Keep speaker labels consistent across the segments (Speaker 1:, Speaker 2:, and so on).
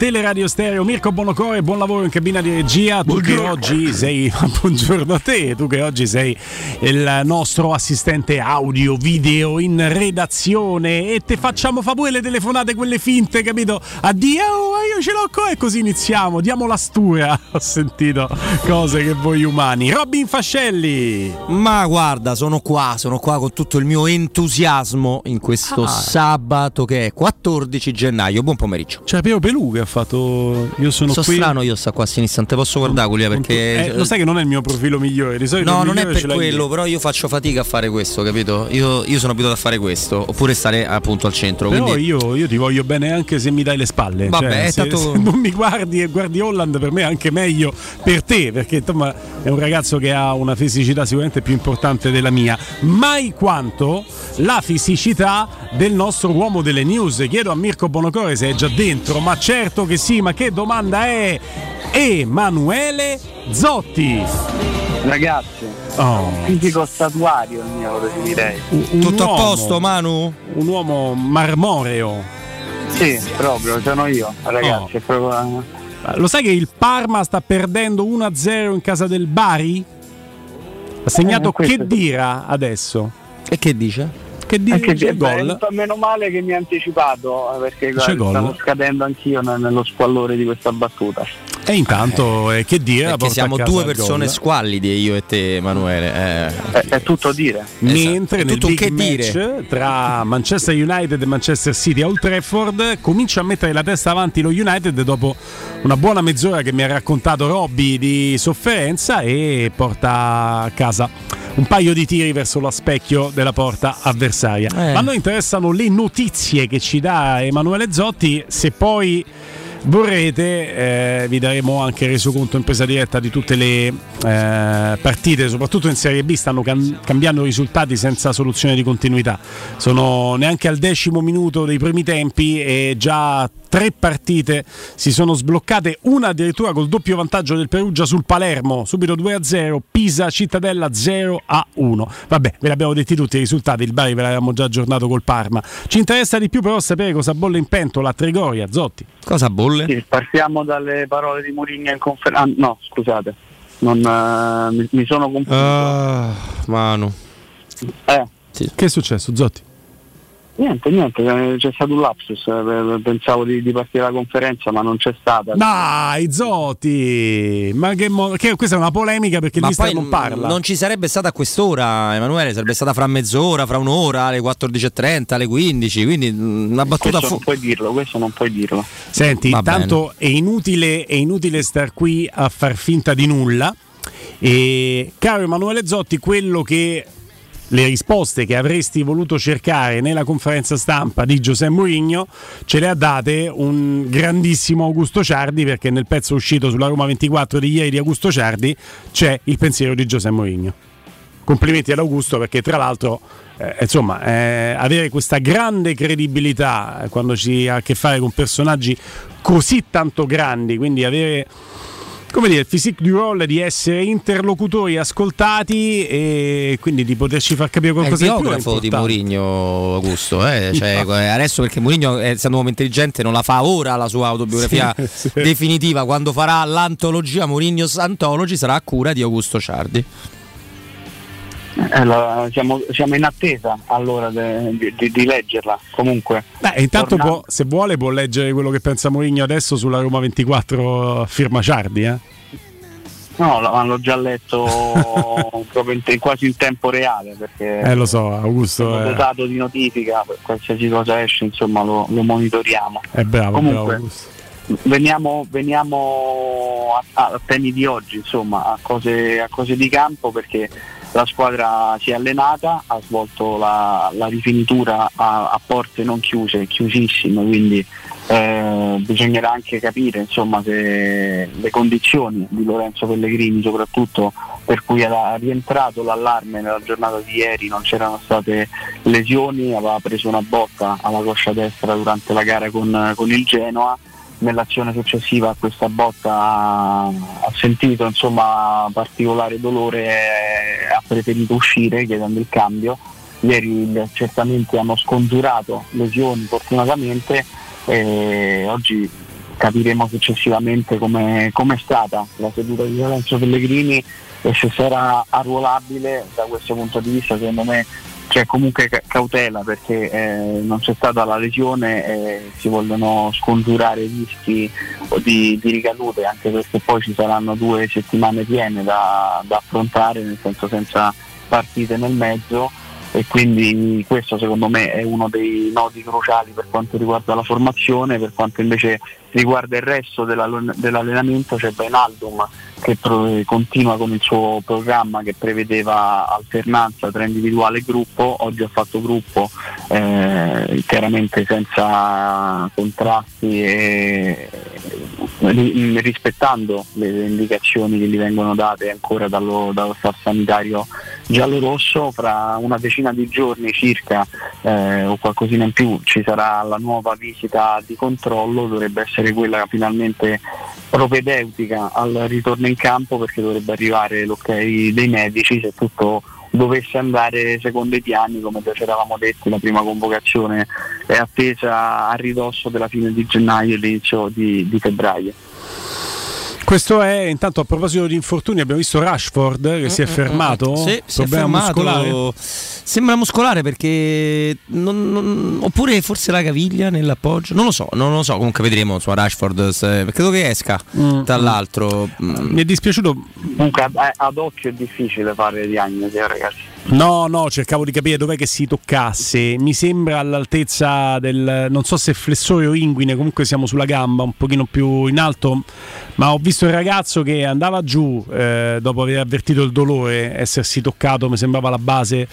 Speaker 1: Radio, Teleradio Stereo, Mirko Bonocore, buon lavoro in cabina di regia. Tu che oggi sei, buongiorno a te, tu che oggi sei il nostro assistente audio, video in redazione e te facciamo fa pure le telefonate quelle finte, capito? Addio, ce l'ho qua e così iniziamo, diamo la stura. Ho sentito cose che voi umani. Robin Fascelli.
Speaker 2: Ma guarda, sono qua, sono qua con tutto il mio entusiasmo in questo ah. sabato che è 14 gennaio. Buon pomeriggio.
Speaker 1: C'è Piero Pelù che ha fatto. Io sono
Speaker 2: so
Speaker 1: qui.
Speaker 2: strano io sta qua a sinistra, non te posso guardare Giulia perché.
Speaker 1: Eh, lo sai che non è il mio profilo migliore. Di solito
Speaker 2: no, non è per quello, però io faccio fatica a fare questo, capito? Io, io, sono abituato a fare questo, oppure stare appunto al centro.
Speaker 1: Però
Speaker 2: quindi...
Speaker 1: io, io, ti voglio bene anche se mi dai le spalle.
Speaker 2: Vabbè,
Speaker 1: cioè,
Speaker 2: se,
Speaker 1: tanto... se, non mi guardi e guardi Holland, per me è anche meglio per te, perché insomma è un ragazzo che ha una fisicità sicuramente più importante della mia. Mai quanto la fisicità del nostro uomo delle news. Chiedo a Mirko Bonocore se è già dentro, ma certo che sì, ma che domanda è? Emanuele Zotti.
Speaker 3: Ragazzi, oh. fisico statuario il mio, lo definirei.
Speaker 2: Un, un Tutto uomo, a posto, Manu?
Speaker 1: Un uomo marmoreo.
Speaker 3: Sì, proprio, sono io, ragazzi. Oh. Proprio...
Speaker 1: Lo sai che il Parma sta perdendo 1-0 in casa del Bari? Ha segnato eh, che dira adesso?
Speaker 2: E che dice?
Speaker 1: Che dice che c'è gol?
Speaker 3: Meno male che mi ha anticipato eh, perché guarda, stavo scadendo anch'io nello squallore di questa battuta.
Speaker 1: E intanto eh, che dire?
Speaker 2: Perché siamo due persone squallide io e te Emanuele.
Speaker 3: Eh. È, è, tutto dire.
Speaker 1: Esatto. Mentre nel tutto che dire. tra Manchester United e Manchester City a Old Trafford comincia a mettere la testa avanti lo United dopo una buona mezz'ora che mi ha raccontato Robby di sofferenza e porta a casa un paio di tiri verso lo specchio della porta avversaria. Eh. Ma a noi interessano le notizie che ci dà Emanuele Zotti, se poi vorrete eh, vi daremo anche resoconto in presa diretta di tutte le eh, partite soprattutto in Serie B. Stanno cam- cambiando risultati senza soluzione di continuità. Sono neanche al decimo minuto dei primi tempi e già tre partite si sono sbloccate una addirittura col doppio vantaggio del Perugia sul Palermo subito 2-0 Pisa Cittadella 0-1 vabbè ve l'abbiamo detti tutti i risultati il Bari ve l'avevamo già aggiornato col Parma ci interessa di più però sapere cosa bolle in pentola Trigoria Zotti
Speaker 2: cosa bolle bolle?
Speaker 3: Sì, partiamo dalle parole di Mourinho in conferenza. Ah, no, scusate, non, uh, mi, mi, sono confuso. Uh,
Speaker 2: mano.
Speaker 1: Eh. Sì. Che è successo, Zotti?
Speaker 3: Niente, niente, eh, c'è stato un lapsus, eh, pensavo di, di, partire la conferenza ma non c'è stata.
Speaker 1: Dai Zotti, ma che, mo- che questa è una polemica perché il poi non parla.
Speaker 2: Non ci sarebbe stata a quest'ora Emanuele, sarebbe stata fra mezz'ora, fra un'ora, alle 14.30, alle 15, quindi mm, una battuta...
Speaker 3: Questo fu- non puoi dirlo, questo non puoi dirlo.
Speaker 1: Senti, Va intanto è inutile, è inutile star qui a far finta di nulla. E caro Emanuele Zotti, quello che le risposte che avresti voluto cercare nella conferenza stampa di Giuseppe Mourinho ce le ha date un grandissimo Augusto Ciardi perché nel pezzo uscito sulla Roma 24 di ieri di Augusto Ciardi c'è il pensiero di Giuseppe Mourinho. Complimenti ad Augusto perché tra l'altro eh, insomma, eh, avere questa grande credibilità quando si ha a che fare con personaggi così tanto grandi, quindi avere come dire, il physique du role di essere interlocutori ascoltati e quindi di poterci far capire qualcosa
Speaker 2: di più. È il biografo di Mourinho Augusto, eh? cioè, no. adesso perché Mourinho essendo un uomo intelligente non la fa ora la sua autobiografia sì, sì. definitiva, quando farà l'antologia Mourinho Antology sarà a cura di Augusto Ciardi.
Speaker 3: Eh, siamo, siamo, in attesa allora di, di, di leggerla comunque.
Speaker 1: Beh, intanto può, se vuole può leggere quello che pensa Mourinho adesso sulla Roma 24 firma Ciardi. Eh?
Speaker 3: No, l'hanno già letto in, quasi in tempo reale perché
Speaker 1: eh, lo so, Augusto è
Speaker 3: dotato di notifica, per qualsiasi cosa esce, insomma lo, lo monitoriamo.
Speaker 1: È bravo, Comunque, bravo
Speaker 3: Veniamo, veniamo a, a, temi di oggi, insomma, a cose, a cose di campo perché la squadra si è allenata, ha svolto la, la rifinitura a, a, porte non chiuse, chiusissime, quindi eh, bisognerà anche capire insomma, se le condizioni di Lorenzo Pellegrini, soprattutto per cui era rientrato l'allarme nella giornata di ieri, non c'erano state lesioni, aveva preso una botta alla coscia destra durante la gara con, con il Genoa nell'azione successiva a questa botta ha, sentito insomma, particolare dolore e ha preferito uscire chiedendo il cambio. Ieri gli accertamenti hanno scongiurato lesioni fortunatamente e oggi capiremo successivamente come è stata la seduta di Lorenzo Pellegrini e se sarà arruolabile da questo punto di vista secondo me c'è comunque cautela perché eh, non c'è stata la lesione e si vogliono scongiurare rischi di, di, ricadute anche perché poi ci saranno due settimane piene da, da affrontare nel senso senza partite nel mezzo e quindi questo secondo me è uno dei nodi cruciali per quanto riguarda la formazione, per quanto invece riguarda il resto dell'allenamento c'è Benaldum che pro- continua con il suo programma che prevedeva alternanza tra individuale e gruppo, oggi ha fatto gruppo eh, chiaramente senza contrasti e rispettando le indicazioni che gli vengono date ancora dallo, dallo staff sanitario giallo-rosso, fra una decina di giorni circa eh, o qualcosina in più ci sarà la nuova visita di controllo, dovrebbe essere quella finalmente propedeutica al ritorno in campo perché dovrebbe arrivare l'ok dei medici se tutto dovesse andare secondo i piani come già ci eravamo detti la prima convocazione è attesa a ridosso della fine di gennaio e l'inizio di, di febbraio.
Speaker 1: Questo è intanto a proposito di infortuni, abbiamo visto Rashford che si è fermato.
Speaker 2: Sì, si è fermato. Muscolare. Sembra muscolare perché non, non, oppure forse la caviglia nell'appoggio, non lo so, non lo so, comunque vedremo su Rashford se, credo che esca mm. tra l'altro.
Speaker 1: Mm. Mi è dispiaciuto.
Speaker 3: Comunque ad occhio è difficile fare diagnosi, eh, ragazzi.
Speaker 1: No, no, cercavo di capire dov'è che si toccasse. Mi sembra all'altezza del non so se flessore o inguine, comunque siamo sulla gamba, un pochino più in alto, ma ho visto il ragazzo che andava giù eh, dopo aver avvertito il dolore, essersi toccato, mi sembrava la base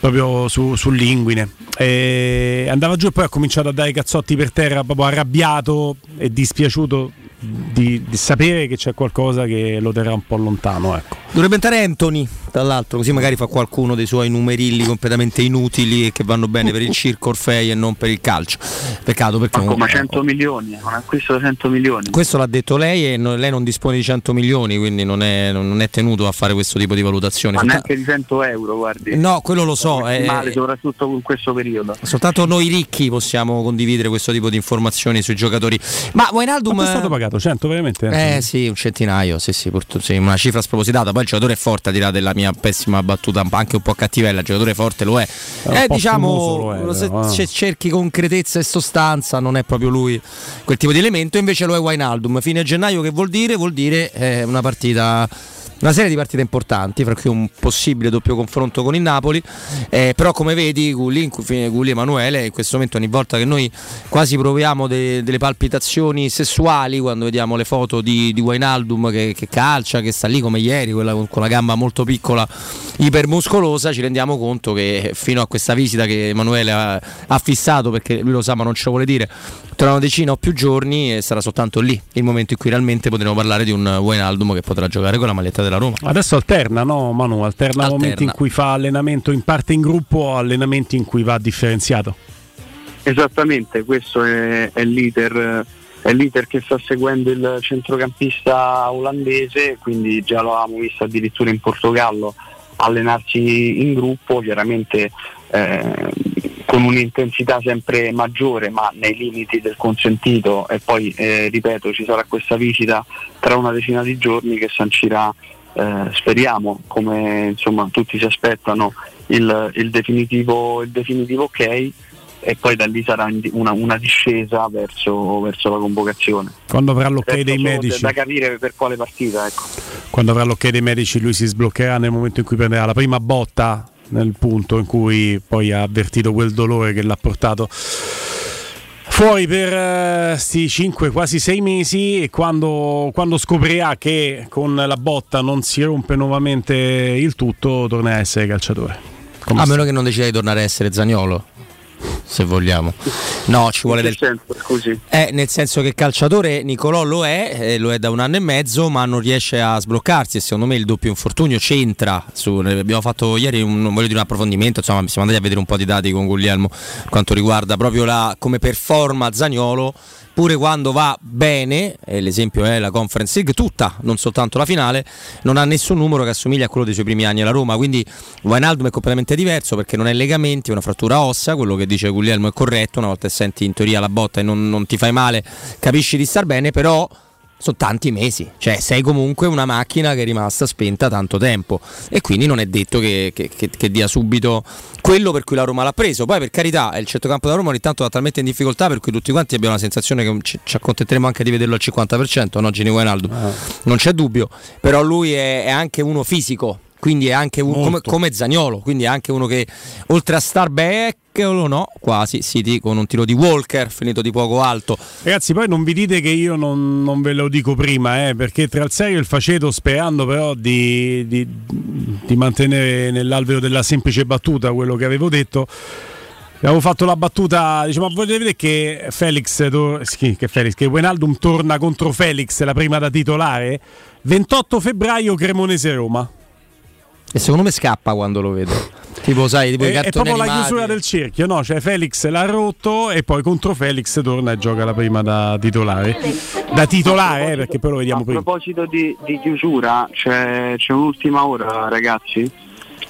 Speaker 1: proprio su, sull'inguine. E andava giù e poi ha cominciato a dare cazzotti per terra, proprio arrabbiato e dispiaciuto di, di, sapere che c'è qualcosa che lo terrà un po' lontano. Ecco.
Speaker 2: Dovrebbe entrare Anthony, tra l'altro, così magari fa qualcuno dei suoi numerilli completamente inutili e che vanno bene per il circo Orfei e non per il calcio. Peccato perché...
Speaker 3: Ma come 100 milioni, un acquisto da 100 milioni.
Speaker 2: Questo l'ha detto lei e non, lei non dispone di 100 milioni, quindi non è, non è, tenuto a fare questo tipo di valutazioni.
Speaker 3: Ma neanche di 100 euro, guardi.
Speaker 2: No, quello lo so.
Speaker 3: È male, soprattutto in questo periodo.
Speaker 2: Soltanto noi ricchi possiamo condividere questo tipo di informazioni sui giocatori. Ma Wijnaldum...
Speaker 1: Quanto è stato pagato? 100 veramente?
Speaker 2: Eh sì, un centinaio, sì sì, purtroppo, sì, una cifra spropositata. Poi il giocatore è forte, a dirà della mia pessima battuta, anche un po' cattivella, il giocatore forte lo è. è eh, diciamo, è, se, se, cerchi concretezza e sostanza, non è proprio lui quel tipo di elemento, invece lo è Wijnaldum. Fine gennaio che vuol dire? Vuol dire eh, una partita una serie di partite importanti, fra cui un possibile doppio confronto con il Napoli, eh, però come vedi Gulli, Gulli Emanuele, in questo momento ogni volta che noi quasi proviamo de, delle palpitazioni sessuali, quando vediamo le foto di, di Wainaldum che, che, calcia, che sta lì come ieri, quella con, la gamba molto piccola, ipermuscolosa, ci rendiamo conto che fino a questa visita che Emanuele ha, ha fissato, perché lui lo sa ma non ce lo vuole dire, tra una decina o più giorni e sarà soltanto lì il momento in cui realmente potremo parlare di un Wijnaldum che potrà giocare con la maglietta della Roma.
Speaker 1: Adesso alterna, no Manu? Alterna, alterna. momenti in cui fa allenamento in parte in gruppo o allenamenti in cui va differenziato?
Speaker 3: Esattamente, questo è, è l'iter è l'iter che sta seguendo il centrocampista olandese, quindi già lo avevamo visto addirittura in Portogallo allenarsi in gruppo, chiaramente eh, con un'intensità sempre maggiore ma nei limiti del consentito e poi eh, ripeto ci sarà questa visita tra una decina di giorni che sancirà eh, speriamo come insomma tutti si aspettano il, il, definitivo, il definitivo ok e poi da lì sarà una, una discesa verso, verso, la convocazione.
Speaker 1: Quando avrà l'ok Adesso dei medici.
Speaker 3: Da capire per quale partita. Ecco.
Speaker 1: Quando avrà l'ok dei medici lui si sbloccherà nel momento in cui prenderà la prima botta nel punto in cui poi ha avvertito quel dolore che l'ha portato fuori per questi uh, 5, quasi 6 mesi e quando, quando, scoprirà che con la botta non si rompe nuovamente il tutto, tornerà a essere calciatore.
Speaker 2: Come a meno che non decida di tornare a essere Zagnolo se vogliamo. No, ci vuole del
Speaker 3: senso, scusi.
Speaker 2: Eh, nel senso che calciatore Nicolò lo è, eh, lo è da un anno e mezzo, ma non riesce a sbloccarsi e secondo me il doppio infortunio c'entra. Su, abbiamo fatto ieri un, voglio dire, un approfondimento, insomma, siamo andati a vedere un po' di dati con Guglielmo quanto riguarda proprio la come performa Zagnolo pure quando va bene, e l'esempio è la Conference League, tutta, non soltanto la finale, non ha nessun numero che assomiglia a quello dei suoi primi anni alla Roma, quindi Wijnaldum è completamente diverso perché non è legamenti, è una frattura ossa, quello che dice Guglielmo è corretto, una volta senti in teoria la botta e non, non ti fai male, capisci di star bene, però sono tanti mesi, cioè sei comunque una macchina che è rimasta spenta tanto tempo. E quindi non è detto che, che, che, che dia subito quello per cui la Roma l'ha preso. Poi per carità il centrocampo della Roma ogni tanto va talmente in difficoltà per cui tutti quanti abbiamo la sensazione che ci, ci accontenteremo anche di vederlo al 50%, no Gini Wijnaldum, ah. non c'è dubbio, però lui è, è anche uno fisico quindi è anche un, come, come Zagnolo, quindi è anche uno che oltre a star back o no, quasi City con un tiro di Walker finito di poco alto.
Speaker 1: Ragazzi, poi non vi dite che io non, non ve lo dico prima, eh, perché tra il serio e il faceto, sperando però di, di, di mantenere nell'alveo della semplice battuta quello che avevo detto. Abbiamo fatto la battuta, diciamo, volete vedere che Felix, che Felix, che Wenaldum torna contro Felix la prima da titolare? 28 febbraio Cremonese Roma.
Speaker 2: E secondo me scappa quando lo vedo. Tipo, sai, tipo è, i
Speaker 1: È proprio animati. la chiusura del cerchio, no? Cioè Felix l'ha rotto e poi contro Felix torna e gioca la prima da titolare. Da titolare, eh, perché poi lo vediamo
Speaker 3: a
Speaker 1: prima.
Speaker 3: A proposito di, di chiusura, c'è, c'è, un'ultima ora, ragazzi.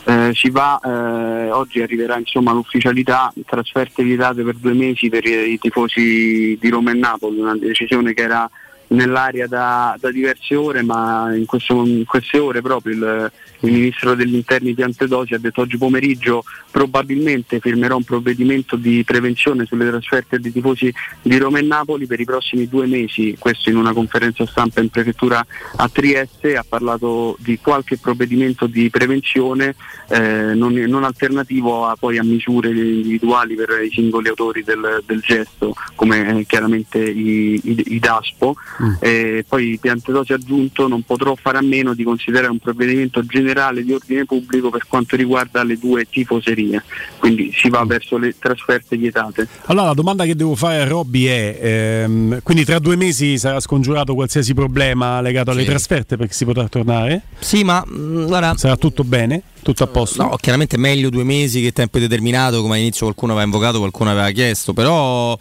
Speaker 3: Eh, si va, eh, oggi arriverà insomma l'ufficialità, trasferte vietate per due mesi per i, i tifosi di Roma e Napoli, una decisione che era nell'aria da, da diverse ore, ma in, questo, in, queste ore proprio il, il ministro degli interni Piantedosi ha detto oggi pomeriggio probabilmente firmerò un provvedimento di prevenzione sulle trasferte dei tifosi di Roma e Napoli per i prossimi due mesi, questo in una conferenza stampa in prefettura a Trieste, ha parlato di qualche provvedimento di prevenzione eh, non, non, alternativo a, poi a misure individuali per i singoli autori del, del gesto come eh, chiaramente i, i, i DASPO. Mm. Eh, poi Piantedosi aggiunto non potrò fare a meno di considerare un provvedimento generale di ordine pubblico per quanto riguarda le due tifoserie, quindi si va mm. verso le trasferte vietate.
Speaker 1: Allora la domanda che devo fare a Robby è, ehm, quindi tra due mesi sarà scongiurato qualsiasi problema legato alle sì. trasferte perché si potrà tornare?
Speaker 2: Sì, ma mm, guarda,
Speaker 1: sarà tutto bene? Tutto a posto?
Speaker 2: No, chiaramente meglio due mesi che tempo determinato, come all'inizio qualcuno aveva invocato, qualcuno aveva chiesto, però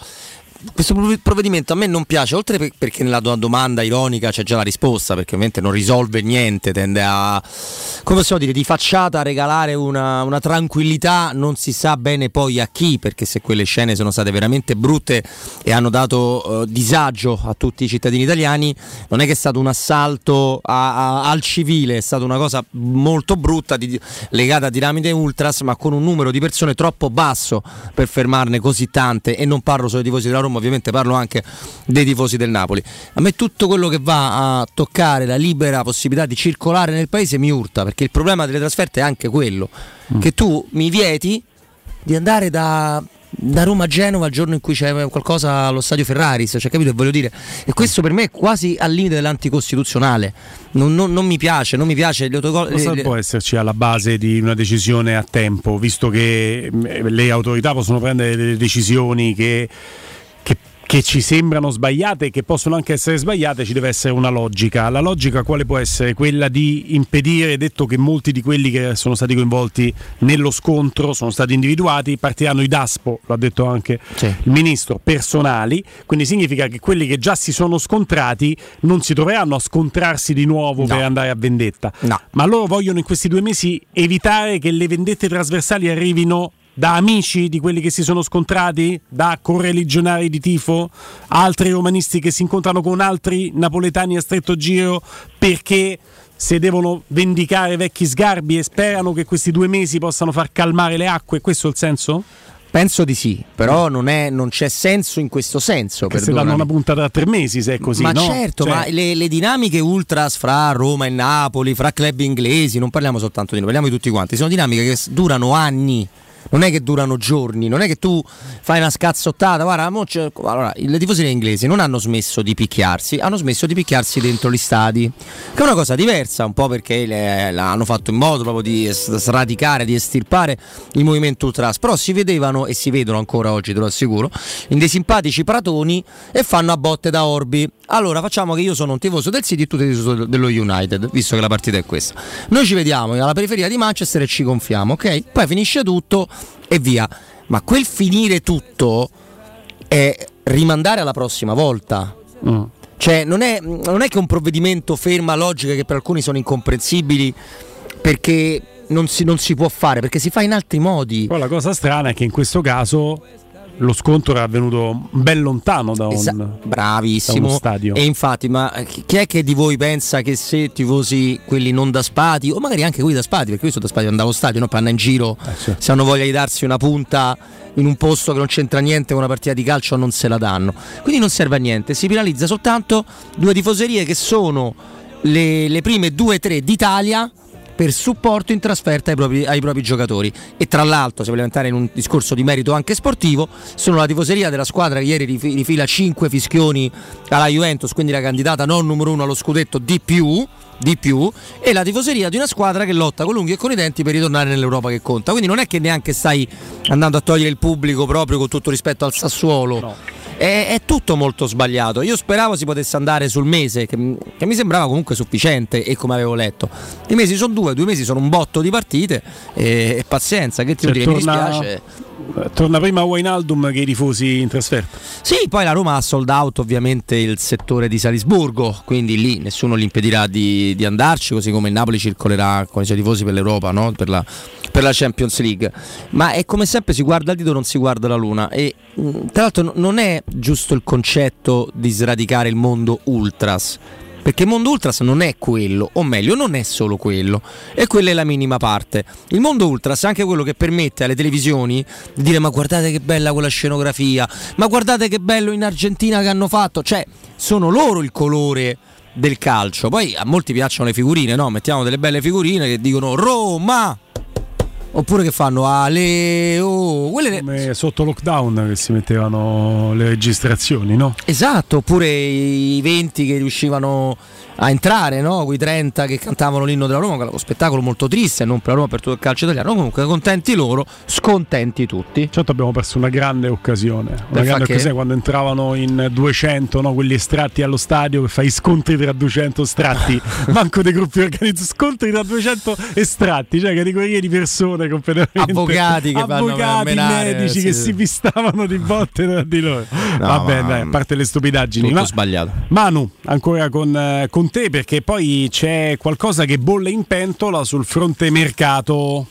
Speaker 2: questo provvedimento a me non piace, oltre perché nella domanda ironica c'è già la risposta, perché ovviamente non risolve niente, tende a, come possiamo dire, di facciata a regalare una, una tranquillità, non si sa bene poi a chi, perché se quelle scene sono state veramente brutte e hanno dato uh, disagio a tutti i cittadini italiani, non è che è stato un assalto a, a, al civile, è stata una cosa molto brutta di, legata a dinamite ultras, ma con un numero di persone troppo basso per fermarne così tante, e non parlo solo di tifosi della Roma, Roma, ovviamente parlo anche dei tifosi del Napoli. A me tutto quello che va a toccare la libera possibilità di circolare nel paese mi urta, perché il problema delle trasferte è anche quello, mm. che tu mi vieti di andare da, da Roma a Genova il giorno in cui c'è qualcosa allo stadio Ferraris, cioè capito che voglio dire? E questo per me è quasi al limite dell'anticostituzionale. Non, non, non mi piace, non mi piace autogol.
Speaker 1: Cosa le... può esserci alla base di una decisione a tempo, visto che mm, le autorità possono prendere delle decisioni che che ci sembrano sbagliate e che possono anche essere sbagliate, ci deve essere una logica. La logica quale può essere? Quella di impedire, detto che molti di quelli che sono stati coinvolti nello scontro sono stati individuati, partiranno i DASPO, l'ha detto anche sì. il ministro, personali, quindi significa che quelli che già si sono scontrati non si troveranno a scontrarsi di nuovo no. per andare a vendetta, no. ma loro vogliono in questi due mesi evitare che le vendette trasversali arrivino da amici di quelli che si sono scontrati, da correligionari di tifo, altri romanisti che si incontrano con altri napoletani a stretto giro perché se devono vendicare vecchi sgarbi e sperano che questi due mesi possano far calmare le acque, questo è il senso?
Speaker 2: Penso di sì, però non, è, non c'è senso in questo senso.
Speaker 1: Che se danno una puntata da tre mesi se è così.
Speaker 2: Ma
Speaker 1: no?
Speaker 2: certo, cioè... ma le, le, dinamiche ultras fra Roma e Napoli, fra club inglesi, non parliamo soltanto di noi, parliamo di tutti quanti, sono dinamiche che durano anni non è che durano giorni, non è che tu fai una scazzottata, guarda, allora, le tifoserie inglesi non hanno smesso di picchiarsi, hanno smesso di picchiarsi dentro gli stadi, che è una cosa diversa, un po' perché le, hanno fatto in modo proprio di sradicare, di estirpare il movimento ultras, però si vedevano e si vedono ancora oggi, te lo assicuro, in dei simpatici pratoni e fanno a botte da orbi. Allora facciamo che io sono un tifoso del City e tu tifoso dello United, visto che la partita è questa. Noi ci vediamo alla periferia di Manchester e ci gonfiamo, ok? Poi finisce tutto e via. Ma quel finire tutto è rimandare alla prossima volta. Mm. Cioè, non è, non è che un provvedimento ferma logiche che per alcuni sono incomprensibili perché non si, non si, può fare, perché si fa in altri modi.
Speaker 1: Poi la cosa strana è che in questo caso lo scontro era avvenuto ben lontano da un, Esa-
Speaker 2: bravissimo.
Speaker 1: Da uno stadio.
Speaker 2: E infatti, ma chi è che di voi pensa che se tifosi quelli non da spati, o magari anche quelli da spati, perché io sono da spati andavo allo stadio, no? Panna in giro, eh, certo. se hanno voglia di darsi una punta in un posto che non c'entra niente con una partita di calcio non se la danno. Quindi non serve a niente, si penalizza soltanto due tifoserie che sono le, le prime due o tre d'Italia per supporto in trasferta ai propri, ai propri, giocatori. E tra l'altro, se vogliamo entrare in un discorso di merito anche sportivo, sono la tifoseria della squadra che ieri rifila 5 fischioni alla Juventus, quindi la candidata non numero uno allo scudetto di più di più e la tifoseria di una squadra che lotta con l'unghie e con i denti per ritornare nell'Europa che conta. Quindi non è che neanche stai andando a togliere il pubblico proprio con tutto rispetto al Sassuolo. No. È, è, tutto molto sbagliato. Io speravo si potesse andare sul mese, che, che, mi sembrava comunque sufficiente e come avevo letto. I mesi sono due, due mesi sono un botto di partite e, e pazienza, che ti dire, torna... mi dispiace
Speaker 1: torna prima Wainaldum che i tifosi in trasferta.
Speaker 2: Sì, poi la Roma ha sold out ovviamente il settore di Salisburgo, quindi lì nessuno gli impedirà di, di andarci, così come il Napoli circolerà con i suoi tifosi per l'Europa, no? per, la, per, la, Champions League. Ma è come sempre si guarda il dito, non si guarda la luna. E tra l'altro non è giusto il concetto di sradicare il mondo ultras perché Mondo Ultras non è quello, o meglio, non è solo quello, e quella è la minima parte. Il Mondo Ultras è anche quello che permette alle televisioni di dire ma guardate che bella quella scenografia, ma guardate che bello in Argentina che hanno fatto, cioè sono loro il colore del calcio. Poi a molti piacciono le figurine, no? Mettiamo delle belle figurine che dicono Roma, Oppure che fanno Ale oh,
Speaker 1: quelle Come sotto lockdown che si mettevano le registrazioni, no?
Speaker 2: Esatto, oppure i 20 che riuscivano a entrare, no? quei 30 che cantavano l'inno della Roma, lo spettacolo molto triste, non per la Roma, per tutto il calcio italiano. Comunque contenti loro, scontenti tutti.
Speaker 1: Certo abbiamo perso una grande occasione, una grande occasione quando entravano in 200, no? quelli estratti allo stadio che fai scontri tra 200 estratti, manco dei gruppi organizzati, scontri tra 200 estratti, cioè categorie di persone completamente
Speaker 2: avvocati che
Speaker 1: avvocati,
Speaker 2: menare,
Speaker 1: medici sì, che sì. si pistavano di botte tra di loro. No, Vabbè, dai, a parte le stupidaggini,
Speaker 2: tutto ma, sbagliato.
Speaker 1: Manu, ancora con, eh, con te perché poi c'è qualcosa che bolle in pentola sul fronte mercato.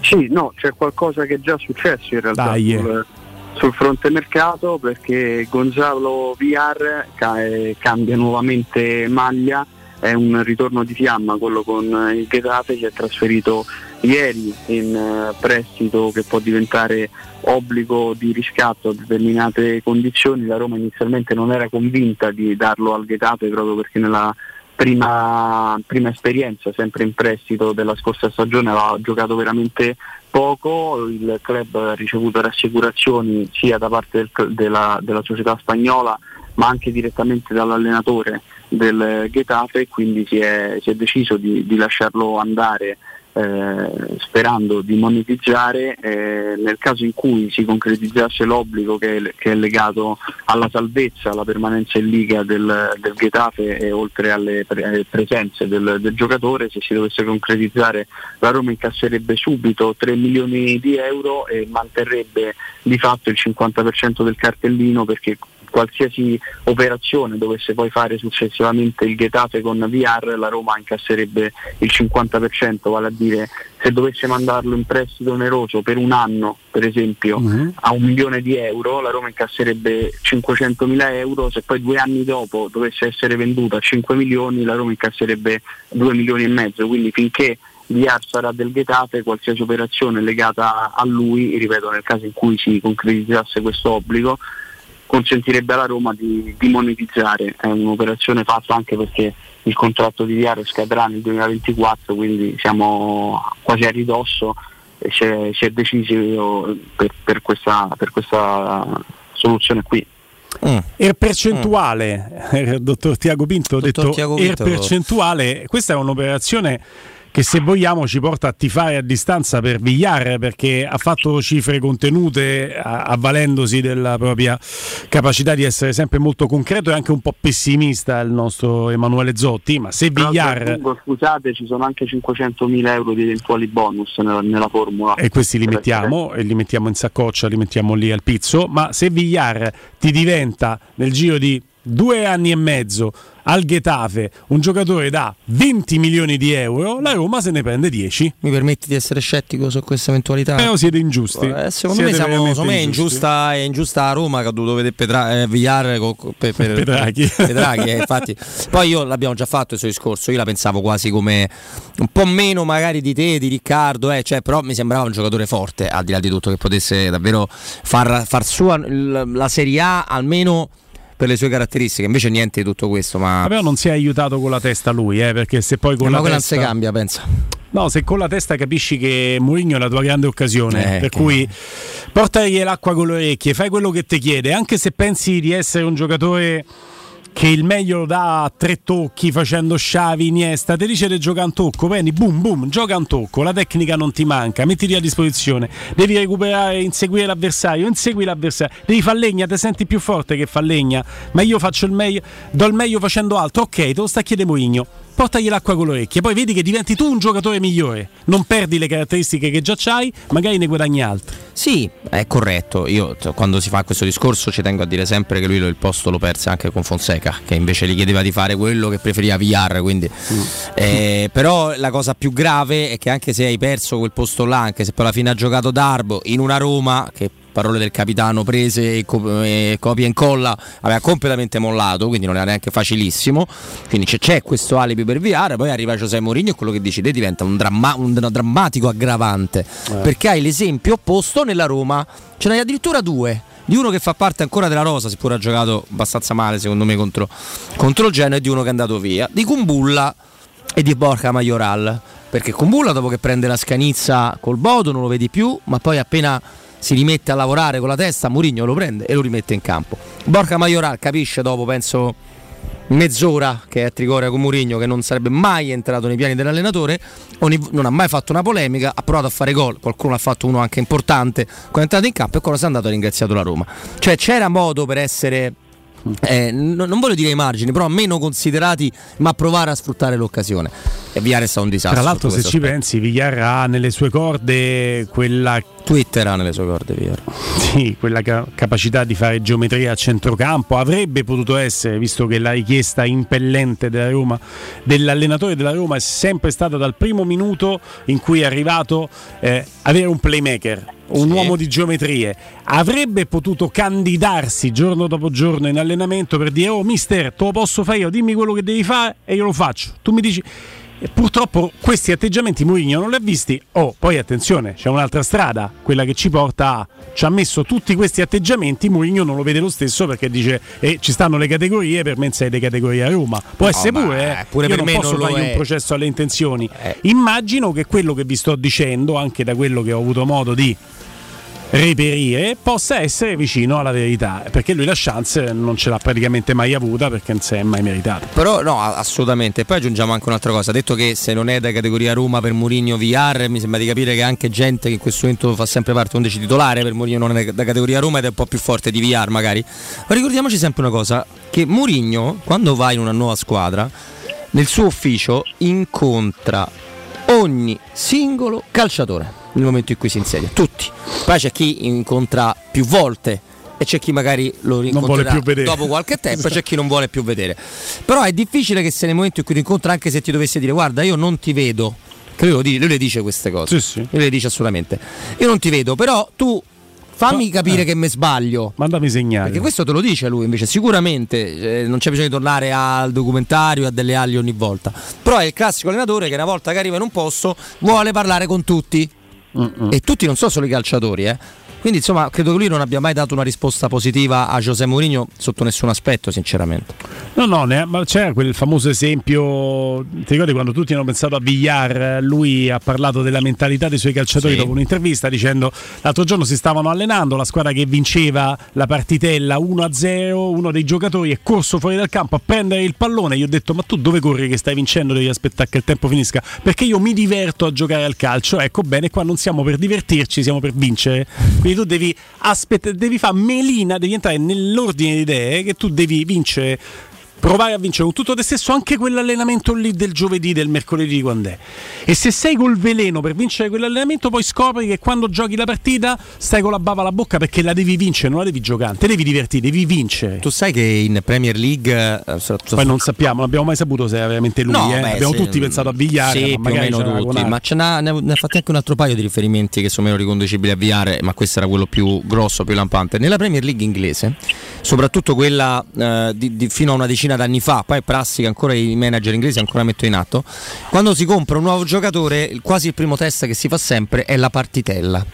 Speaker 3: Sì, no, c'è qualcosa che è già successo in realtà sul, sul, fronte mercato perché Gonzalo VR cambia nuovamente maglia, è un ritorno di fiamma quello con il Getafe che è trasferito ieri in eh, prestito che può diventare obbligo di riscatto a determinate condizioni. La Roma inizialmente non era convinta di darlo al Getafe proprio perché nella prima, prima esperienza, sempre in prestito della scorsa stagione, aveva giocato veramente poco, il club ha ricevuto rassicurazioni sia da parte del, della, della società spagnola ma anche direttamente dall'allenatore del Getafe e quindi si è, si è deciso di, di lasciarlo andare eh, sperando di monetizzare eh, nel caso in cui si concretizzasse l'obbligo che è, che è, legato alla salvezza, alla permanenza in Liga del, del Getafe e oltre alle pre- presenze del, del, giocatore, se si dovesse concretizzare la Roma incasserebbe subito 3 milioni di euro e manterrebbe di fatto il 50% del cartellino perché qualsiasi operazione dovesse poi fare successivamente il Getafe con VR, la Roma incasserebbe il 50%, vale a dire se dovesse mandarlo in prestito oneroso per un anno, per esempio, uh-huh. a un milione di euro, la Roma incasserebbe 500 mila euro, se poi due anni dopo dovesse essere venduta a 5 milioni, la Roma incasserebbe 2 milioni e mezzo, quindi finché VR sarà del Getafe, qualsiasi operazione legata a lui, ripeto nel caso in cui si concretizzasse questo obbligo, consentirebbe alla Roma di, di, monetizzare. È un'operazione fatta anche perché il contratto di Diario scadrà nel 2024, quindi siamo quasi a ridosso e si è, si è deciso per, per, questa, per questa soluzione qui.
Speaker 1: Mm. Er percentuale, mm. dottor Tiago Pinto ha detto Tiago Pinto. er percentuale, questa è un'operazione che se vogliamo ci porta a tifare a distanza per Villar perché ha fatto cifre contenute avvalendosi della propria capacità di essere sempre molto concreto e anche un po' pessimista il nostro Emanuele Zotti, ma se Villar...
Speaker 3: Scusate, ci sono anche 500.000 euro di eventuali bonus nella, nella formula.
Speaker 1: E questi li mettiamo, e li mettiamo in saccoccia, li mettiamo lì al pizzo, ma se Villar ti diventa nel giro di due anni e mezzo al Getafe un giocatore da 20 milioni di euro, la Roma se ne prende 10.
Speaker 2: Mi permetti di essere scettico su questa eventualità?
Speaker 1: Però siete ingiusti.
Speaker 2: Eh, secondo siete me, siamo, secondo me è ingiusta, è ingiusta a Roma che ha dovuto vedere Petra, eh, Villar con, per, per, Pedrachi. Pedrachi eh, infatti. Poi io l'abbiamo già fatto il suo discorso, io la pensavo quasi come un po' meno magari di te, di Riccardo, eh, cioè, però mi sembrava un giocatore forte, al di là di tutto, che potesse davvero far, far sua la Serie A almeno per le sue caratteristiche. Invece niente di tutto questo. Ma
Speaker 1: però non si è aiutato con la testa lui, eh, perché se poi con
Speaker 2: eh,
Speaker 1: la
Speaker 2: ma
Speaker 1: testa...
Speaker 2: non si cambia, pensa.
Speaker 1: No, se con la testa capisci che Mourinho è la tua grande occasione, eh, per cui portagli l'acqua con le orecchie, fai quello che ti chiede, anche se pensi di essere un giocatore che il meglio lo dà a tre tocchi facendo sciavi, Iniesta, ti dice di giocare un tocco, prendi, boom, boom, gioca un tocco, la tecnica non ti manca, mettiti a disposizione, devi recuperare, inseguire l'avversario, insegui l'avversario, devi far legna, ti senti più forte che fa legna, ma io faccio il meglio, do il meglio facendo altro, ok, te lo sta chiedendo Mourinho portagli l'acqua con le orecchie, poi vedi che diventi tu un giocatore migliore, non perdi le caratteristiche che già hai, magari ne guadagni altre.
Speaker 2: Sì, è corretto, io quando si fa questo discorso ci tengo a dire sempre che lui il posto lo perse anche con Fonseca, che invece gli chiedeva di fare quello che preferiva VR, quindi... mm. eh, però la cosa più grave è che anche se hai perso quel posto là, anche se poi alla fine ha giocato Darbo in una Roma che parole del capitano prese e, co- e copia e incolla, aveva completamente mollato, quindi non era neanche facilissimo. Quindi c'è, c'è questo alibi per VR, poi arriva Giuseppe Mourinho e quello che decide diventa un, dramma- un drammatico aggravante, eh. perché hai l'esempio opposto nella Roma, ce n'hai addirittura due di uno che fa parte ancora della rosa, seppur ha giocato abbastanza male secondo me contro, contro il Genoa e di uno che è andato via, di Kumbulla e di Borca Majoral. Perché Kumbulla dopo che prende la scanizza col Bodo non lo vedi più, ma poi appena si rimette a lavorare con la testa, Mourinho lo prende e lo rimette in campo. Borca Majoral capisce dopo, penso, mezz'ora che è Trigoria con Mourinho che non sarebbe mai entrato nei piani dell'allenatore, non ha mai fatto una polemica, ha provato a fare gol, qualcuno ha fatto uno anche importante quando è entrato in campo e quando si è andato ha ringraziato la Roma. Cioè c'era modo per essere eh, non voglio dire ai margini, però meno considerati, ma provare a sfruttare l'occasione. E Villar è stato un disastro.
Speaker 1: Tra l'altro, se ci pensi, Villar ha nelle sue corde quella.
Speaker 2: Twitter ha nelle sue corde, Villar.
Speaker 1: Sì, quella ca- capacità di fare geometria a centrocampo. Avrebbe potuto essere, visto che la richiesta impellente della Roma, dell'allenatore della Roma è sempre stata dal primo minuto in cui è arrivato eh, avere un playmaker un sì. uomo di geometrie, avrebbe potuto candidarsi giorno dopo giorno in allenamento per dire oh mister, te lo posso fare io, dimmi quello che devi fare e io lo faccio. Tu mi dici... E purtroppo questi atteggiamenti Mourinho non li ha visti. Oh, poi attenzione, c'è un'altra strada, quella che ci porta a ci ha messo tutti questi atteggiamenti, Mourinho non lo vede lo stesso perché dice eh, ci stanno le categorie, per me sei le categorie a Roma. Può no, essere pure, eh, pure io per non me posso non un processo alle intenzioni. Eh. Immagino che quello che vi sto dicendo, anche da quello che ho avuto modo di reperire possa essere vicino alla verità perché lui la chance non ce l'ha praticamente mai avuta perché non si è mai meritato
Speaker 2: però no assolutamente. Poi aggiungiamo anche un'altra cosa. Detto che se non è da categoria Roma per Mourinho VR mi sembra di capire che anche gente che in questo momento fa sempre parte 11 titolare per Mourinho non è da categoria Roma ed è un po' più forte di VR magari. Ma ricordiamoci sempre una cosa che Mourinho quando va in una nuova squadra nel suo ufficio incontra ogni singolo calciatore nel momento in cui si insedia, tutti. Poi c'è chi incontra più volte e c'è chi magari lo rincontrerà dopo qualche tempo e c'è chi non vuole più vedere. Però è difficile che se nel momento in cui ti incontra anche se ti dovesse dire guarda io non ti vedo, che lui, lui, lui le dice queste cose, sì, sì. lui le dice assolutamente, io non ti vedo, però tu fammi capire eh. che mi sbaglio.
Speaker 1: Mandami segnali.
Speaker 2: Perché questo te lo dice lui, invece sicuramente eh, non c'è bisogno di tornare al documentario, a delle ali ogni volta. Però è il classico allenatore che una volta che arriva in un posto vuole parlare con tutti. Mm-mm. E tutti non sono solo i calciatori, eh. Quindi insomma credo che lui non abbia mai dato una risposta positiva a José Mourinho sotto nessun aspetto, sinceramente.
Speaker 1: No, no, ne, ma c'era quel famoso esempio, ti ricordi quando tutti hanno pensato a Villar, lui ha parlato della mentalità dei suoi calciatori sì. dopo un'intervista dicendo l'altro giorno si stavano allenando, la squadra che vinceva la partitella 1-0, uno dei giocatori è corso fuori dal campo a prendere il pallone, gli ho detto ma tu dove corri che stai vincendo, devi aspettare che il tempo finisca, perché io mi diverto a giocare al calcio, ecco bene, qua non siamo per divertirci, siamo per vincere, quindi tu devi, aspett- devi fare melina, devi entrare nell'ordine di idee che tu devi vincere provare a vincere con tutto te stesso anche quell'allenamento lì del giovedì, del mercoledì quando è. E se sei col veleno per vincere quell'allenamento, poi scopri che quando giochi la partita stai con la bava alla bocca perché la devi vincere, non la devi giocare, te devi divertire, devi vincere.
Speaker 2: Tu sai che in Premier League
Speaker 1: eh, poi non sappiamo, non abbiamo mai saputo se era veramente lui, no, eh. beh, abbiamo se, tutti pensato a Vigliare,
Speaker 2: sì,
Speaker 1: ma più o
Speaker 2: meno tutti, ma ce n'ha, ne ha fatti anche un altro paio di riferimenti che sono meno riconducibili a Vigliare, ma questo era quello più grosso, più lampante. Nella Premier League inglese, soprattutto quella eh, di, di, fino a una decina d'anni fa, poi prassi che ancora i manager inglesi ancora mettono in atto, quando si compra un nuovo giocatore quasi il primo test che si fa sempre è la partitella.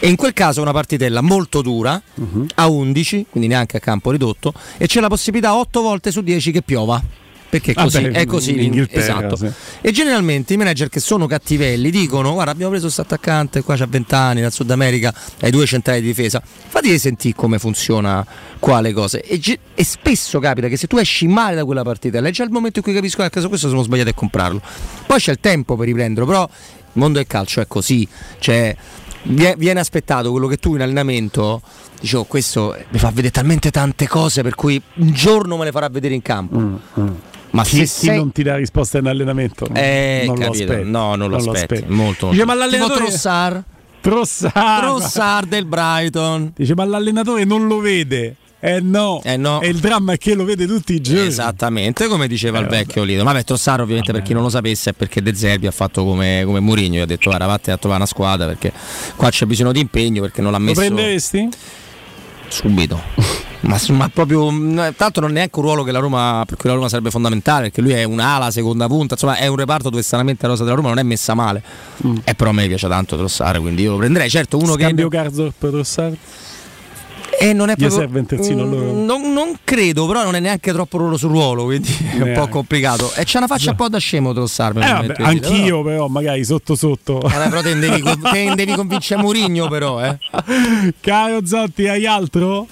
Speaker 2: E in quel caso è una partitella molto dura, uh-huh. a 11, quindi neanche a campo ridotto, e c'è la possibilità 8 volte su 10 che piova perché così, ah beh, è così in esatto. Sì. E generalmente i manager che sono cattivelli dicono: Guarda, abbiamo preso questo attaccante qua c'ha 20 anni dal Sud America, hai due centrali di difesa. Fatti sentire come funziona qua le cose. E, e, spesso capita che se tu esci male da quella partita, è già il momento in cui capisco che a caso questo sono sbagliato a comprarlo. Poi c'è il tempo per riprenderlo, però il mondo del calcio è così. Cioè, viene aspettato quello che tu in allenamento dicevo questo mi fa vedere talmente tante cose per cui un giorno me le farà vedere in campo mm, mm.
Speaker 1: Ma se chi non ti dà risposta in allenamento?
Speaker 2: Eh, non capito. lo aspetti. No, non lo non aspetti. Lo molto,
Speaker 1: Dice, ma l'allenatore...
Speaker 2: Trossard del Brighton.
Speaker 1: Dice, ma l'allenatore non lo vede. Eh no.
Speaker 2: eh no.
Speaker 1: E il dramma è che lo vede tutti i giorni.
Speaker 2: Esattamente, come diceva eh, il vecchio Lido. Ma beh, Trossard ovviamente vabbè. per chi non lo sapesse è perché De Zerbi ha fatto come, come Mourinho, gli ha detto guarda vattene a trovare una squadra perché qua c'è bisogno di impegno perché non l'ha messo...
Speaker 1: Lo prenderesti?
Speaker 2: Subito. Ma, ma, proprio tanto non è neanche un ruolo che la Roma per cui la Roma sarebbe fondamentale perché lui è un'ala seconda punta insomma è un reparto dove stranamente la rosa della Roma non è messa male mm. e però a me piace tanto Trossare quindi io lo prenderei certo uno
Speaker 1: Scambio
Speaker 2: che
Speaker 1: Garzor per Trossare
Speaker 2: e non è proprio,
Speaker 1: serve un terzino
Speaker 2: mm, non, non, credo, però non è neanche troppo ruolo su ruolo, quindi è un po' complicato. E c'è una faccia un po' da scemo Trossarmi.
Speaker 1: Eh, vabbè, anch'io, però. però. magari sotto sotto.
Speaker 2: Eh, però te devi, te devi convincere Murigno, però. Eh.
Speaker 1: Caro Zotti, hai altro?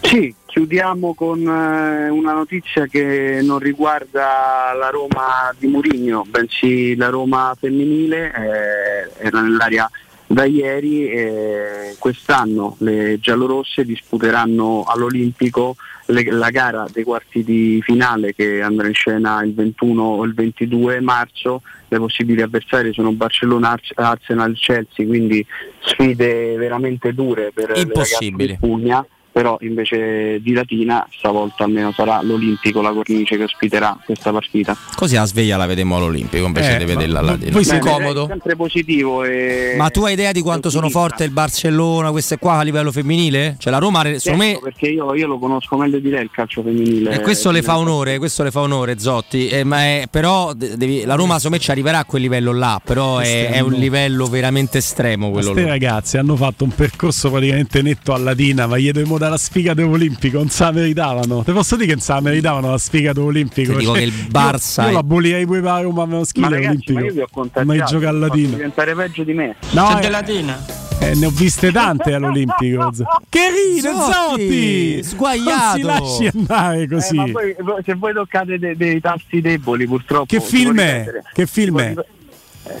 Speaker 3: Sì, chiudiamo con eh, una notizia che non riguarda la Roma di Murigno, bensì la Roma femminile, eh, era nell'area da ieri. Eh, quest'anno le giallorosse disputeranno all'Olimpico le, la gara dei quarti di finale che andrà in scena il 21 o il 22 marzo. Le possibili avversarie sono Barcellona, Arsenal, Chelsea, quindi sfide veramente dure per
Speaker 2: Impossibili.
Speaker 3: le ragazze di Puglia però invece di Latina stavolta almeno sarà l'Olimpico la cornice che ospiterà questa partita.
Speaker 2: Così a sveglia la vedremo all'Olimpico invece eh, di vederla a Latina. Poi
Speaker 3: sei comodo. È sempre positivo. E...
Speaker 2: Ma tu hai idea di quanto sono forte il Barcellona, queste qua a livello femminile? Cioè la Roma, secondo certo, me...
Speaker 3: Perché io, io, lo conosco meglio di lei il calcio femminile.
Speaker 2: E questo le fa onore, questo le fa onore Zotti, eh, ma è, però devi, la Roma secondo me ci arriverà a quel livello là, però è, è un livello veramente estremo quello
Speaker 1: Queste ragazze hanno fatto un percorso praticamente netto a Latina, ma gli dobbiamo dare la sfiga olimpico, non se la meritavano. Te posso dire che non se la meritavano la sfiga olimpico.
Speaker 2: Ti dico cioè, che il Barça.
Speaker 1: Io, io la bolirei pure per Roma, avevo schifo
Speaker 3: olimpico. Ma io vi ho contattato.
Speaker 1: Ma gioca a Latina.
Speaker 3: diventare peggio di me.
Speaker 2: No, C'è eh, Latina.
Speaker 1: Eh, ne ho viste tante all'Olimpico. che ride, Zotti!
Speaker 2: Sguagliato!
Speaker 1: Non si lasci andare così.
Speaker 3: Eh, poi, se voi toccate dei, dei tasti deboli, purtroppo.
Speaker 1: Che film è? Che film è?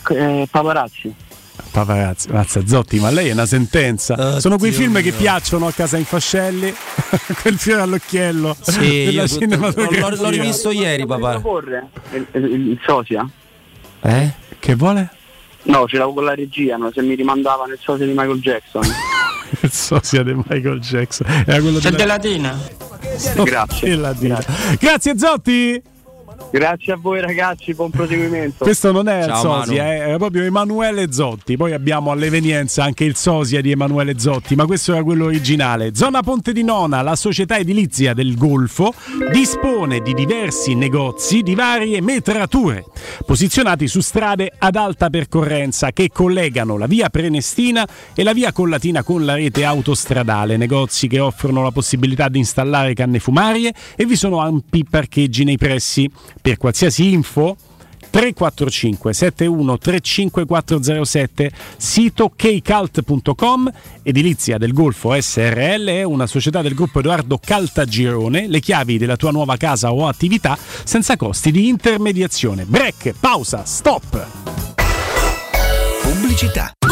Speaker 3: Eh, paparazzi.
Speaker 1: Paparazzi, mazza Zotti, ma lei è una sentenza. Oh, Sono quei film mio. che piacciono a casa in fascelli, quel fiore all'occhiello
Speaker 2: sì, della cinematografia. L'ho, l'ho rivisto ieri, papà.
Speaker 3: Il, il, il sosia?
Speaker 2: Eh?
Speaker 1: Che vuole?
Speaker 3: No, ce l'avevo con la regia, no? se mi rimandava nel sosia di Michael Jackson.
Speaker 1: il sosia di Michael Jackson.
Speaker 2: Era quello C'è della...
Speaker 3: Grazie.
Speaker 1: Grazie. Grazie Zotti.
Speaker 3: Grazie a voi ragazzi, buon proseguimento.
Speaker 1: Questo non è Ciao, il sosia, eh, era proprio Emanuele Zotti. Poi abbiamo all'evenienza anche il sosia di Emanuele Zotti, ma questo era quello originale. Zona Ponte di Nona, la società edilizia del Golfo, dispone di diversi negozi di varie metrature, posizionati su strade ad alta percorrenza che collegano la via Prenestina e la via Collatina con la rete autostradale. Negozi che offrono la possibilità di installare canne fumarie e vi sono ampi parcheggi nei pressi per qualsiasi info 345 71 35407 sito kcalt.com Edilizia del Golfo SRL è una società del gruppo Edoardo Caltagirone le chiavi della tua nuova casa o attività senza costi di intermediazione break, pausa, stop
Speaker 4: Pubblicità.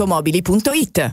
Speaker 5: automobili.it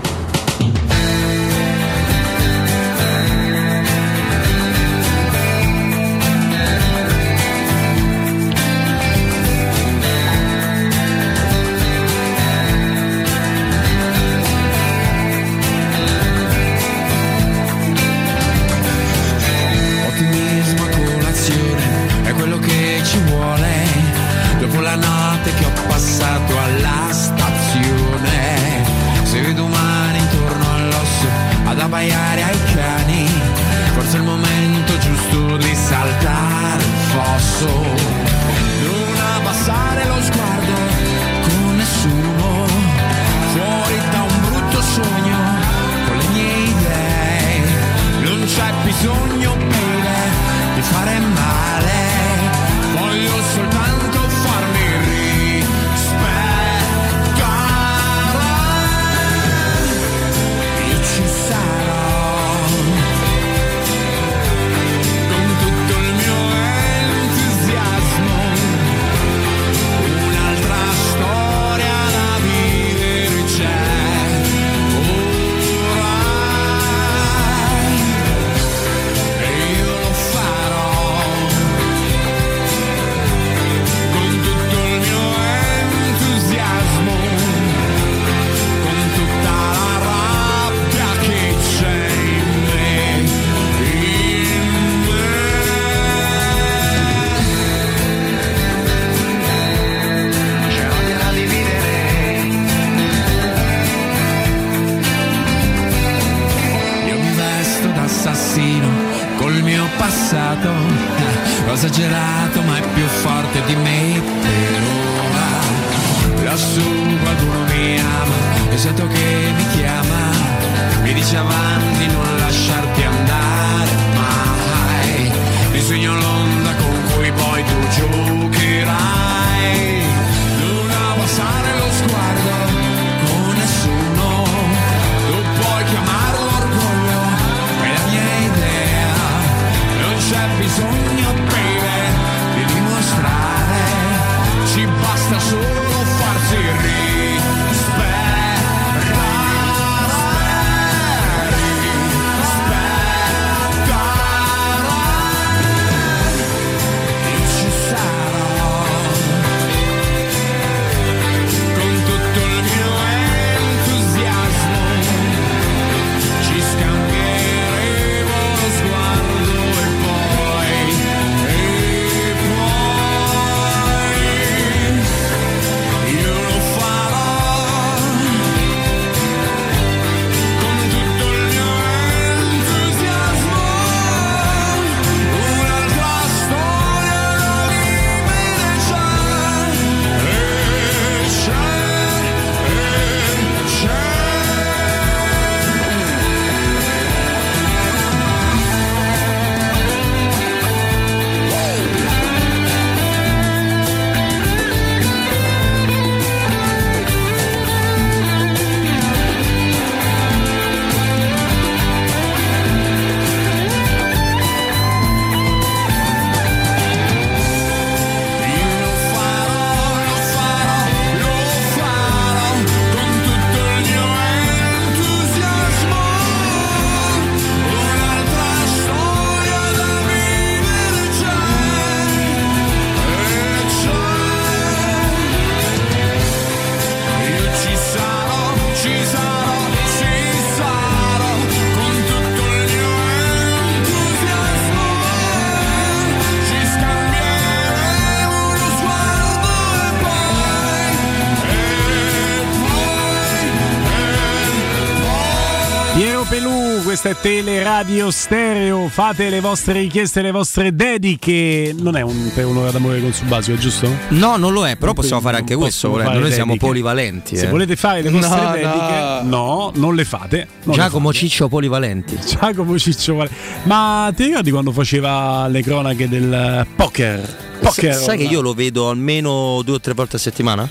Speaker 1: Teleradio Stereo. Fate le vostre richieste, le vostre dediche. Non è un, per un'ora d'amore con Subasio, è giusto?
Speaker 2: No, non lo è, però possiamo fare anche
Speaker 1: Non
Speaker 2: questo. volendo.
Speaker 1: fare
Speaker 2: Noi siamo polivalenti.
Speaker 1: Se
Speaker 2: eh.
Speaker 1: volete fare le vostre
Speaker 2: No,
Speaker 1: dediche, no. non le fate. Non le
Speaker 2: Giacomo Ciccio Polivalenti.
Speaker 1: Giacomo Ciccio Vale- Ma ti ricordi quando faceva le cronache del poker? Poker
Speaker 2: Sai che io lo vedo almeno due o tre volte a settimana?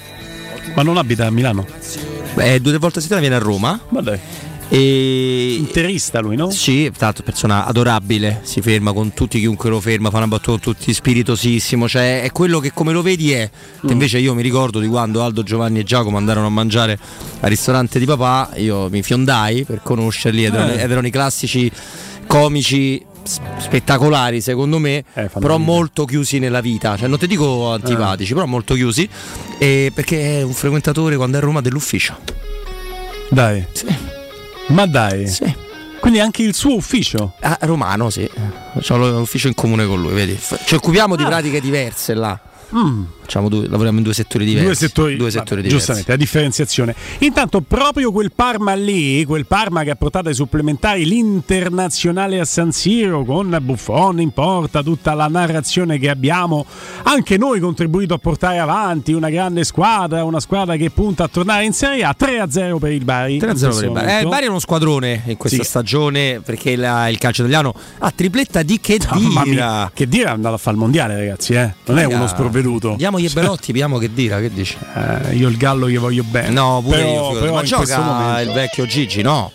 Speaker 1: Ma non abita a Milano?
Speaker 2: Beh, due o tre volte a settimana viene a Roma.
Speaker 1: Ma dai.
Speaker 2: E...
Speaker 1: Interista lui, no?
Speaker 2: Sì, tanto persona adorabile, si ferma con tutti, chiunque lo ferma, fa una battuta con tutti, spiritosissimo, cioè è quello che come lo vedi è.
Speaker 1: Mm.
Speaker 2: Invece io mi ricordo di quando Aldo, Giovanni e Giacomo andarono a mangiare al ristorante di papà, io mi fiondai per conoscerli ed erano,
Speaker 1: Eh.
Speaker 2: ed erano i classici comici spettacolari secondo me però molto chiusi nella vita cioè non ti dico antipatici però molto chiusi e perché è un frequentatore quando è a Roma dell'ufficio
Speaker 1: Dai. Ma dai. Quindi anche il suo ufficio?
Speaker 2: Ah, romano, sì. C'ho l'ufficio in comune con lui, vedi. Ci occupiamo di
Speaker 1: Ah.
Speaker 2: pratiche diverse là.
Speaker 1: Mm.
Speaker 2: Diciamo, due, lavoriamo in due settori diversi.
Speaker 1: Due settori,
Speaker 2: due settori
Speaker 1: vabbè,
Speaker 2: diversi.
Speaker 1: giustamente, la differenziazione. Intanto, proprio quel Parma lì, quel Parma che ha portato ai supplementari l'internazionale a San Siro con Buffon in porta, tutta la narrazione che abbiamo anche noi contribuito a portare avanti, una grande squadra, una squadra che punta a tornare in Serie A 3-0 per il Bari.
Speaker 2: 3-0 per il Bari. Eh, il Bari è uno squadrone in questa
Speaker 1: Sì.
Speaker 2: stagione perché la- il calcio italiano ha tripletta di che
Speaker 1: mia, che dire è andato a fare il mondiale, ragazzi, eh? Non è
Speaker 2: Raga,
Speaker 1: uno sprovveduto.
Speaker 2: Diamo gli Belotti, vediamo che dira, che dici?
Speaker 1: Eh, io il gallo che voglio bene.
Speaker 2: No, pure
Speaker 1: Però-
Speaker 2: io.
Speaker 1: però
Speaker 2: Ma gioca
Speaker 1: momento-
Speaker 2: il vecchio Gigi, no?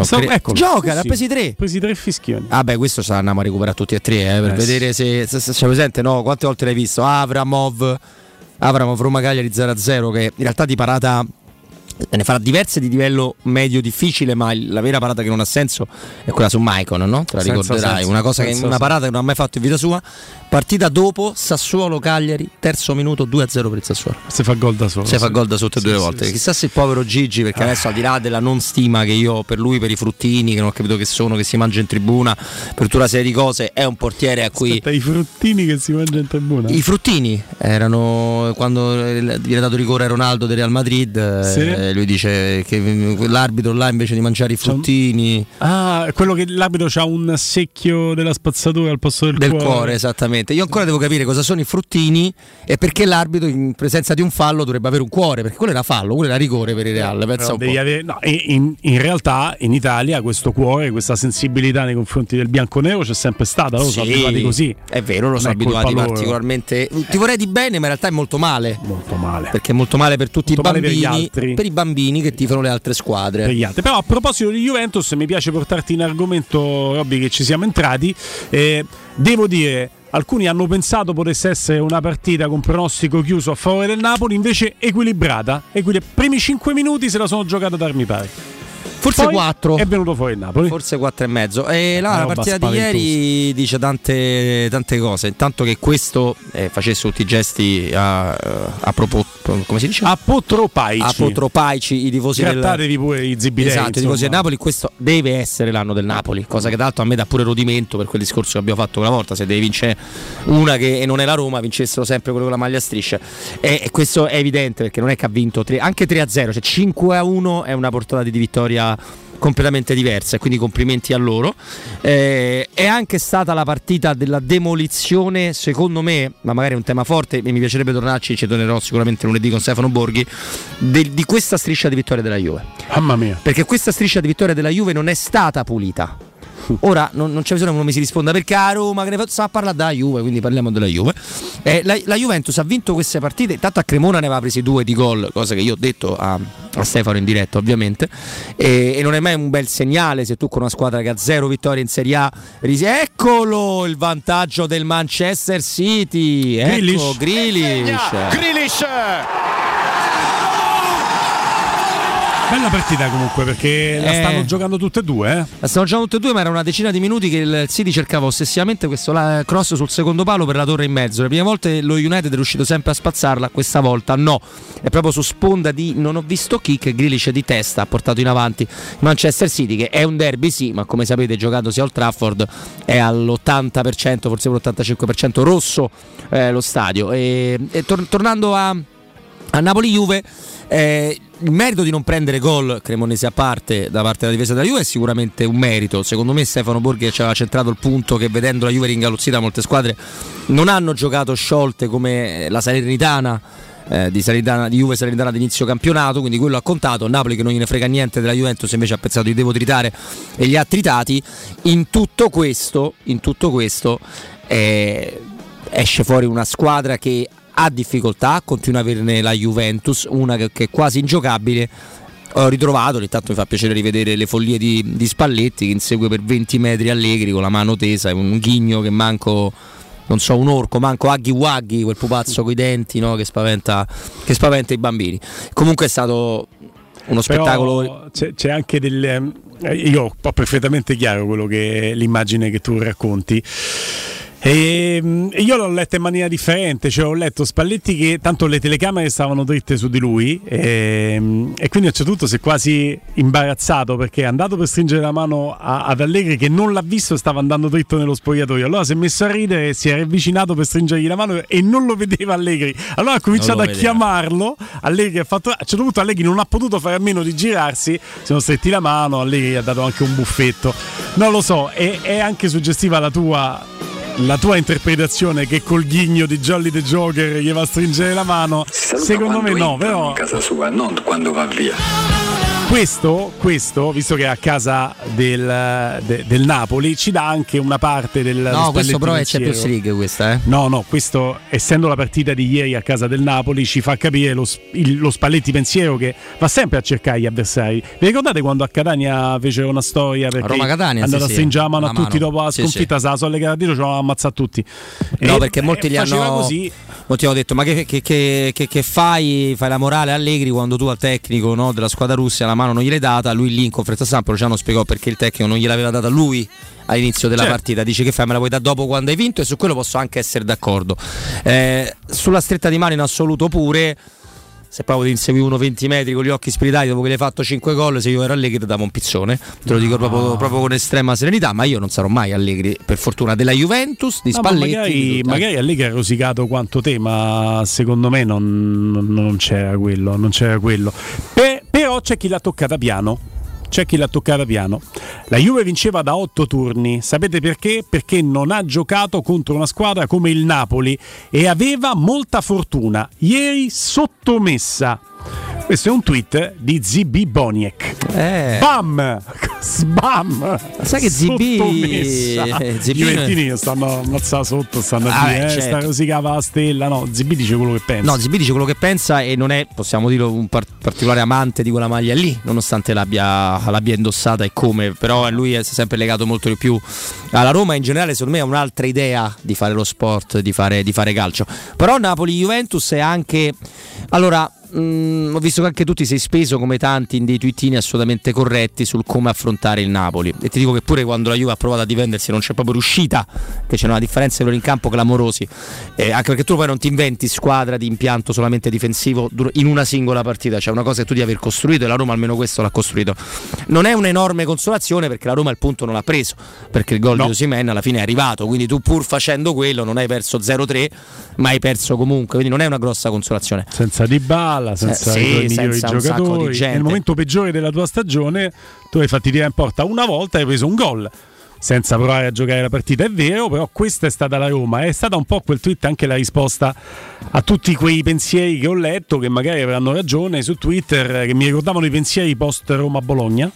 Speaker 1: Sta-
Speaker 2: cre-
Speaker 1: eccolo.
Speaker 2: Gioca,
Speaker 1: Sì,
Speaker 2: ne ha
Speaker 1: sì.
Speaker 2: presi tre.
Speaker 1: presi tre fischioni.
Speaker 2: Vabbè, questo sa andiamo a recuperare tutti e tre eh, per
Speaker 1: Eh,
Speaker 2: vedere se, se, se c'è presente, no? Quante volte l'hai visto? Avramov, Avramov Roma Cagliari 0-0 che in realtà di parata ne farà diverse di livello medio difficile, ma la vera parata che non ha senso è quella su Maicon, no? Te la
Speaker 1: Senza
Speaker 2: ricorderai,
Speaker 1: senso,
Speaker 2: una, cosa che, una
Speaker 1: senso.
Speaker 2: parata che non ha mai fatto in vita sua. Partita dopo Sassuolo Cagliari, terzo minuto 2-0 per il Sassuolo.
Speaker 1: Se fa gol da solo.
Speaker 2: Se fa
Speaker 1: sì.
Speaker 2: gol da sotto
Speaker 1: Sì,
Speaker 2: due
Speaker 1: sì,
Speaker 2: volte.
Speaker 1: sì.
Speaker 2: Chissà se il povero Gigi, perché adesso al di là della non stima che io ho per lui, per i fruttini, che non ho capito che sono, che si mangia in tribuna, per tutta una serie di cose, è un portiere a cui.
Speaker 1: Aspetta, i fruttini che si mangia in tribuna.
Speaker 2: I fruttini erano quando viene dato rigore a Ronaldo del Real Madrid. eh,
Speaker 1: Sì.
Speaker 2: lui dice che l'arbitro là invece di mangiare i fruttini
Speaker 1: Ah, quello che l'arbitro ha un secchio della spazzatura al posto del,
Speaker 2: del cuore. esattamente. Io ancora devo capire cosa sono i fruttini e perché l'arbitro in presenza di un fallo dovrebbe avere un cuore, perché quello era fallo, quello era rigore per il Real.
Speaker 1: Avere- no, in, in realtà in Italia questo cuore, questa sensibilità nei confronti del bianco-nero c'è sempre stata, loro sono
Speaker 2: Sì,
Speaker 1: abituati così.
Speaker 2: È vero, lo sono abituati
Speaker 1: loro.
Speaker 2: particolarmente. Ti vorrei di bene, ma in realtà è molto male.
Speaker 1: Molto male.
Speaker 2: Perché è molto male per tutti
Speaker 1: Molto
Speaker 2: i
Speaker 1: per
Speaker 2: bambini,
Speaker 1: altri.
Speaker 2: per i bambini che tifano le altre squadre.
Speaker 1: altri. Però a proposito di Juventus, mi piace portarti in argomento, Robby, che ci siamo entrati. Eh, devo dire, alcuni hanno pensato potesse essere una partita con pronostico chiuso a favore del Napoli, invece equilibrata. Equil- primi 5 minuti se la sono giocata ad armi pari.
Speaker 2: Forse
Speaker 1: Poi
Speaker 2: 4.
Speaker 1: È venuto fuori il Napoli.
Speaker 2: Forse 4 e mezzo. E là, la partita di ieri dice tante, tante cose. Intanto che questo eh, facesse tutti i gesti a, a propos- come si dice?
Speaker 1: Apotropaici.
Speaker 2: Apotropaici, i tifosi del
Speaker 1: Grattatevi pure i zibidei.
Speaker 2: Esatto, i tifosi
Speaker 1: insomma.
Speaker 2: del Napoli, questo deve essere l'anno del Napoli, cosa che d'altro a me dà pure rodimento per quel discorso che abbiamo fatto quella volta, se devi vincere una che e non è la Roma, vincessero sempre quello con la maglia a strisce. E, e questo è evidente perché non è che ha vinto tre- anche 3-0, cioè 5-1 è una portata di vittoria completamente diversa e quindi complimenti a loro. Eh, è anche stata la partita della demolizione, secondo me, ma magari è un tema forte e mi piacerebbe tornarci, ci tornerò sicuramente lunedì con Stefano Borghi, del- di questa striscia di vittoria della Juve.
Speaker 1: Mamma mia.
Speaker 2: Perché questa striscia di vittoria della Juve non è stata pulita. Ora non, non c'è bisogno che uno mi si risponda perché a Roma che ne fa- sta a parlare della Juve, quindi parliamo della Juve. Eh, la, la Juventus ha vinto queste partite, intanto a Cremona ne aveva presi due di gol, cosa che io ho detto a, a Stefano in diretta ovviamente, e, e non è mai un bel segnale se tu con una squadra che ha zero vittorie in Serie A, risi- eccolo il vantaggio del Manchester City, ecco
Speaker 1: Grealish.
Speaker 2: Grealish.
Speaker 6: Grealish
Speaker 1: Bella partita comunque perché la
Speaker 2: Eh.
Speaker 1: stanno giocando tutte e due. Eh?
Speaker 2: La stanno giocando tutte e due, ma era una decina di minuti che il City cercava ossessivamente questo la- cross sul secondo palo per la torre in mezzo. Le prime volte lo United è riuscito sempre a spazzarla, questa volta no. È proprio su sponda di non ho visto chi che Grealish di testa ha portato in avanti Manchester City, che è un derby, sì, ma come sapete, giocandosi a Old Trafford è all'80%, forse all'85% rosso eh, lo stadio. E, e tor- tornando a a Napoli-Juve eh, il merito di non prendere gol cremonese a parte da parte della difesa della Juve è sicuramente un merito. Secondo me Stefano Borghi ci aveva centrato il punto che vedendo la Juve ringaluzzita molte squadre. Non hanno giocato sciolte come la Salernitana eh, di, Salernitana, di Juve Salernitana d'inizio campionato quindi quello ha contato. Napoli che non gliene frega niente della Juventus invece ha pensato di devo tritare e li ha tritati in tutto questo in tutto questo eh, esce fuori una squadra che ha difficoltà, continua a averne la Juventus, una che, che è quasi ingiocabile. Ho ritrovato, ogni tanto mi fa piacere rivedere le follie di, di Spalletti che insegue per 20 metri Allegri con la mano tesa, un ghigno che manco, non so, un orco, manco Aghi Waghi, quel pupazzo coi denti no, che, spaventa, che spaventa i bambini. Comunque è stato uno spettacolo
Speaker 1: c'è, c'è anche del. eh, Io ho perfettamente chiaro quello che l'immagine che tu racconti. E, mm, io l'ho letta in maniera differente, cioè ho letto Spalletti che tanto le telecamere stavano dritte su di lui e, mm, e quindi punto si è quasi imbarazzato perché è andato per stringere la mano a, ad Allegri che non l'ha visto stava andando dritto nello spogliatoio. Allora si è messo a ridere, si è avvicinato per stringergli la mano e non lo vedeva Allegri. Allora ha cominciato a chiamarlo, Allegri ha fatto, a un certo punto Allegri non ha potuto fare a meno di girarsi, si sono stretti la mano, Allegri ha dato anche un buffetto. Non lo so, è, è anche suggestiva la tua la tua interpretazione che col ghigno di Jolly the Joker gli va a stringere la mano, secondo me no, però
Speaker 6: in casa sua, non quando va via.
Speaker 1: Questo, questo, visto che è a casa del, de, del, Napoli, ci dà anche una parte del.
Speaker 2: No, questo però è Champions League, questa, eh?
Speaker 1: No, no, questo, essendo la partita di ieri a casa del Napoli, ci fa capire lo, il, lo Spalletti pensiero che va sempre a cercare gli avversari. Vi ricordate quando a Catania fecero una storia perché
Speaker 2: Roma Catania, è
Speaker 1: andata
Speaker 2: sì,
Speaker 1: a stringere la mano a
Speaker 2: mano.
Speaker 1: tutti dopo la sconfitta,
Speaker 2: sì,
Speaker 1: sì. la solle Garadino, ci hanno ammazzato tutti.
Speaker 2: No,
Speaker 1: e,
Speaker 2: perché molti li hanno.
Speaker 1: Così.
Speaker 2: Molti hanno detto: Ma che, che, che, che, fai? Fai la morale Allegri quando tu al tecnico no, della squadra russa la mano non gliel'hai data? Lui lì in conferenza stampa Luciano spiegò perché il tecnico non gliel'aveva data lui all'inizio della certo. partita. Dice che fai me la vuoi dare dopo quando hai vinto e su quello posso anche essere d'accordo. Eh, sulla stretta di mano in assoluto pure se proprio ti insegui uno 20 metri con gli occhi spiritati dopo che hai fatto 5 gol, se io ero allegri ti davo un pizzone. Te lo dico proprio, proprio, con estrema serenità, ma io non sarò mai allegri, per fortuna, della Juventus, di Spalletti.
Speaker 1: No, magari, magari Allegri ha rosicato quanto te, ma secondo me non, non c'era quello. Non c'era quello. Pe- però c'è chi l'ha toccata piano c'è chi l'ha toccata piano. La Juve vinceva da otto turni, sapete perché? Perché non ha giocato contro una squadra come il Napoli e aveva molta fortuna. Ieri sottomessa. Questo è un tweet di ZB Boniek.
Speaker 2: Eh.
Speaker 1: Bam! Sbam!
Speaker 2: Sai che ZB
Speaker 1: I Juventini stanno ammazzando sotto, stanno
Speaker 2: ah, beh,
Speaker 1: eh,
Speaker 2: certo.
Speaker 1: sta rosicava la stella. No, ZB dice quello che pensa.
Speaker 2: No, ZB dice quello che pensa e non è, possiamo dire, un par- particolare amante di quella maglia lì, nonostante l'abbia, l'abbia indossata e come, però lui è sempre legato molto di più alla Roma in generale, secondo me ha un'altra idea di fare lo sport, di fare, di fare calcio. Però Napoli-Juventus è anche... Allora, Mm, ho visto che anche tu ti sei speso come tanti in dei twittini assolutamente corretti sul come affrontare il Napoli. E ti dico che pure quando la Juve ha provato a difendersi non c'è proprio riuscita che c'è una differenza in campo clamorosi. Eh, anche perché tu poi non ti inventi squadra di impianto solamente difensivo in una singola partita. C'è una cosa che tu devi aver costruito e la Roma almeno questo l'ha costruito. Non è un'enorme consolazione perché la Roma il punto non l'ha preso perché il gol no. di Osimen alla fine è arrivato. Quindi tu pur facendo quello non hai perso 0-3 ma hai perso comunque. Quindi non è una grossa consolazione.
Speaker 1: Senza Di Bala senza
Speaker 2: eh,
Speaker 1: i tuoi
Speaker 2: sì,
Speaker 1: migliori giocatori. Nel momento peggiore della tua stagione, tu hai fatti tirare in porta una volta e hai preso un gol. Senza provare a giocare la partita, è vero, però questa è stata la Roma. È stata un po' quel tweet anche la risposta a tutti quei pensieri che ho letto, che magari avranno ragione su Twitter, che mi ricordavano i pensieri post Roma-Bologna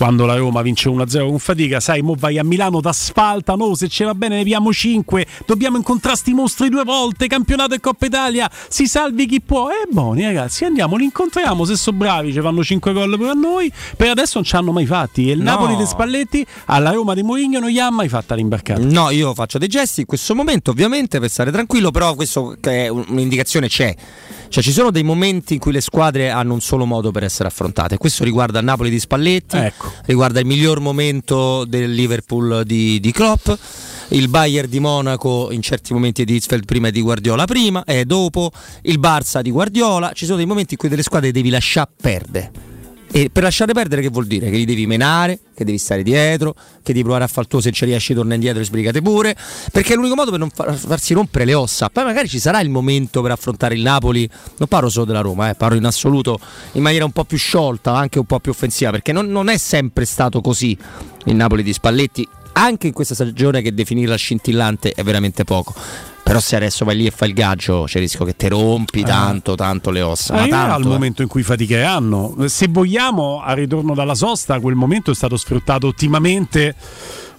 Speaker 1: quando la Roma vince 1-0 con fatica, sai, mo vai a Milano d'asfalta, no, se ce va bene ne abbiamo 5, dobbiamo incontrare sti mostri due volte, campionato e Coppa Italia, si salvi chi può. E eh, buoni ragazzi, andiamo, li incontriamo, se sono bravi ci fanno 5 gol per noi, per adesso non ci hanno mai fatti. E il no. Napoli di Spalletti alla Roma di Mourinho non gli ha mai fatta l'imbarcata.
Speaker 2: No, io faccio dei gesti in questo momento, ovviamente, per stare tranquillo, però questo è un'indicazione c'è. Cioè ci sono dei momenti in cui le squadre hanno un solo modo per essere affrontate. Questo riguarda il Napoli di Spalletti,
Speaker 1: ecco.
Speaker 2: Riguarda il miglior momento del Liverpool di, di Klopp, il Bayern di Monaco in certi momenti di Hitzfeld prima e di Guardiola prima e dopo, il Barça di Guardiola. Ci sono dei momenti in cui delle squadre devi lasciare perdere. E per lasciare perdere che vuol dire? Che li devi menare, che devi stare dietro, che devi provare a far tuo se ci riesci torna indietro e sbrigate pure, perché è l'unico modo per non far, farsi rompere le ossa. Poi magari ci sarà il momento per affrontare il Napoli, non parlo solo della Roma, eh, parlo in assoluto in maniera un po' più sciolta, anche un po' più offensiva, perché non, non è sempre stato così il Napoli di Spalletti, anche in questa stagione che definirla scintillante è veramente poco. Però se adesso vai lì e fai il gaggio, c'è il rischio che te rompi tanto, tanto le ossa.
Speaker 1: Eh,
Speaker 2: ma tanto,
Speaker 1: al
Speaker 2: eh.
Speaker 1: momento in cui faticheranno. Se vogliamo, al ritorno dalla sosta, quel momento è stato sfruttato ottimamente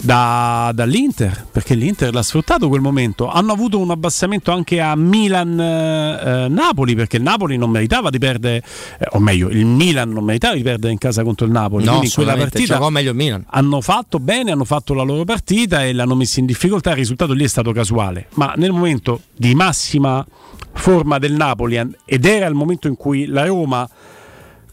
Speaker 1: da, dall'Inter, perché l'Inter l'ha sfruttato quel momento. Hanno avuto un abbassamento anche a Milan-Napoli, perché il Napoli non meritava di perdere, eh, o meglio, il Milan non meritava di perdere in casa contro il Napoli.
Speaker 2: No,
Speaker 1: Quindi in quella partita
Speaker 2: giocò meglio il Milan.
Speaker 1: hanno fatto bene, hanno fatto la loro partita e l'hanno messa in difficoltà. Il risultato lì è stato casuale, ma nel momento di massima forma del Napoli ed era il momento in cui la Roma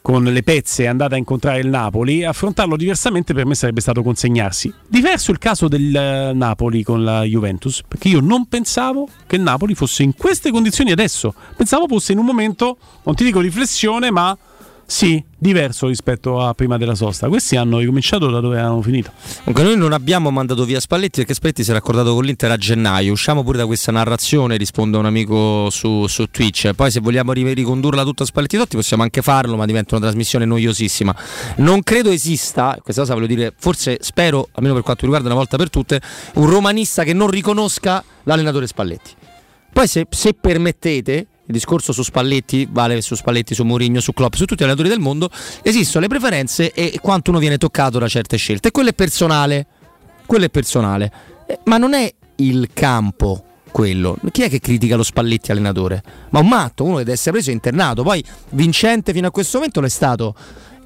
Speaker 1: con le pezze è andata a incontrare il Napoli, affrontarlo diversamente per me sarebbe stato consegnarsi. Diverso il caso del eh, Napoli con la Juventus, perché io non pensavo che il Napoli fosse in queste condizioni adesso. Pensavo fosse in un momento, non ti dico riflessione, ma sì, diverso rispetto a prima della sosta. Questi hanno ricominciato da dove hanno finito.
Speaker 2: Comunque noi non abbiamo mandato via Spalletti perché Spalletti si era accordato con l'Inter a gennaio. Usciamo pure da questa narrazione, risponde un amico su, su Twitch. Poi se vogliamo ricondurla tutta a Spalletti Totti possiamo anche farlo, ma diventa una trasmissione noiosissima. Non credo esista, questa cosa voglio dire, forse spero, almeno per quanto riguarda una volta per tutte, un romanista che non riconosca l'allenatore Spalletti. Poi se, se permettete, il discorso su Spalletti vale su Spalletti, su Mourinho, su Klopp, su tutti gli allenatori del mondo, esistono le preferenze e quanto uno viene toccato da certe scelte. Quello è personale, quello è personale. Eh, ma non è il campo quello. Chi è che critica lo Spalletti allenatore? Ma un matto, uno che deve essere preso e internato. Poi vincente fino a questo momento l'è stato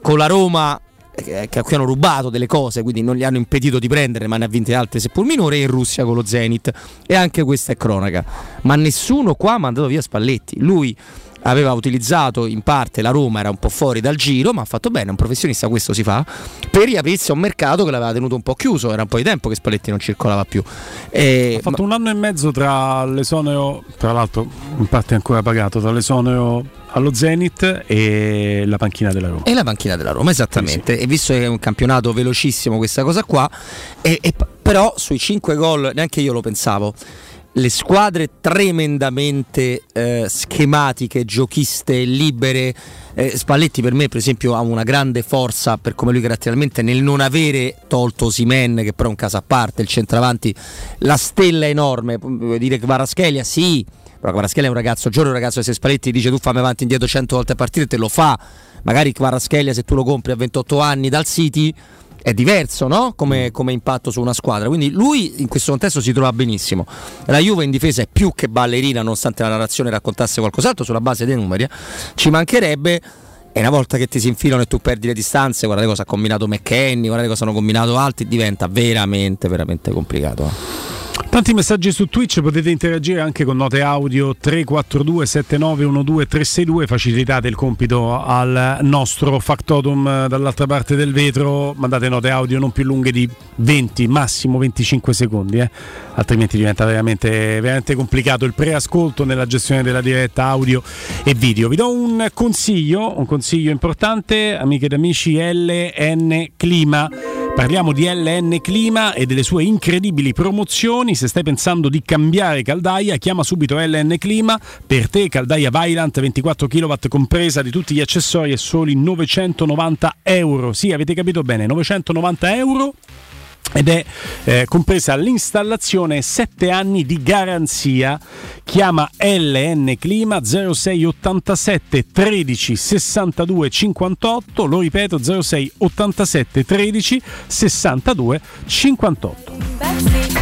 Speaker 2: con la Roma che a cui hanno rubato delle cose, quindi non gli hanno impedito di prendere, ma ne ha vinte altre seppur minore, in Russia con lo Zenit. E anche questa è cronaca. Ma nessuno qua ha mandato via Spalletti. Lui aveva utilizzato in parte la Roma, era un po' fuori dal giro, ma ha fatto bene, un professionista questo si fa, per riaprirsi a un mercato che l'aveva tenuto un po' chiuso, era un po' di tempo che Spalletti non circolava più.
Speaker 1: E, ha fatto ma... un anno e mezzo tra l'esoneo, tra l'altro in parte ancora pagato, tra l'esoneo allo Zenit e la panchina della Roma.
Speaker 2: E la panchina della Roma, esattamente. Sì, sì. E visto che è un campionato velocissimo questa cosa qua, e, e, però sui 5 gol neanche io lo pensavo le squadre tremendamente eh, schematiche, giochiste, libere. Eh, Spalletti per me per esempio ha una grande forza per come lui caratterialmente nel non avere tolto Simen che però è un caso a parte, il centravanti, la stella enorme, vuoi dire che Varaschelia sì, però Kvaratskhelia è un ragazzo giovane, un ragazzo se Spalletti dice tu fammi avanti e indietro 100 volte a partire te lo fa, magari Kvaratskhelia se tu lo compri a 28 anni dal City è diverso no? come, mm. come, impatto su una squadra. Quindi lui in questo contesto si trova benissimo. La Juve in difesa è più che ballerina, nonostante la narrazione raccontasse qualcos'altro sulla base dei numeri. Eh. Ci mancherebbe. E una volta che ti si infilano e tu perdi le distanze, guardate cosa ha combinato McKenny, guardate cosa hanno combinato altri, diventa veramente, veramente complicato. Eh.
Speaker 1: Tanti messaggi su Twitch, potete interagire anche con note audio 342 7912 362, facilitate il compito al nostro factotum dall'altra parte del vetro, mandate note audio non più lunghe di 20, massimo 25 secondi, eh? altrimenti diventa veramente, veramente complicato il preascolto nella gestione della diretta audio e video. Vi do un consiglio, un consiglio importante, amiche ed amici, LN Clima Parliamo di LN Clima e delle sue incredibili promozioni. Se stai pensando di cambiare caldaia, chiama subito LN Clima. Per te caldaia Vaillant 24 kW compresa di tutti gli accessori e soli 990 euro. Sì, avete capito bene, 990 euro ed è eh, compresa l'installazione e 7 anni di garanzia. Chiama LN Clima 0687 13 62 58, lo ripeto 0687 13 62 58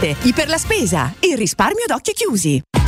Speaker 5: Iper la spesa. Il risparmio ad occhi chiusi.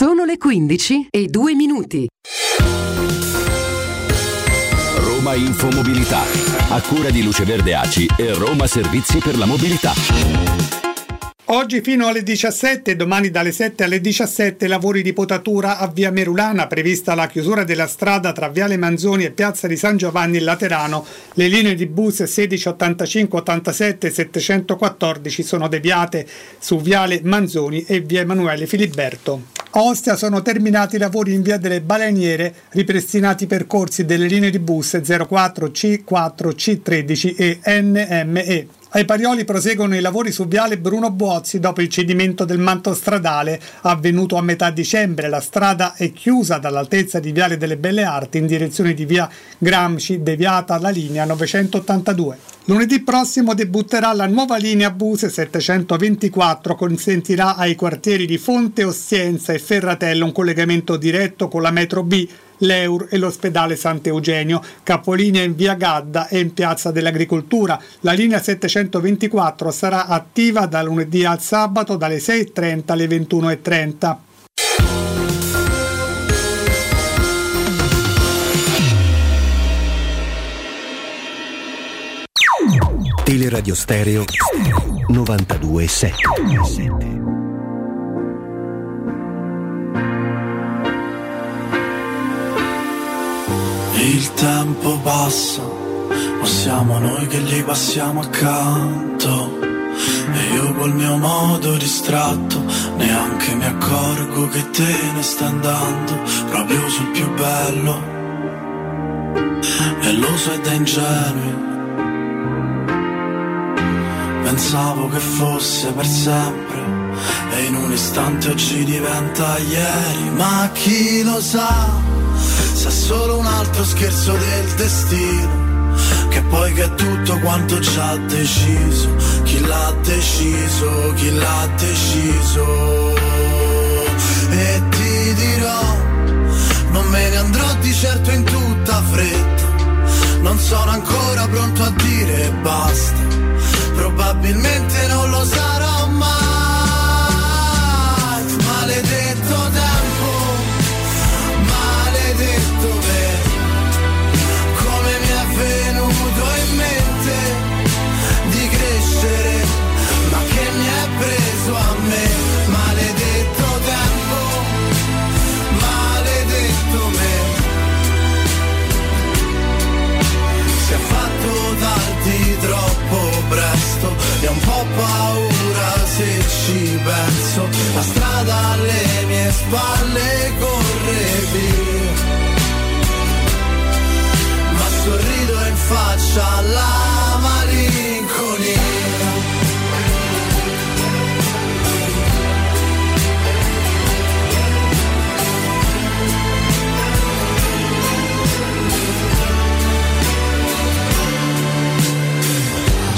Speaker 7: Sono le 15 e 2 minuti.
Speaker 8: Roma Infomobilità. A cura di Luce Verde Aci e Roma Servizi per la Mobilità.
Speaker 9: Oggi fino alle 17 e domani dalle 7 alle 17 lavori di potatura a Via Merulana, prevista la chiusura della strada tra Viale Manzoni e Piazza di San Giovanni in Laterano. Le linee di bus 1685, 87 e 714 sono deviate su Viale Manzoni e Via Emanuele Filiberto. A Ostia sono terminati i lavori in via delle Baleniere, ripristinati i percorsi delle linee di bus 04, C4, C13 e NME. Ai Parioli proseguono i lavori su Viale Bruno Buozzi dopo il cedimento del manto stradale avvenuto a metà dicembre. La strada è chiusa dall'altezza di Viale delle Belle Arti in direzione di via Gramsci, deviata la linea 982. Lunedì prossimo debutterà la nuova linea Buse 724, consentirà ai quartieri di Fonte Ostienza e Ferratello un collegamento diretto con la metro B l'Eur e l'ospedale Sant'Eugenio, capolinea in via Gadda e in piazza dell'Agricoltura. La linea 724 sarà attiva da lunedì al sabato dalle 6.30 alle 21.30.
Speaker 10: Teleradio Stereo 927.
Speaker 11: Il tempo passa, ma siamo noi che gli passiamo accanto. E io col mio modo distratto, neanche mi accorgo che te ne stai andando, proprio sul più bello. E lo so è da ingenui. Pensavo che fosse per sempre, e in un istante oggi diventa ieri, ma chi lo sa? È solo un altro scherzo del destino. Che poi che è tutto quanto già deciso. Chi l'ha deciso, chi l'ha deciso. E ti dirò, non me ne andrò di certo in tutta fretta non sono ancora pronto a dire basta. Probabilmente non lo sarò e un po' paura se ci penso. La strada alle mie spalle corre via. Ma sorrido in faccia alla malinconia.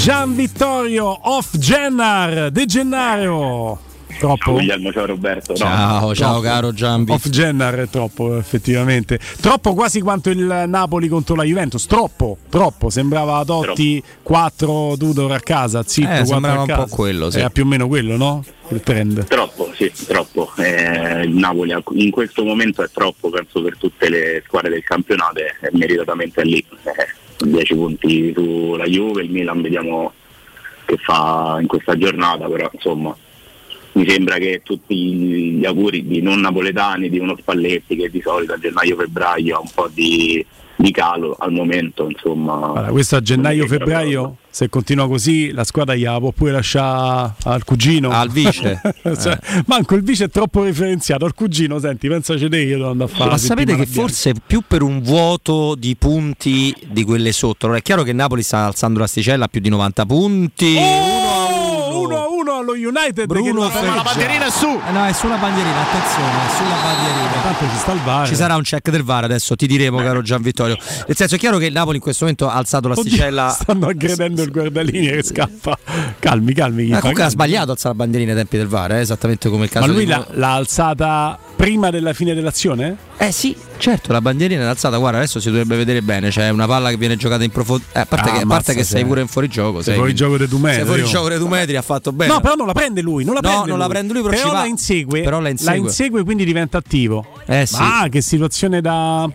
Speaker 1: Gian Vittorio off Gennar De Gennaro. Troppo.
Speaker 12: Ciao Guglielmo, ciao Roberto. No,
Speaker 2: Ciao, ciao
Speaker 1: Troppo.
Speaker 2: caro Giambi.
Speaker 1: Off Gennar è troppo, effettivamente. Troppo quasi quanto il Napoli contro la Juventus. Troppo, troppo. Sembrava Totti 4 Tudor a casa, zitto,
Speaker 2: Eh,
Speaker 1: 4
Speaker 2: sembrava
Speaker 1: a
Speaker 2: un
Speaker 1: casa.
Speaker 2: po' quello, sì.
Speaker 1: Era più o meno quello, no? Il trend.
Speaker 12: Troppo, sì, troppo. Eh, il Napoli in questo momento è troppo, penso, per tutte le squadre del campionato e meritatamente è lì. Eh, 10 punti sulla Juve, il Milan vediamo che fa in questa giornata, però insomma mi sembra che tutti gli auguri di non napoletani, di uno Spalletti che di solito a gennaio-febbraio ha un po' di, di calo al momento, insomma.
Speaker 1: Allora, questo a gennaio-febbraio, se continua così, la squadra gliela può pure lasciare al cugino.
Speaker 2: Al vice.
Speaker 1: Cioè, Manco il vice è troppo referenziato. Al cugino, senti, pensa te che io devo andare a fare.
Speaker 2: Ma sapete che forse più per un vuoto di punti di quelle sotto. Allora, è chiaro che Napoli sta alzando l'asticella a più di 90 punti.
Speaker 1: bianca. 1 a 1 allo United.
Speaker 2: Bruno
Speaker 1: che pareggia.
Speaker 2: La bandierina
Speaker 1: è su.
Speaker 2: Eh no, è sulla bandierina, attenzione, è sulla bandierina.
Speaker 1: Tanto ci sta il VAR.
Speaker 2: Ci sarà un check del VAR adesso, ti diremo, caro Gian Vittorio. Nel senso, è chiaro che il Napoli in questo momento ha alzato l'asticella.
Speaker 1: Oddio, stanno aggredendo il guardalini che scappa. Calmi, calmi.
Speaker 2: Ma comunque ha sbagliato a alzare la bandierina ai tempi del VAR, eh, esattamente come il caso
Speaker 1: Ma lui
Speaker 2: di
Speaker 1: l'ha, l'ha alzata prima della fine dell'azione?
Speaker 2: Eh sì, certo, la bandierina è alzata, guarda, adesso si dovrebbe vedere bene, c'è una palla che viene giocata in profondità. a parte,
Speaker 1: Ah,
Speaker 2: che, a parte che sei pure in fuorigioco.
Speaker 1: Sei fuori gioco dei due metri,
Speaker 2: Sei fuori
Speaker 1: io.
Speaker 2: gioco dei due metri, ha fatto bene.
Speaker 1: No, però non la prende lui, non la
Speaker 2: No,
Speaker 1: prende
Speaker 2: non la prende lui, però ci va.
Speaker 1: la insegue.
Speaker 2: Però la insegue.
Speaker 1: insegue, quindi diventa attivo.
Speaker 2: Eh sì.
Speaker 1: Ah, che situazione da,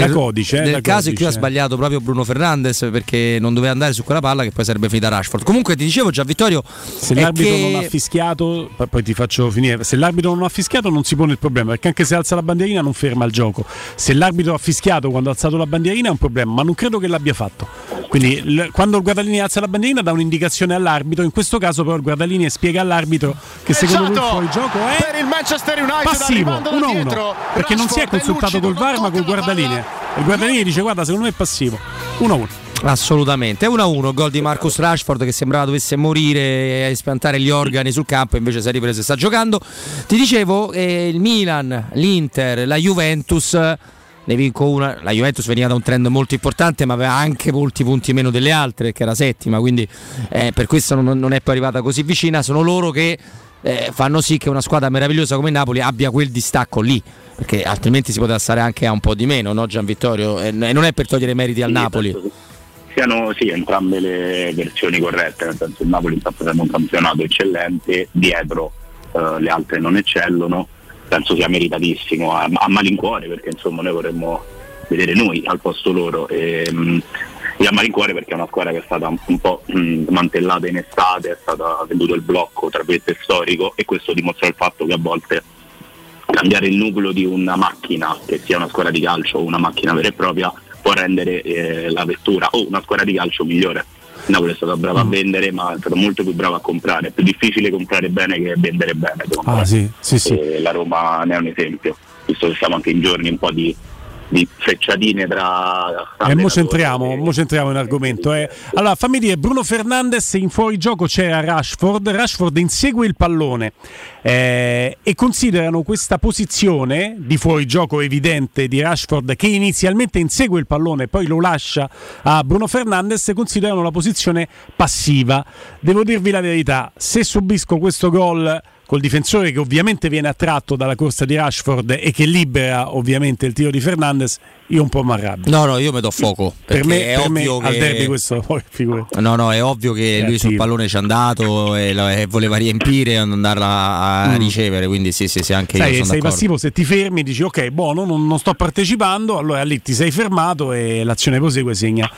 Speaker 1: da
Speaker 2: E
Speaker 1: codice. eh,
Speaker 2: Nel
Speaker 1: da
Speaker 2: caso in cui ha
Speaker 1: codice.
Speaker 2: sbagliato proprio Bruno Fernandes perché non doveva andare su quella palla che poi sarebbe finita Rashford. Comunque ti dicevo già Vittorio
Speaker 1: Se l'arbitro
Speaker 2: che-
Speaker 1: non ha fischiato, poi- ti faccio finire. Se l'arbitro non ha fischiato, non si pone il problema, perché anche se alza la bandierina non ferma il gioco. Se l'arbitro ha fischiato quando ha alzato la bandierina è un problema, ma non credo che l'abbia fatto. Quindi l- quando il guardalini alza la bandierina dà un'indicazione all'arbitro, in questo caso però il guardalini spiega all'arbitro che secondo lui il fuorigioco è
Speaker 13: per il Manchester United
Speaker 1: passivo,
Speaker 13: arrivando da
Speaker 1: 1-1,
Speaker 13: dietro.
Speaker 1: perché non si è
Speaker 13: Rashford
Speaker 1: consultato col VAR ma col guardalini. Il guardalini dice guarda secondo me è passivo, 1-1.
Speaker 2: Assolutamente, è 1-1, gol di Marcus Rashford che sembrava dovesse morire e spiantare gli organi sul campo, invece si è ripreso e sta giocando. Ti dicevo, eh, il Milan, l'Inter, la Juventus, ne vinco una, la Juventus veniva da un trend molto importante ma aveva anche molti punti meno delle altre, che era settima, quindi eh, per questo non, non è poi arrivata così vicina, sono loro che eh, fanno sì che una squadra meravigliosa come Napoli abbia quel distacco lì. Perché altrimenti si poteva stare anche a un po' di meno, no Gian Vittorio? E non è per togliere meriti al
Speaker 12: Sì,
Speaker 2: Napoli.
Speaker 12: penso Siano sì, entrambe le versioni corrette, nel senso il Napoli sta facendo un campionato eccellente, dietro eh, le altre non eccellono, penso sia meritatissimo, a, a malincuore perché insomma noi vorremmo vedere noi al posto loro e, mm, e a malincuore perché è una squadra che è stata un, un po' mm, smantellata in estate, è stato venduto il blocco tra virgolette storico e questo dimostra il fatto che a volte cambiare il nucleo di una macchina, che sia una squadra di calcio o una macchina vera e propria, può rendere eh, la vettura o una squadra di calcio migliore. Napoli è stato bravo a vendere, ma è stato molto più bravo a comprare. È più difficile comprare bene che vendere bene.
Speaker 1: Ah sì, sì, sì.
Speaker 12: La Roma ne è un esempio, visto che siamo anche in giorni un po' di, di frecciatine tra.
Speaker 1: E mo
Speaker 12: allenatori.
Speaker 1: centriamo, mo centriamo in argomento. eh. Allora, fammi dire, Bruno Fernandes in fuorigioco c'era Rashford, Rashford insegue il pallone eh, e considerano questa posizione di fuorigioco evidente di Rashford che inizialmente insegue il pallone e poi lo lascia a Bruno Fernandes, considerano la posizione passiva. Devo dirvi la verità, se subisco questo gol col difensore che ovviamente viene attratto dalla corsa di Rashford e che libera ovviamente il tiro di Fernandez, io un po' mi arrabbio.
Speaker 2: No, no, io mi do fuoco.
Speaker 1: Per me,
Speaker 2: è
Speaker 1: per me
Speaker 2: ovvio
Speaker 1: al
Speaker 2: che...
Speaker 1: derby questo poi figura.
Speaker 2: No, no, è ovvio che lui sul pallone ci è andato e, la- e voleva riempire e andarla a
Speaker 1: Mm.
Speaker 2: ricevere, quindi sì, sì, sì, anche io
Speaker 1: Sai,
Speaker 2: sono
Speaker 1: sei
Speaker 2: d'accordo.
Speaker 1: passivo se ti fermi, dici ok, buono, non, non sto partecipando, allora lì ti sei fermato e l'azione prosegue segna,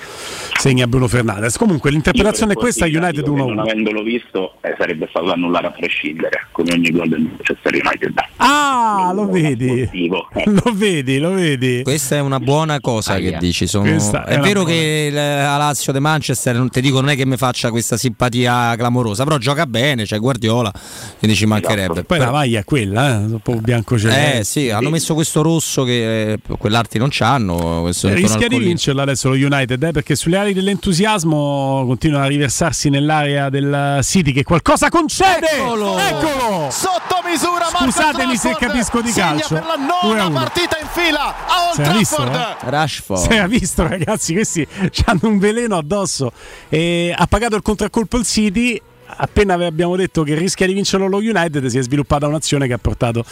Speaker 1: segna Bruno Fernandez. Comunque l'interpretazione è questa, United
Speaker 12: dico che Non
Speaker 1: 1-1.
Speaker 12: avendolo visto eh, sarebbe stato annullare a prescindere, come ogni gol del Manchester United.
Speaker 1: Ah, lo vedi, lo vedi, lo vedi.
Speaker 2: Questa è una buona cosa che dici. sono-
Speaker 1: è
Speaker 2: È vero
Speaker 1: buona-
Speaker 2: che la Lazio de Manchester, non ti dico, non è che mi faccia questa simpatia clamorosa, però gioca bene, c'è Guardiola, quindi ci mancherebbe.
Speaker 1: Poi la
Speaker 2: Però-
Speaker 1: maglia è quella, eh, un po' bianco
Speaker 2: eh sì, hanno messo questo rosso che eh, quell'altri non c'hanno. Intorno
Speaker 1: Rischia di vincerla adesso lo United eh, perché sulle ali dell'entusiasmo continuano a riversarsi nell'area del City che qualcosa concede.
Speaker 13: Eccolo!
Speaker 1: Eccolo!
Speaker 13: Sotto misura
Speaker 1: Scusatemi se capisco di calcio.
Speaker 13: per la
Speaker 1: 2 a
Speaker 13: nona
Speaker 1: 1.
Speaker 13: partita in fila a Old
Speaker 1: Si era visto,
Speaker 13: Trafford.
Speaker 1: eh?
Speaker 2: Rashford.
Speaker 1: Si era visto, ragazzi, questi hanno un veleno addosso. E ha pagato il contraccolpo il City. Appena abbiamo detto che rischia di vincerlo lo United, si è sviluppata un'azione che ha portato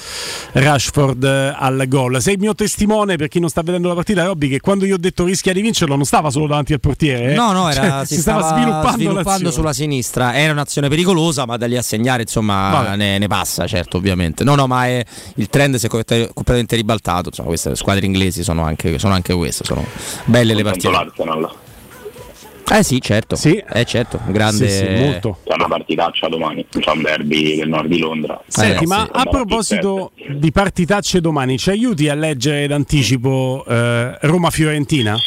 Speaker 1: Rashford eh, al gol. Sei il mio testimone per chi non sta vedendo la partita, Robby, che quando io ho detto rischia di vincerlo non stava solo davanti al portiere. eh.
Speaker 2: No, no, era,
Speaker 1: Cioè,
Speaker 2: si, stava,
Speaker 1: sviluppando,
Speaker 2: sviluppando
Speaker 1: l'azione.
Speaker 2: sulla sinistra. Era un'azione pericolosa, ma da lì a segnare, insomma, ne, ne passa, certo, ovviamente. No, no, ma è- il trend si è completamente ribaltato. Insomma, queste squadre inglesi sono anche, sono anche queste, sono belle le partite. Eh sì, certo. Eh certo, un grande
Speaker 12: C'è una partitaccia domani, c'è un derby del nord di Londra.
Speaker 1: Senti,
Speaker 12: Eh,
Speaker 1: ma
Speaker 12: sì,
Speaker 1: a proposito di partitacce domani, ci aiuti a leggere d'anticipo eh, Roma-Fiorentina?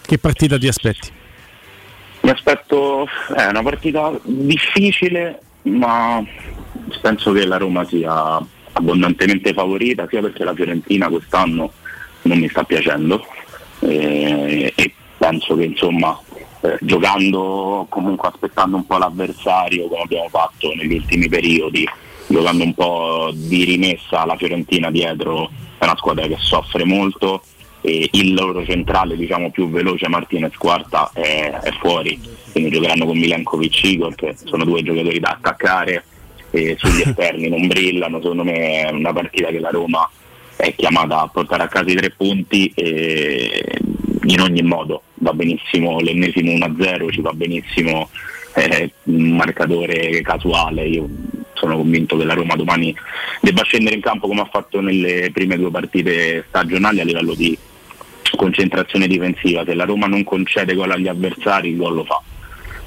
Speaker 1: Che partita ti aspetti?
Speaker 12: Mi aspetto, è una partita difficile, ma penso che la Roma sia abbondantemente favorita, sia perché la Fiorentina quest'anno non mi sta piacendo eh, e penso che insomma eh, giocando comunque aspettando un po' l'avversario come abbiamo fatto negli ultimi periodi, giocando un po' di rimessa la Fiorentina dietro è una squadra che soffre molto e il loro centrale diciamo più veloce Martinez Quarta è, è fuori, quindi giocheranno con Milenkovic Igor che sono due giocatori da attaccare e sugli esterni non brillano, secondo me è una partita che la Roma è chiamata a portare a casa i tre punti e in ogni modo va benissimo l'ennesimo 1-0, ci va benissimo eh, un marcatore casuale, io sono convinto che la Roma domani debba scendere in campo come ha fatto nelle prime due partite stagionali a livello di concentrazione difensiva, se la Roma non concede gol agli avversari il gol lo fa.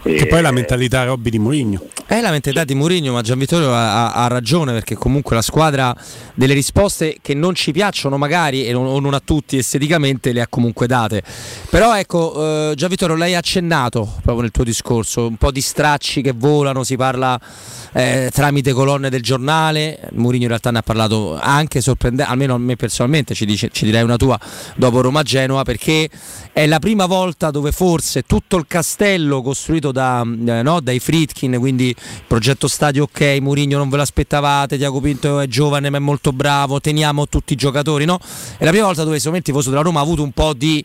Speaker 1: Che poi è la mentalità Robby di Mourinho.
Speaker 2: È la mentalità di Mourinho, ma Gianvittorio ha, ha- ha ragione perché comunque la squadra delle risposte che non ci piacciono magari e non, o non a tutti esteticamente le ha comunque date. Però ecco, eh, Gianvittorio lei ha accennato proprio nel tuo discorso, un po' di stracci che volano, si parla eh, tramite colonne del giornale, Mourinho in realtà ne ha parlato anche sorprendente, almeno a me personalmente ci, dice- ci direi una tua dopo Roma-Genoa perché è la prima volta dove forse tutto il castello costruito da, eh, no, dai Fritkin, quindi progetto stadio ok, Mourinho non ve l'aspettavate, Tiago Pinto è giovane ma è molto bravo, teniamo tutti i giocatori, no? È la prima volta dove secondo me il tifoso della Roma ha avuto un po' di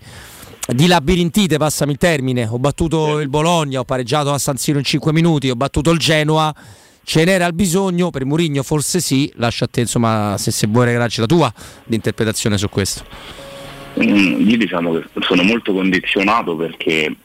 Speaker 2: di labirintite, passami il termine, ho battuto il Bologna, ho pareggiato a San Siro in 5 minuti, ho battuto il Genoa, ce n'era il bisogno, per Mourinho forse sì, lascia a te insomma se, se vuoi regalarci la tua di interpretazione su questo.
Speaker 12: Mm, io diciamo che sono molto condizionato perché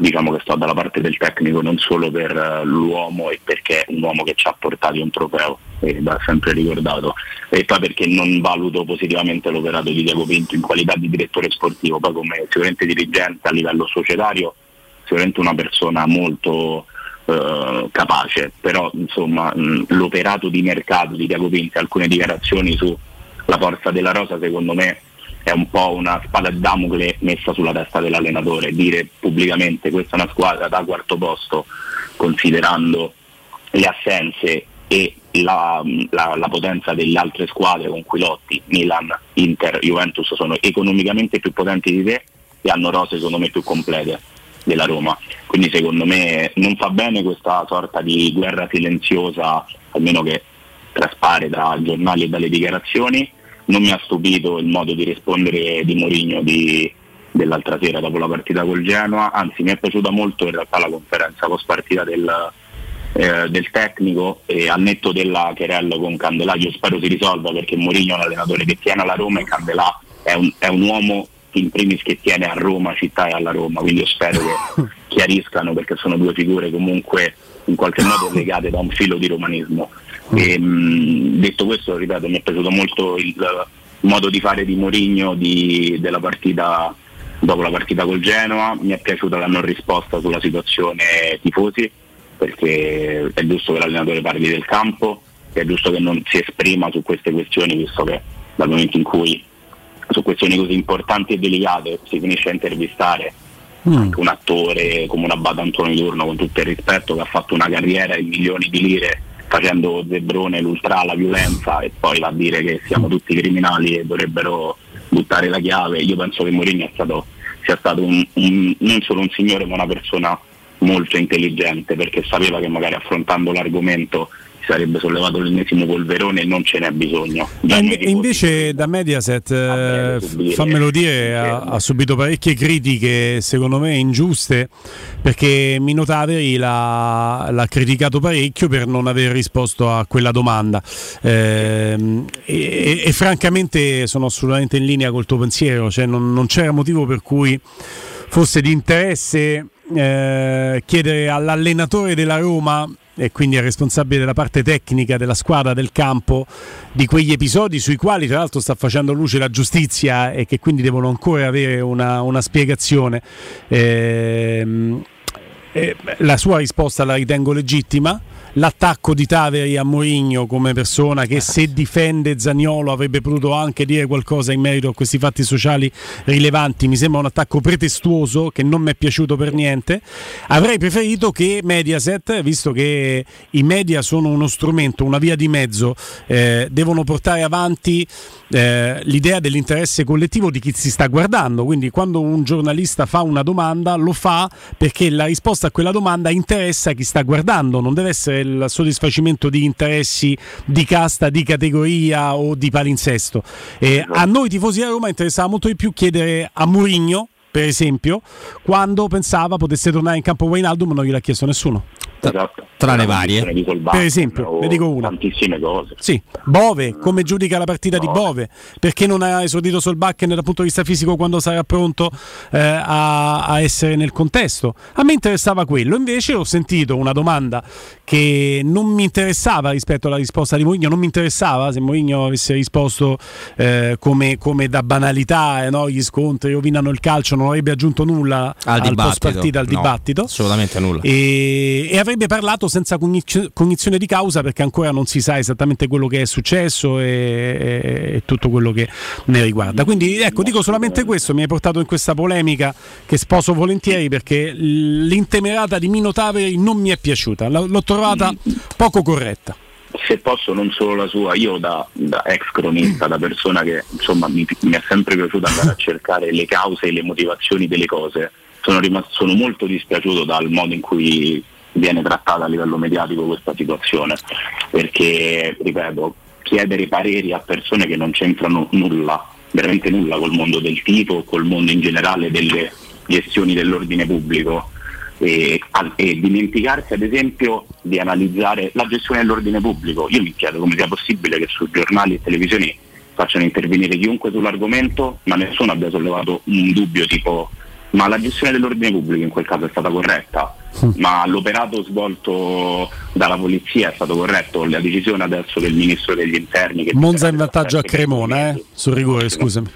Speaker 12: diciamo che sto dalla parte del tecnico non solo per eh, l'uomo e perché è un uomo che ci ha portato un trofeo e va sempre ricordato e poi perché non valuto positivamente l'operato di Diego Pinto in qualità di direttore sportivo. Poi come sicuramente dirigente a livello societario sicuramente una persona molto eh, capace però insomma mh, l'operato di mercato di Diego Pinto alcune dichiarazioni sulla forza della rosa secondo me è un po' una spada di Damocle messa sulla testa dell'allenatore, dire pubblicamente questa è una squadra da quarto posto considerando le assenze e la, la- la potenza delle altre squadre con cui lotti, Milan, Inter, Juventus sono economicamente più potenti di te e hanno rose secondo me più complete della Roma. Quindi secondo me non fa bene questa sorta di guerra silenziosa, almeno che traspare da giornali e dalle dichiarazioni. Non mi ha stupito il modo di rispondere di Mourinho di- dell'altra sera dopo la partita col Genoa, anzi mi è piaciuta molto in realtà la conferenza post partita del, eh, del tecnico e al netto della querella con Candelà io spero si risolva perché Mourinho è un allenatore che tiene alla Roma e Candelà è un, è un uomo in primis che tiene a Roma città e alla Roma quindi io spero che chiariscano perché sono due figure comunque in qualche modo legate da un filo di romanismo e, mh, detto questo ripeto mi è piaciuto molto il modo di fare di Mourinho di- della partita dopo la partita col Genoa. Mi è piaciuta la non risposta sulla situazione tifosi perché è giusto che l'allenatore parli del campo è giusto che non si esprima su queste questioni visto che dal momento in cui su questioni così importanti e delicate si finisce a intervistare anche un attore come un Abate Antonio Turno con tutto il rispetto che ha fatto una carriera in milioni di lire facendo zebrone, l'ultra, la violenza e poi va a dire che siamo tutti criminali e dovrebbero buttare la chiave. Io penso che Mourinho sia stato un- un- non solo un signore ma una persona molto intelligente perché sapeva che magari affrontando l'argomento sarebbe sollevato l'ennesimo polverone e non ce n'è bisogno.
Speaker 1: Inve- e invece da Mediaset, eh, fammelo dire, ha, ha subito parecchie critiche, secondo me ingiuste, perché Minotaveri l'ha, l'ha criticato parecchio per non aver risposto a quella domanda. Ehm, e, e francamente sono assolutamente in linea col tuo pensiero, cioè non, non c'era motivo per cui fosse di interesse eh, chiedere all'allenatore della Roma e quindi al responsabile della parte tecnica della squadra del campo di quegli episodi sui quali tra l'altro sta facendo luce la giustizia e che quindi devono ancora avere una, una spiegazione. Ehm, eh, la sua risposta la ritengo legittima. L'attacco di Taveri a Mourinho come persona che se difende Zagnolo avrebbe potuto anche dire qualcosa in merito a questi fatti sociali rilevanti mi sembra un attacco pretestuoso che non mi è piaciuto per niente. Avrei preferito che Mediaset, visto che i media sono uno strumento, una via di mezzo, eh, devono portare avanti eh, l'idea dell'interesse collettivo di chi si sta guardando. Quindi quando un giornalista fa una domanda lo fa perché la risposta a quella domanda interessa chi sta guardando, non deve essere il soddisfacimento di interessi di casta, di categoria o di palinsesto. Eh, a noi tifosi a Roma interessava molto di più chiedere a Mourinho per esempio, quando pensava potesse tornare in campo Wijnaldum non gliel'ha chiesto nessuno.
Speaker 12: Esatto.
Speaker 2: Tra le varie.
Speaker 1: Per esempio, ne dico una.
Speaker 12: Tantissime cose.
Speaker 1: Sì, Bove, come giudica la partita di Bove? Perché non ha esordito Solbakken dal punto di vista fisico quando sarà pronto eh, a, a essere nel contesto? A me interessava quello, invece ho sentito una domanda che non mi interessava rispetto alla risposta di Mourinho, non mi interessava se Mourinho avesse risposto eh, come, come da banalità, eh, no? gli scontri rovinano il calcio, non avrebbe aggiunto nulla
Speaker 2: Al
Speaker 1: post
Speaker 2: dibattito.
Speaker 1: partita, al
Speaker 2: No,
Speaker 1: dibattito.
Speaker 2: assolutamente nulla.
Speaker 1: E, e avrebbe parlato senza cogniz- cognizione di causa perché ancora non si sa esattamente quello che è successo e, e- e tutto quello che ne riguarda. Quindi ecco, dico solamente questo, mi hai portato in questa polemica che sposo volentieri perché l'intemerata di Mino Taveri non mi è piaciuta, l'ho trovata poco corretta.
Speaker 12: se posso non solo la sua, io da, da ex cronista, da persona che insomma mi, mi è sempre piaciuto andare a cercare le cause e le motivazioni delle cose, sono, rimasto, sono molto dispiaciuto dal modo in cui viene trattata a livello mediatico questa situazione, perché ripeto, chiedere pareri a persone che non c'entrano nulla, veramente nulla col mondo del tifo, col mondo in generale delle gestioni dell'ordine pubblico, e, e dimenticarsi ad esempio di analizzare la gestione dell'ordine pubblico. Io mi chiedo come sia possibile che su giornali e televisioni facciano intervenire chiunque sull'argomento, ma nessuno abbia sollevato un dubbio tipo ma la gestione dell'ordine pubblico in quel caso è stata corretta, ma l'operato svolto dalla polizia è stato corretto, la decisione adesso del ministro degli interni che
Speaker 1: Monza in vantaggio a Cremona, eh? sul rigore, scusami.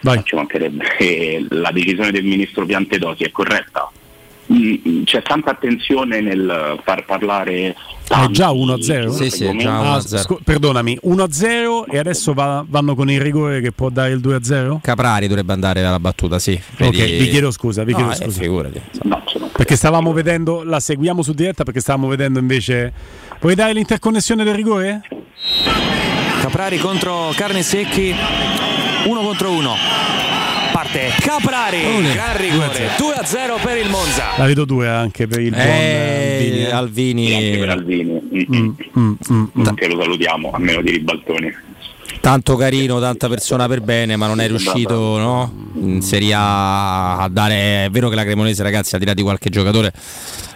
Speaker 1: Vai.
Speaker 12: ci mancherebbe, e la decisione del ministro Piantedosi è corretta. Mm, C'è tanta attenzione nel far parlare
Speaker 1: È già 1-0?
Speaker 12: Sì, sì, è già
Speaker 1: Ah,
Speaker 2: 1-0.
Speaker 1: scu- perdonami, 1-0 e adesso va- vanno con il rigore che può dare il 2-0?
Speaker 2: Caprari dovrebbe andare alla battuta, sì.
Speaker 1: Ok,
Speaker 2: Vedi-
Speaker 1: vi chiedo scusa, vi
Speaker 2: No,
Speaker 1: chiedo
Speaker 2: eh,
Speaker 1: scusa.
Speaker 2: figurati.
Speaker 1: Perché stavamo vedendo, la seguiamo su diretta perché stavamo vedendo invece... Vuoi dare l'interconnessione del rigore?
Speaker 14: Caprari contro Carnesecchi, uno contro uno. Parte Caprari,
Speaker 1: Ole.
Speaker 14: gran rigore, 2 a 0 per il Monza.
Speaker 1: La vedo due anche per il buon
Speaker 2: Eh,
Speaker 1: eh,
Speaker 2: Alvini.
Speaker 12: Sì, anche per Alvini. Mm,
Speaker 1: mm, mm, mm.
Speaker 12: Che lo salutiamo, a meno di ribaltoni.
Speaker 2: Tanto carino, tanta persona per bene, ma non è riuscito no? in Serie A a dare. È vero che la Cremonese, ragazzi, ha tirato qualche giocatore.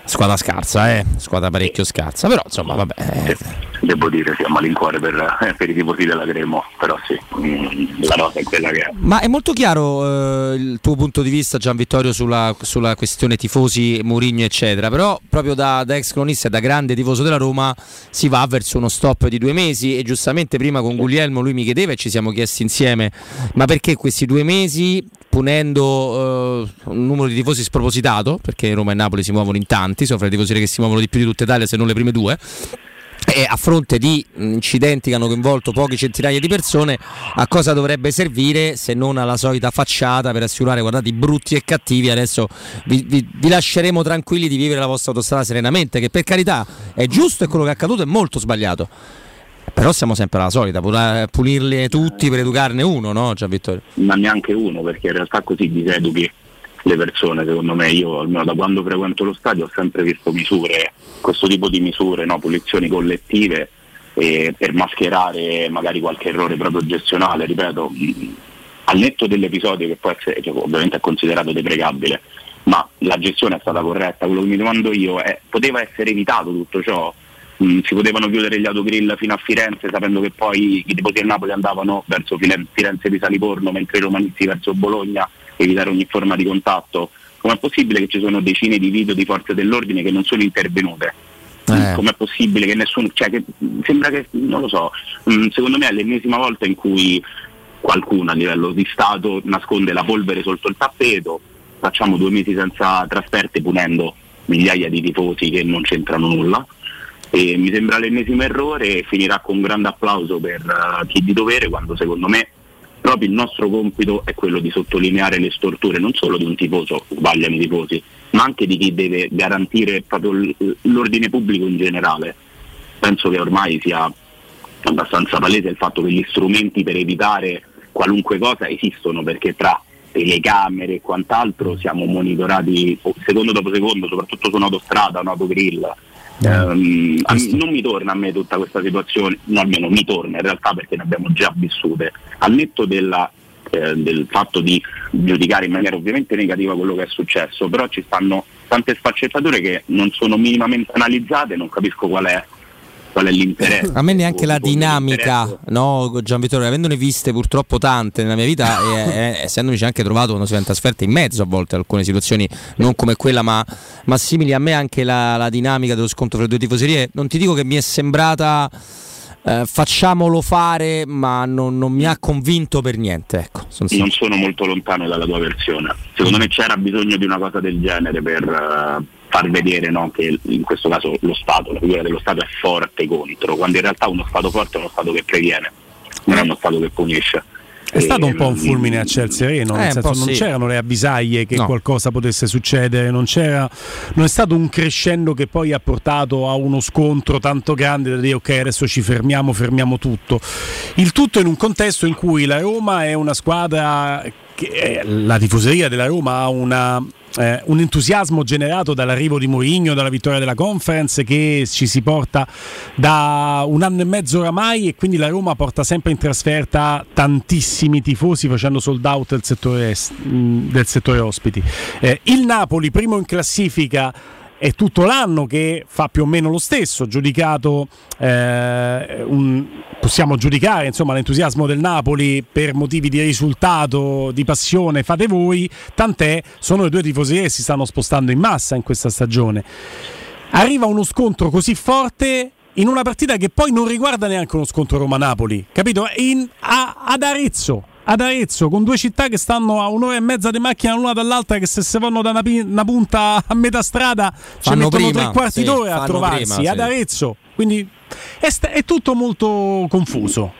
Speaker 2: Squadra scarsa, eh? squadra parecchio scarsa, però insomma, vabbè.
Speaker 12: Devo dire, sì, a malincuore per, eh, per i tifosi della Cremo, però sì, mm, la nota è quella che è.
Speaker 2: Ma è molto chiaro eh, il tuo punto di vista, Gian Vittorio, sulla, sulla questione tifosi, Mourinho, eccetera. Però proprio da, da ex cronista e da grande tifoso della Roma si va verso uno stop di due mesi. E giustamente prima con Guglielmo lui mi chiedeva e ci siamo chiesti insieme: ma perché questi due mesi? Punendo eh, un numero di tifosi spropositato, perché Roma e Napoli si muovono in tanti, sono fra i tifosi che si muovono di più di tutta Italia, se non le prime due e a fronte di incidenti che hanno coinvolto poche centinaia di persone, a cosa dovrebbe servire se non alla solita facciata per assicurare, guardate, i brutti e cattivi, adesso vi, vi- vi lasceremo tranquilli di vivere la vostra autostrada serenamente, che per carità è giusto e quello che è accaduto è molto sbagliato. Però siamo sempre alla solita, pulirli tutti per educarne uno, no Gian Vittorio?
Speaker 12: ma neanche uno, perché in realtà così diseduchi le persone, secondo me. Io almeno da quando frequento lo stadio ho sempre visto misure, questo tipo di misure, no? pulizioni collettive eh, per mascherare magari qualche errore proprio gestionale, ripeto, al netto dell'episodio che essere, che ovviamente è considerato deprecabile, ma la gestione è stata corretta, quello che mi domando io è poteva essere evitato tutto ciò? Mm, si potevano chiudere gli autogrill fino a Firenze sapendo che poi i tifosi del Napoli andavano verso Firenze di Saliporno mentre i romanisti verso Bologna evitare ogni forma di contatto? Com'è possibile che ci sono decine di video di forze dell'ordine che non sono intervenute?
Speaker 2: Eh.
Speaker 12: com'è possibile che nessuno cioè che sembra che non lo so mm, secondo me è l'ennesima volta in cui qualcuno a livello di Stato nasconde la polvere sotto il tappeto. Facciamo due mesi senza trasferte punendo migliaia di tifosi che non c'entrano nulla. E mi sembra l'ennesimo errore e finirà con un grande applauso per eh, chi di dovere quando secondo me proprio il nostro compito è quello di sottolineare le storture non solo di un tifoso, sbagliano i tifosi, ma anche di chi deve garantire proprio l'ordine pubblico in generale. Penso che ormai sia abbastanza palese il fatto che gli strumenti per evitare qualunque cosa esistono perché tra telecamere e quant'altro siamo monitorati secondo dopo secondo, soprattutto su un'autostrada, un'autogrill. Ehm, a- non mi torna a me tutta questa situazione, no almeno mi torna in realtà perché ne abbiamo già vissute, al netto della, eh, del fatto di giudicare in maniera ovviamente negativa quello che è successo, però ci stanno tante sfaccettature che non sono minimamente analizzate, non capisco qual è, qual è l'interesse.
Speaker 2: A me neanche la dinamica, no, Gian Vittorio, avendone viste purtroppo tante nella mia vita e e essendomi anche trovato quando si va in trasferta in mezzo a volte a alcune situazioni non come quella ma, ma simili a me anche la, la dinamica dello scontro fra le due tifoserie, non ti dico che mi è sembrata eh, facciamolo fare ma non, non mi ha convinto per niente, ecco. sono
Speaker 12: non sono molto lontano dalla tua versione. Secondo me c'era bisogno di una cosa del genere per eh, far vedere no, che in questo caso lo Stato, la figura dello Stato è forte contro, quando in realtà uno Stato forte è uno Stato che previene, non è uno Stato che punisce.
Speaker 1: È stato un po' un fulmine a ciel sereno,
Speaker 2: Eh,
Speaker 1: nel senso non
Speaker 2: sì.
Speaker 1: c'erano le avvisaglie che
Speaker 2: No.
Speaker 1: qualcosa potesse succedere, non, c'era, non è stato un crescendo che poi ha portato a uno scontro tanto grande da dire ok adesso ci fermiamo, fermiamo tutto. Il tutto in un contesto in cui la Roma è una squadra, che, eh, la tifoseria della Roma ha una, eh, un entusiasmo generato dall'arrivo di Mourinho, dalla vittoria della conference che ci si porta da un anno e mezzo oramai e quindi la Roma porta sempre in trasferta tantissimi tifosi facendo sold out del settore, est- mh, del settore ospiti. Eh, il Napoli, primo in classifica, è tutto l'anno che fa più o meno lo stesso, giudicato eh, un- possiamo giudicare insomma, l'entusiasmo del Napoli per motivi di risultato, di passione, fate voi, tant'è, sono le due tifoserie che si stanno spostando in massa in questa stagione. Arriva uno scontro così forte in una partita che poi non riguarda neanche uno scontro Roma-Napoli, capito? In- a- ad Arezzo. Ad Arezzo, con due città che stanno a un'ora e mezza di macchina l'una dall'altra, che se si vanno da una, una punta a metà strada ci mettono
Speaker 2: prima,
Speaker 1: tre quarti
Speaker 2: sì,
Speaker 1: d'ora a trovarsi.
Speaker 2: prima,
Speaker 1: ad
Speaker 2: sì.
Speaker 1: Arezzo, quindi è, sta- è tutto molto confuso.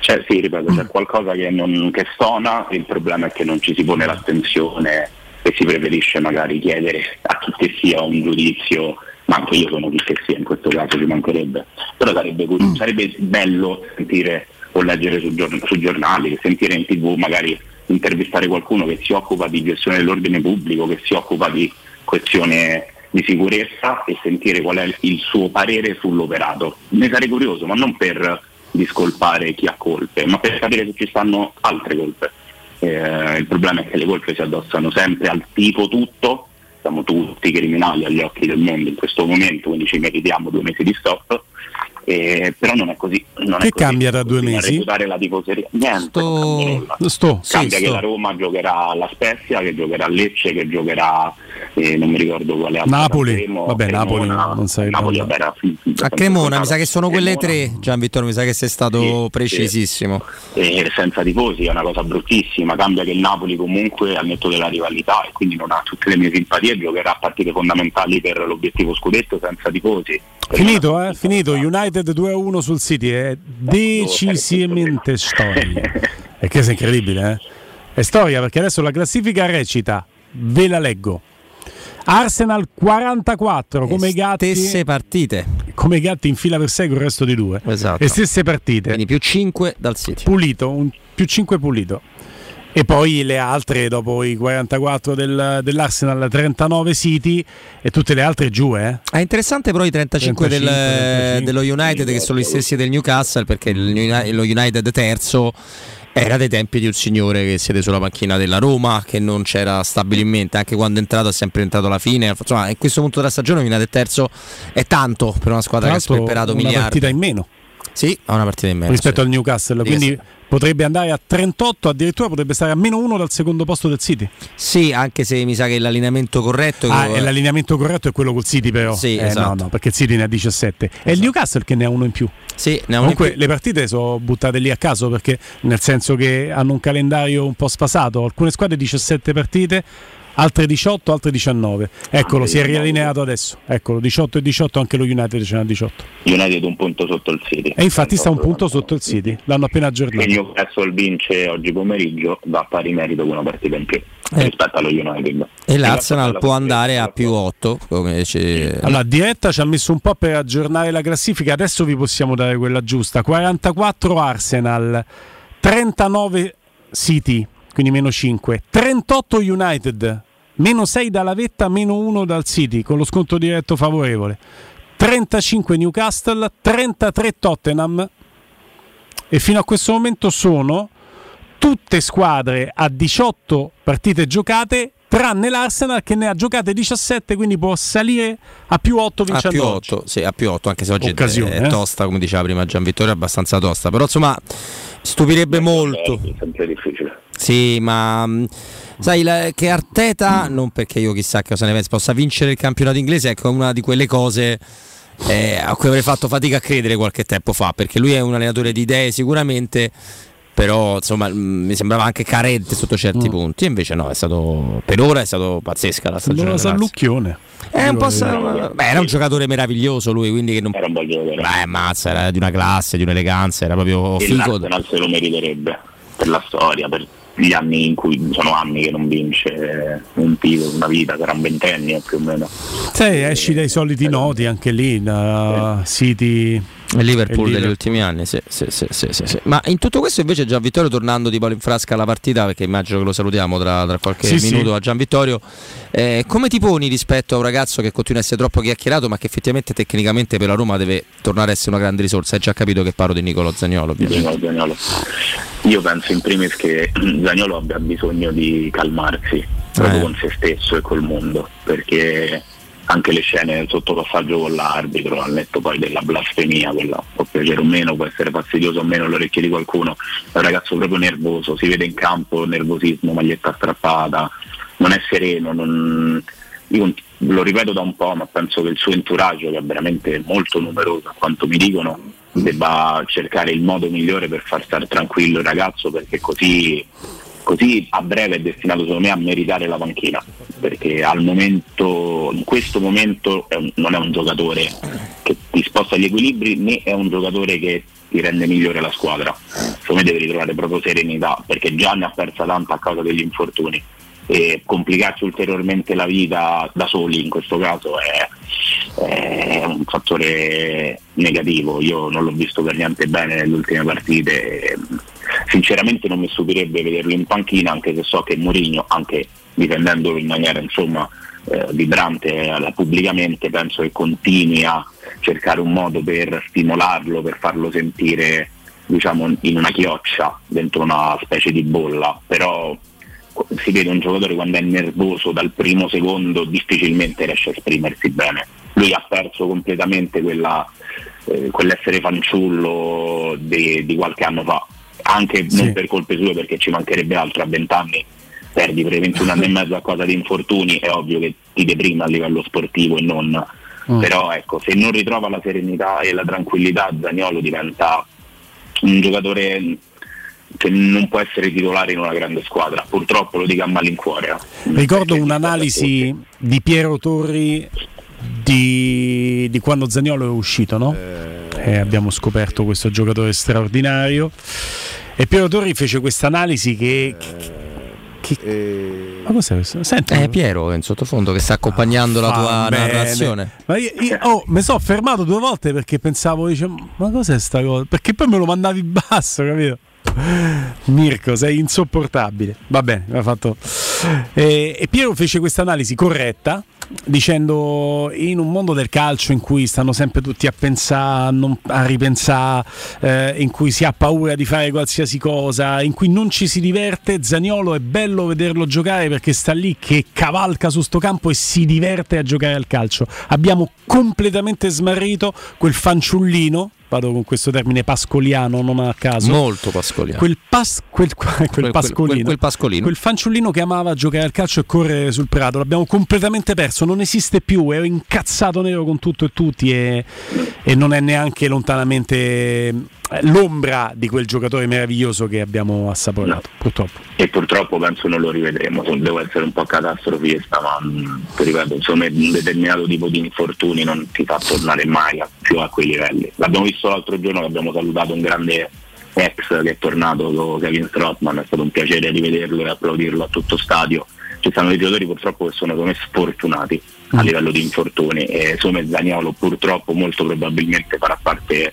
Speaker 12: Cioè, sì, ripeto, c'è qualcosa che, non, che stona, il problema è che non ci si pone l'attenzione e si preferisce magari chiedere a chi che sia un giudizio, ma anche io sono chi che sia in questo caso, ci mancherebbe. Però sarebbe, cur- sarebbe bello sentire o leggere su, su giornali, sentire in tv magari intervistare qualcuno che si occupa di gestione dell'ordine pubblico, che si occupa di questione di sicurezza e sentire qual è il suo parere sull'operato. Ne sarei curioso, ma non per discolpare chi ha colpe, ma per capire se ci stanno altre colpe. Eh, il problema è che le colpe si addossano sempre al tipo tutto, siamo tutti criminali agli occhi del mondo in questo momento, quindi ci meritiamo due mesi di stop. Eh, però non è così. Non
Speaker 1: che
Speaker 12: è così.
Speaker 1: cambia da due
Speaker 12: Continua
Speaker 1: mesi?
Speaker 12: Reputare la tifoseria. Niente, nulla.
Speaker 1: Sto,
Speaker 12: Cambia
Speaker 1: sì,
Speaker 12: che
Speaker 1: sto.
Speaker 12: la Roma giocherà alla Spezia, che giocherà a Lecce, che giocherà eh, non mi ricordo quale altro.
Speaker 1: Napoli.
Speaker 12: Cremo-
Speaker 1: Vabbè, Napoli
Speaker 12: Cremona.
Speaker 1: non sai
Speaker 12: Napoli vabbè, era fi- fi-
Speaker 2: A Cremona, mi sa che sono quelle
Speaker 12: Cremona.
Speaker 2: tre. Gian Vittorio, mi sa che sei stato precisissimo.
Speaker 12: eh, senza tifosi è una cosa bruttissima. Cambia che il Napoli comunque al netto della rivalità e quindi non ha tutte le mie simpatie, giocherà partite fondamentali per l'obiettivo scudetto senza tifosi.
Speaker 1: Finito, eh? Finito. United 2-1 sul City è decisamente storia. E che è incredibile, eh? È storia perché adesso la classifica recita, ve la leggo. Arsenal 44 come i gatti.
Speaker 2: Stesse partite.
Speaker 1: Come gatti in fila per sé con il resto di due.
Speaker 2: Esatto.
Speaker 1: Le stesse partite.
Speaker 2: Quindi più 5 dal City.
Speaker 1: Pulito, un- più 5 pulito. E poi le altre dopo i 44 del- dell'Arsenal, 39 City e tutte le altre giù, eh?
Speaker 2: È interessante però i 35, del-
Speaker 1: 35.
Speaker 2: dello United che sono gli stessi del Newcastle perché lo United terzo era dei tempi di un signore che siede sulla panchina della Roma che non c'era stabilmente anche quando è entrato è sempre entrato alla fine insomma in questo punto della stagione il United terzo è tanto per una squadra che ha sperperato
Speaker 1: una
Speaker 2: miliardi
Speaker 1: partita in meno
Speaker 2: sì ha una partita in meno
Speaker 1: rispetto
Speaker 2: sì.
Speaker 1: al Newcastle, quindi
Speaker 2: sì.
Speaker 1: potrebbe andare a 38, addirittura potrebbe stare a meno 1 dal secondo posto del City.
Speaker 2: sì anche se mi sa che l'allineamento corretto
Speaker 1: Ah, e l'allineamento corretto è quello col City però.
Speaker 2: Sì,
Speaker 1: Eh,
Speaker 2: esatto.
Speaker 1: no, no, perché il City ne ha 17. È il Newcastle che ne ha uno in più.
Speaker 2: sì, ne ha uno in
Speaker 1: Comunque le partite sono buttate lì a caso perché nel senso che hanno un calendario un po' spasato, alcune squadre 17 partite, altre 18, altre 19. Eccolo, si è riallineato adesso. Eccolo, 18 e 18 anche lo United ce n'ha 18.
Speaker 12: United un punto sotto il City.
Speaker 1: E infatti sta un punto sotto il City, l'hanno appena
Speaker 12: Se
Speaker 1: aggiornato.
Speaker 12: Newcastle vince oggi pomeriggio va a pari merito con una partita in più
Speaker 2: Eh.
Speaker 12: rispetto allo United.
Speaker 2: e l'Arsenal può andare a più 8 come dice
Speaker 1: Allora, diretta ci ha messo un po' per aggiornare la classifica, adesso vi possiamo dare quella giusta. 44 Arsenal, 39 City, quindi meno 5, 38 United, meno 6 dalla vetta, meno 1 dal City, con lo sconto diretto favorevole. 35 Newcastle, 33 Tottenham e fino a questo momento sono tutte squadre a 18 partite giocate tranne l'Arsenal che ne ha giocate 17 quindi può salire a più 8
Speaker 2: a
Speaker 1: vincendo
Speaker 2: più
Speaker 1: oggi.
Speaker 2: 8, sì, a più 8 anche se oggi è-
Speaker 1: Occasione,
Speaker 2: è
Speaker 1: eh.
Speaker 2: tosta come diceva prima Gian Vittorio è abbastanza tosta però insomma stupirebbe molto
Speaker 12: È sempre difficile.
Speaker 2: sì ma mh, sai la- che Arteta non perché io chissà che cosa ne pensi possa vincere il campionato inglese ecco è una di quelle cose eh, a cui avrei fatto fatica a credere qualche tempo fa perché lui è un allenatore di idee sicuramente però insomma mi sembrava anche carente sotto certi
Speaker 1: Mm.
Speaker 2: punti e invece no è stato per ora è stato pazzesca la stagione Lazio.
Speaker 1: Sallucchione.
Speaker 2: È un po' sa- beh, era un giocatore meraviglioso lui, quindi che non.
Speaker 12: Era un bel giocatore.
Speaker 2: Beh, mazza, era di una classe, di un'eleganza, era proprio
Speaker 12: E
Speaker 2: figo.
Speaker 12: l'Arsenal se lo meriterebbe per la storia, per gli anni in cui sono anni che non vince un titolo, una vita, sarà un ventennio più o meno.
Speaker 1: Sì, esci dai soliti noti anche lì, da City
Speaker 2: Il Liverpool degli ultimi anni, sì, sì, sì, sì, sì, sì. Ma in tutto questo invece Gian Vittorio tornando di palo in frasca alla partita, perché immagino che lo salutiamo tra, tra qualche
Speaker 1: Sì,
Speaker 2: minuto
Speaker 1: sì.
Speaker 2: a Gian Vittorio, eh, come ti poni rispetto a un ragazzo che continua a essere troppo chiacchierato ma che effettivamente tecnicamente per la Roma deve tornare a essere una grande risorsa? Hai già capito che parlo di Nicolo Zagnolo ovviamente.
Speaker 12: Io penso in primis che Zagnolo abbia bisogno di calmarsi proprio
Speaker 2: Eh.
Speaker 12: con se stesso e col mondo, perché anche le scene sotto passaggio con l'arbitro, al netto poi della blasfemia, quella può piacere o meno, può essere fastidioso o meno all'orecchio di qualcuno, è un ragazzo proprio nervoso, si vede in campo nervosismo, maglietta strappata, non è sereno, non- io lo ripeto da un po', ma penso che il suo entourage, che è veramente molto numeroso a quanto mi dicono, debba cercare il modo migliore per far stare tranquillo il ragazzo perché così, così a breve è destinato secondo me a meritare la panchina perché momento, in questo momento è un- non è un giocatore che ti sposta gli equilibri né è un giocatore che ti rende migliore la squadra. Secondo me deve ritrovare proprio serenità perché già ne ha persa tanta a causa degli infortuni e complicarci ulteriormente la vita da soli in questo caso è, è un fattore negativo. Io non l'ho visto per niente bene nelle ultime partite. Sinceramente non mi stupirebbe vederlo in panchina, anche se so che Mourinho, anche difendendolo in maniera insomma eh, vibrante eh, pubblicamente, penso che continui a cercare un modo per stimolarlo, per farlo sentire diciamo in una chioccia dentro una specie di bolla, però si vede un giocatore quando è nervoso dal primo secondo difficilmente riesce a esprimersi bene. Lui ha perso completamente quella, eh, quell'essere fanciullo di, di, qualche anno fa, anche sì. non per colpe sue perché ci mancherebbe altro a vent'anni, perdi per 21 anni e mezzo a causa di infortuni, è ovvio che ti deprima a livello sportivo e non. Mm. Però ecco, se non ritrova la serenità e la tranquillità, Zagnolo diventa un giocatore che non può essere titolare in una grande squadra, purtroppo lo dico a malincuore.
Speaker 1: Eh. Ricordo un'analisi di Piero Torri di, di quando Zagnolo è uscito, no? Eh, abbiamo scoperto questo giocatore straordinario e Piero Torri fece questa analisi che, che, che... Ma cos'è questo?
Speaker 2: Senti, è Piero in sottofondo che sta accompagnando ah, la tua bene. narrazione.
Speaker 1: Ma io, io oh, mi sono fermato due volte perché pensavo, dice, ma cos'è sta cosa? Perché poi me lo mandavi basso, capito? Mirko, sei insopportabile. Va bene, mi ha fatto. E, e Piero fece questa analisi corretta dicendo in un mondo del calcio in cui stanno sempre tutti a pensare, a ripensare, eh, in cui si ha paura di fare qualsiasi cosa, in cui non ci si diverte, Zaniolo è bello vederlo giocare perché sta lì che cavalca su sto campo e si diverte a giocare al calcio. Abbiamo completamente smarrito quel fanciullino vado con questo termine pascoliano non a caso.
Speaker 2: Molto pascoliano.
Speaker 1: Quel, pas, quel, quel, quel pascolino,
Speaker 2: quel, pascolino.
Speaker 1: Quel fanciullino che amava giocare al calcio e correre sul prato. L'abbiamo completamente perso non esiste più è incazzato nero con tutto e tutti e, e non è neanche lontanamente l'ombra di quel giocatore meraviglioso che abbiamo assaporato, no. purtroppo.
Speaker 12: E purtroppo penso non lo rivedremo, devo essere un po' catastrofista, ma mm, ripeto, insomma un determinato tipo di infortuni non ti fa tornare mai a, più a quei livelli. L'abbiamo visto l'altro giorno che abbiamo salutato un grande ex che è tornato con Kevin Strottman, è stato un piacere rivederlo e applaudirlo a tutto stadio. Ci stanno dei giocatori purtroppo che sono come sfortunati a mm. livello di infortuni e Some Zaniolo purtroppo molto probabilmente farà parte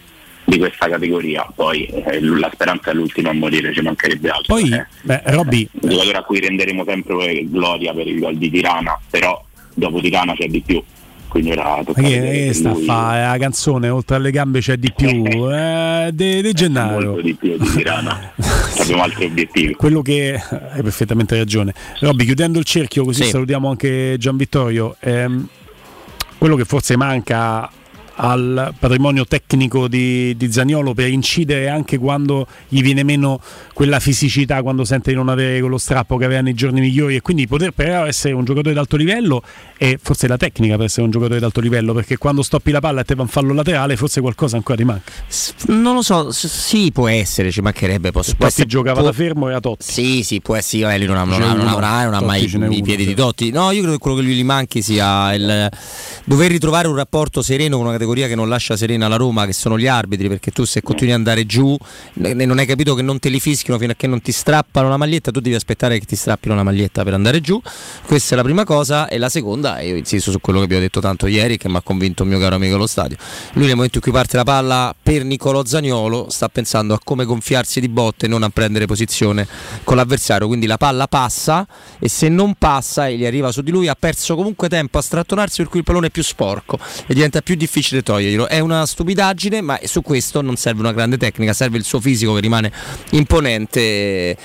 Speaker 12: di questa categoria. Poi eh, la speranza è l'ultima a morire, ci mancherebbe altro.
Speaker 1: Poi, eh. beh, Robby,
Speaker 12: un giocatore a cui renderemo sempre gloria per il gol di Tirana, però dopo Tirana c'è di più. Quindi ora
Speaker 1: tocca che, che sta a fare la canzone oltre alle gambe c'è di più eh, De, De Gennaro
Speaker 12: molto di più di Tirana abbiamo altri obiettivi
Speaker 1: quello che hai perfettamente ragione Robby chiudendo il cerchio così sì. salutiamo anche Gian Vittorio ehm, quello che forse manca al patrimonio tecnico di, di Zagnolo per incidere anche quando gli viene meno quella fisicità, quando sente di non avere quello strappo che aveva nei giorni migliori e quindi poter però essere un giocatore d'alto livello e forse la tecnica per essere un giocatore d'alto livello perché quando stoppi la palla e te va un fallo laterale forse qualcosa ancora ti manca.
Speaker 2: Non lo so, sì può essere, ci mancherebbe. Posso,
Speaker 1: può essere, giocava può... da fermo e a Totti.
Speaker 2: Sì, sì, può essere, vabbè, lui non, ha, non, ha, non avrà, non ha mai i piedi di Totti. No, io credo che quello che gli manchi sia il dover ritrovare un rapporto sereno con una categoria che non lascia serena la Roma, che sono gli arbitri, perché tu se continui ad andare giù non hai capito che non te li fischino fino a che non ti strappano la maglietta, tu devi aspettare che ti strappino la maglietta per andare giù. Questa è la prima cosa e la seconda, io insisto su quello che abbiamo detto tanto ieri che mi ha convinto un mio caro amico allo stadio. Lui nel momento in cui parte la palla per Nicolò Zagnolo sta pensando a come gonfiarsi di botte e non a prendere posizione con l'avversario, quindi la palla passa e se non passa e gli arriva su di lui ha perso comunque tempo a strattonarsi per cui il pallone è più sporco e diventa più difficile toglierlo. È una stupidaggine, ma su questo non serve una grande tecnica, serve il suo fisico che rimane imponente.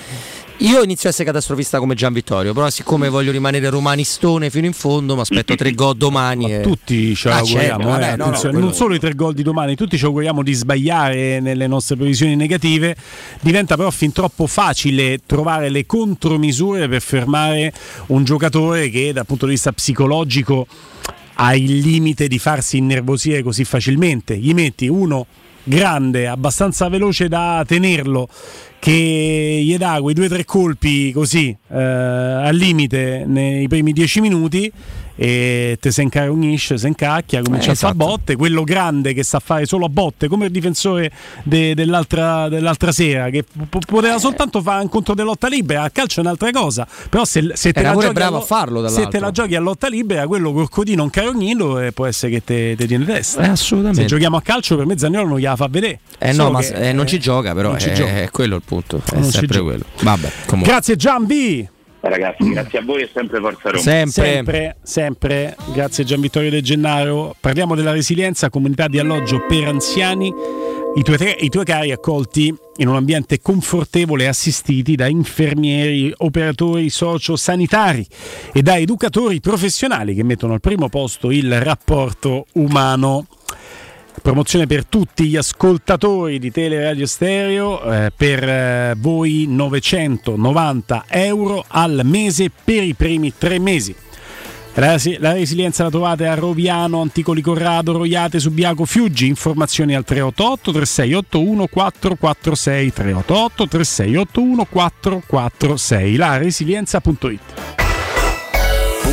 Speaker 2: Io inizio a essere catastrofista come Gian Vittorio, però siccome voglio rimanere romanistone fino in fondo, mi aspetto tre gol domani. E...
Speaker 1: Tutti ce l'auguriamo, ah, certo, eh, no, no, non solo i tre gol di domani, tutti ci auguriamo di sbagliare nelle nostre previsioni negative. Diventa però fin troppo facile trovare le contromisure per fermare un giocatore che dal punto di vista psicologico ha il limite di farsi innervosire così facilmente. Gli metti uno grande, abbastanza veloce da tenerlo, che gli dà quei due o tre colpi così eh, al limite nei primi dieci minuti e te se incaronisce, se incacchia, comincia eh, a fare esatto. botte, quello grande che sa fare solo a botte, come il difensore de, dell'altra, dell'altra, sera, che p- poteva soltanto fare un conto di lotta libera, a calcio è un'altra cosa, però se, se te, la giochi,
Speaker 2: a, farlo,
Speaker 1: se te la giochi a lotta libera, quello col codino un carognino eh, può essere che te, te tiene testa. Eh,
Speaker 2: assolutamente.
Speaker 1: Se giochiamo a calcio per me Zagnolo non gliela fa vedere.
Speaker 2: Eh no, ma non ci gioca però, è, è quello il punto, è non sempre quello. Vabbè,
Speaker 1: Grazie Gian B.
Speaker 12: Ragazzi, grazie a voi e sempre Forza Roma.
Speaker 1: sempre, sempre. Grazie Gian Vittorio De Gennaro. Parliamo della resilienza, comunità di alloggio per anziani. I tuoi, tre- i tuoi cari accolti in un ambiente confortevole, assistiti da infermieri, operatori sociosanitari e da educatori professionali che mettono al primo posto il rapporto umano. Promozione per tutti gli ascoltatori di Teleradio Stereo, eh, per eh, voi 990 euro al mese per i primi tre mesi. La, la resilienza la trovate a Roviano, Anticoli Corrado, Roiate, Subiaco, Fiuggi. Informazioni al 388 3681 446 388 3681 446 la resilienza.it.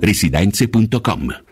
Speaker 8: residenze.com.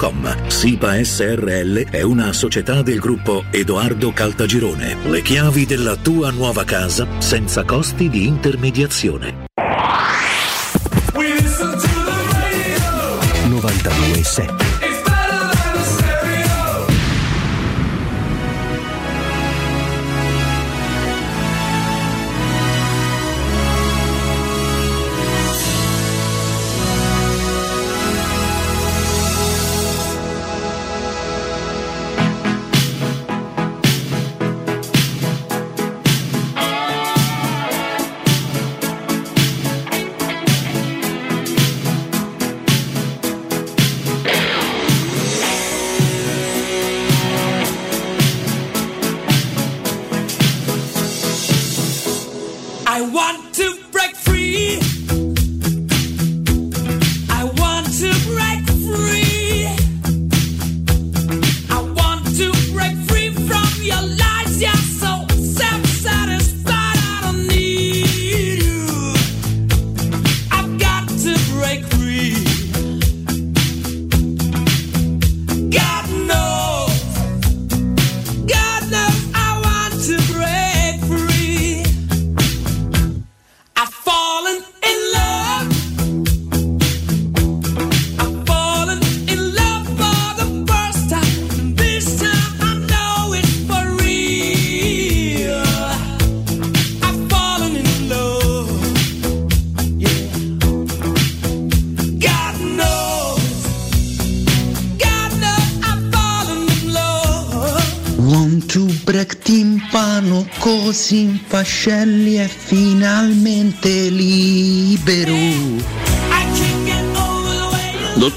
Speaker 10: www.kcalt.com. SIPA SRL è una società del gruppo Edoardo Caltagirone. Le chiavi della tua nuova casa senza costi di intermediazione. 92.7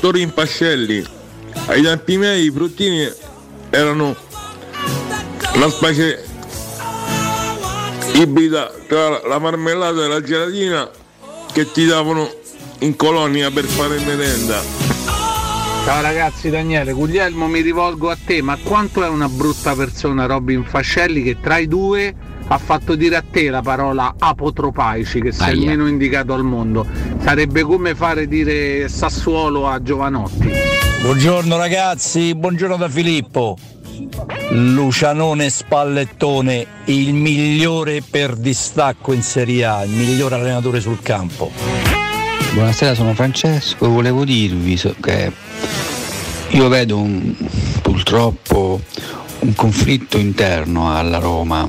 Speaker 15: Dottor Impascelli, ai tempi miei i fruttini erano una specie ibrida tra la marmellata e la gelatina che ti davano in colonia per fare merenda.
Speaker 16: Ciao ragazzi Daniele, Guglielmo mi rivolgo a te, ma quanto è una brutta persona Robin Fascelli che tra i due ha fatto dire a te la parola apotropaici che sei il meno indicato al mondo. Sarebbe come fare dire Sassuolo a Giovanotti.
Speaker 17: Buongiorno ragazzi, buongiorno da Filippo. Lucianone Spallettone, il migliore per distacco in Serie A, il miglior allenatore sul campo.
Speaker 18: Buonasera, sono Francesco. Volevo dirvi che io vedo un- purtroppo un conflitto interno alla Roma,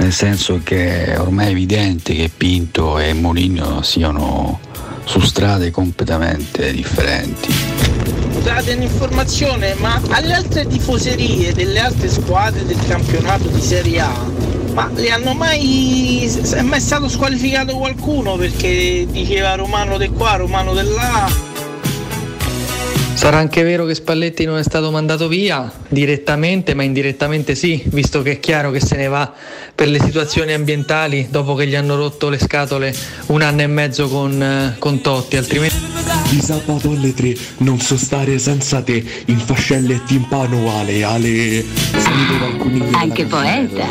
Speaker 18: nel senso che è ormai evidente che Pinto e Mourinho siano su strade completamente differenti.
Speaker 19: Scusate un'informazione, ma alle altre tifoserie delle altre squadre del campionato di Serie A, ma le hanno mai. è mai stato squalificato qualcuno perché diceva romano di qua, romano di là?
Speaker 20: Sarà anche vero che Spalletti non è stato mandato via direttamente, ma indirettamente sì, visto che è chiaro che se ne va per le situazioni ambientali dopo che gli hanno rotto le scatole un anno e mezzo con, eh, con Totti, altrimenti...
Speaker 21: Di sabato alle 3 non so stare senza te in fascelle e timpano Ale Ale
Speaker 22: Anche poeta.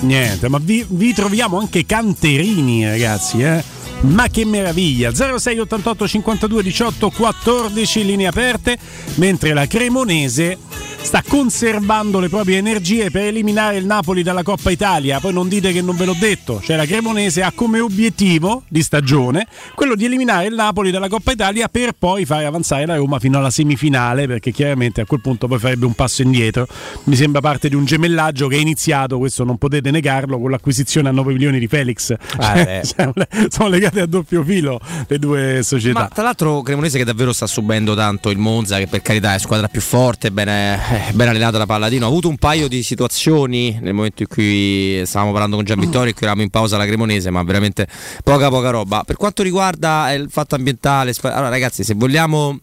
Speaker 1: Niente, ma vi, vi troviamo anche canterini, ragazzi, eh? Ma che meraviglia! 06 88 52 18 14 linee aperte, mentre la Cremonese sta conservando le proprie energie per eliminare il Napoli dalla Coppa Italia. Poi non dite che non ve l'ho detto, cioè la Cremonese ha come obiettivo di stagione quello di eliminare il Napoli dalla Coppa Italia per poi fare avanzare la Roma fino alla semifinale, perché chiaramente a quel punto poi farebbe un passo indietro. Mi sembra parte di un gemellaggio che è iniziato, questo non potete negarlo, con l'acquisizione a 9 milioni di Felix. Cioè,
Speaker 2: eh.
Speaker 1: cioè, sono legate a doppio filo le due società.
Speaker 2: Ma tra l'altro Cremonese che davvero sta subendo tanto il Monza, che per carità è squadra più forte, bene, eh, ben allenata da Palladino, ha avuto un paio di situazioni nel momento in cui stavamo parlando con Gian Vittorio e qui eravamo in pausa alla Cremonese, ma veramente poca poca roba. Per quanto riguarda il fatto ambientale, allora ragazzi, se vogliamo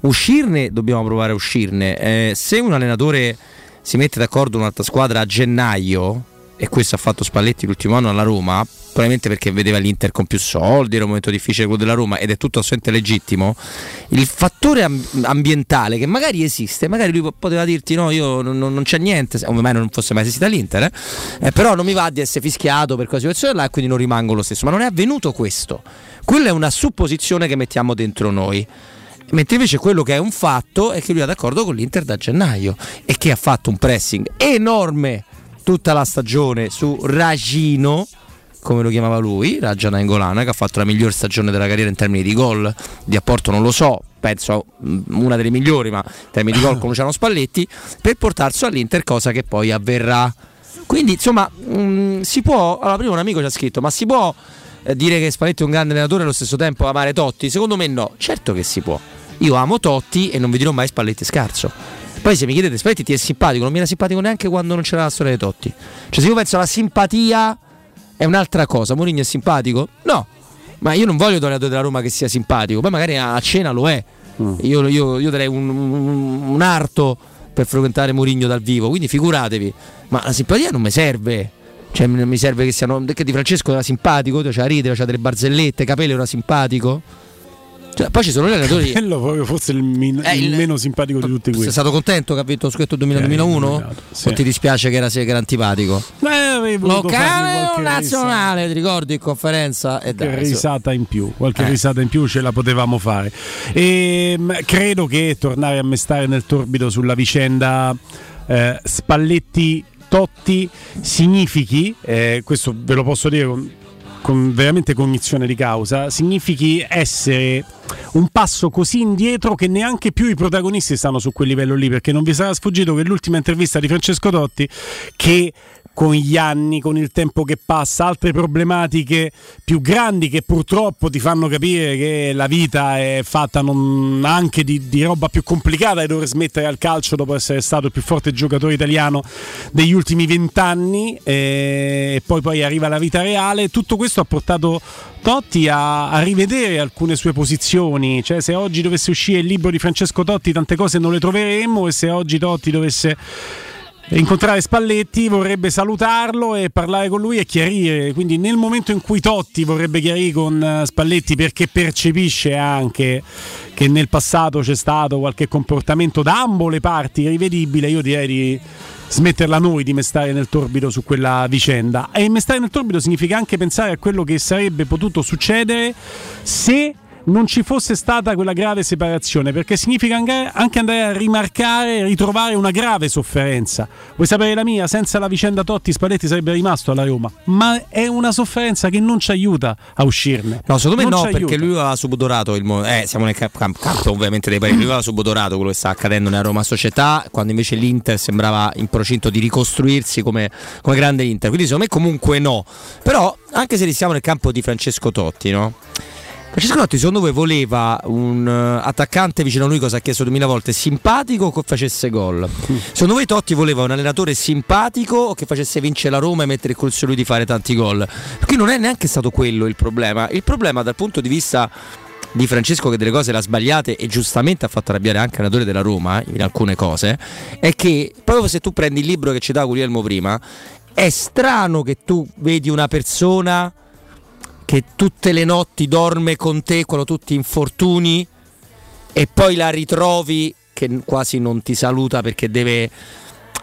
Speaker 2: uscirne, dobbiamo provare a uscirne. Eh, se un allenatore si mette d'accordo con un'altra squadra a gennaio, e questo ha fatto Spalletti l'ultimo anno alla Roma, probabilmente perché vedeva l'Inter con più soldi, era un momento difficile quello della Roma ed è tutto assolutamente legittimo, il fattore am- ambientale che magari esiste, magari lui po- poteva dirti no, io non, non c'è niente, come mai non fosse mai esistita l'Inter, eh? Eh, però non mi va di essere fischiato per quella situazione là e quindi non rimango lo stesso, ma non è avvenuto questo, quella è una supposizione che mettiamo dentro noi. Mentre invece quello che è un fatto è che lui è d'accordo con l'Inter da gennaio e che ha fatto un pressing enorme tutta la stagione su Ragino, come lo chiamava lui, Raja Naingolana, che ha fatto la miglior stagione della carriera in termini di gol, di apporto non lo so, penso mh, una delle migliori, ma in termini di gol con Luciano Spalletti, per portarsi all'Inter, cosa che poi avverrà. Quindi insomma mh, si può, allora prima un amico ci ha scritto, ma si può eh, dire che Spalletti è un grande allenatore e allo stesso tempo amare Totti? Secondo me no, certo che si può. Io amo Totti e non vi dirò mai Spalletti scarso. Poi se mi chiedete Spalletti ti è simpatico, non mi era simpatico neanche quando non c'era la storia dei Totti. Cioè se io penso alla simpatia è un'altra cosa, Mourinho è simpatico? No. Ma io non voglio un allenatore della Roma che sia simpatico, poi magari a cena lo è. Io, io- io darei un, un- un arto per frequentare Mourinho dal vivo, quindi figuratevi. Ma la simpatia non mi serve. Cioè, mi mi serve che siano. Che Di Francesco era simpatico, cioè ride, c'ha delle barzellette, Capello era simpatico. Cioè, poi ci sono gli allenatori.
Speaker 1: Quello forse il, min-
Speaker 2: Eh,
Speaker 1: il
Speaker 2: il-
Speaker 1: meno simpatico di tutti
Speaker 2: Sei
Speaker 1: questi.
Speaker 2: stato contento che ha vinto lo scudetto 2000-2001?
Speaker 1: sì.
Speaker 2: O ti dispiace che era, che era antipatico?
Speaker 1: Eh, fargli
Speaker 2: Locale o nazionale, ti ricordi in conferenza? E
Speaker 1: qualche
Speaker 2: dai,
Speaker 1: risata in più, qualche
Speaker 2: Eh.
Speaker 1: risata in più ce la potevamo fare. E, credo che tornare a mestare nel torbido sulla vicenda eh, Spalletti Totti significhi, eh, questo ve lo posso dire con, con veramente cognizione di causa, significhi essere un passo così indietro che neanche più i protagonisti stanno su quel livello lì, perché non vi sarà sfuggito che l'ultima intervista di Francesco Totti che con gli anni, con il tempo che passa, altre problematiche più grandi che purtroppo ti fanno capire che la vita è fatta non- anche di, di roba più complicata e dover smettere al calcio dopo essere stato il più forte giocatore italiano degli ultimi vent'anni eh, e poi, poi arriva la vita reale. Tutto questo ha portato Totti a, a rivedere alcune sue posizioni, cioè se oggi dovesse uscire il libro di Francesco Totti tante cose non le troveremmo e se oggi Totti dovesse incontrare Spalletti vorrebbe salutarlo e parlare con lui e chiarire. Quindi nel momento in cui Totti vorrebbe chiarire con eh, Spalletti perché percepisce anche che nel passato c'è stato qualche comportamento da ambo le parti rivedibile, io direi di smetterla noi di mestare nel torbido su quella vicenda. E mestare nel torbido significa anche pensare a quello che sarebbe potuto succedere se non ci fosse stata quella grave separazione, perché significa anche andare a rimarcare, ritrovare una grave sofferenza. Vuoi sapere la mia? Senza la vicenda Totti Spalletti sarebbe rimasto alla Roma, ma è una sofferenza che non ci aiuta a uscirne.
Speaker 2: No, secondo me
Speaker 1: Non
Speaker 2: no, perché
Speaker 1: aiuta.
Speaker 2: lui aveva subodorato il mo- eh, siamo nel camp- camp- campo ovviamente dei pari, lui aveva subodorato quello che sta accadendo nella Roma Società, quando invece l'Inter sembrava in procinto di ricostruirsi come, come grande Inter. Quindi secondo me comunque no. Però anche se restiamo nel campo di Francesco Totti, no? Francesco Totti secondo voi voleva un eh, attaccante vicino a lui, cosa ha chiesto duemila volte, simpatico o che facesse gol? Secondo voi Totti voleva un allenatore simpatico o che facesse vincere la Roma e mettere il su lui di fare tanti gol? Qui non è neanche stato quello il problema. Il problema dal punto di vista di Francesco che delle cose le ha sbagliate e giustamente ha fatto arrabbiare anche l'allenatore della Roma in alcune cose, è che proprio se tu prendi il libro che ci dà Guglielmo prima, è strano che tu vedi una persona che tutte le notti dorme con te quando tu ti infortuni e poi la ritrovi che quasi non ti saluta perché deve,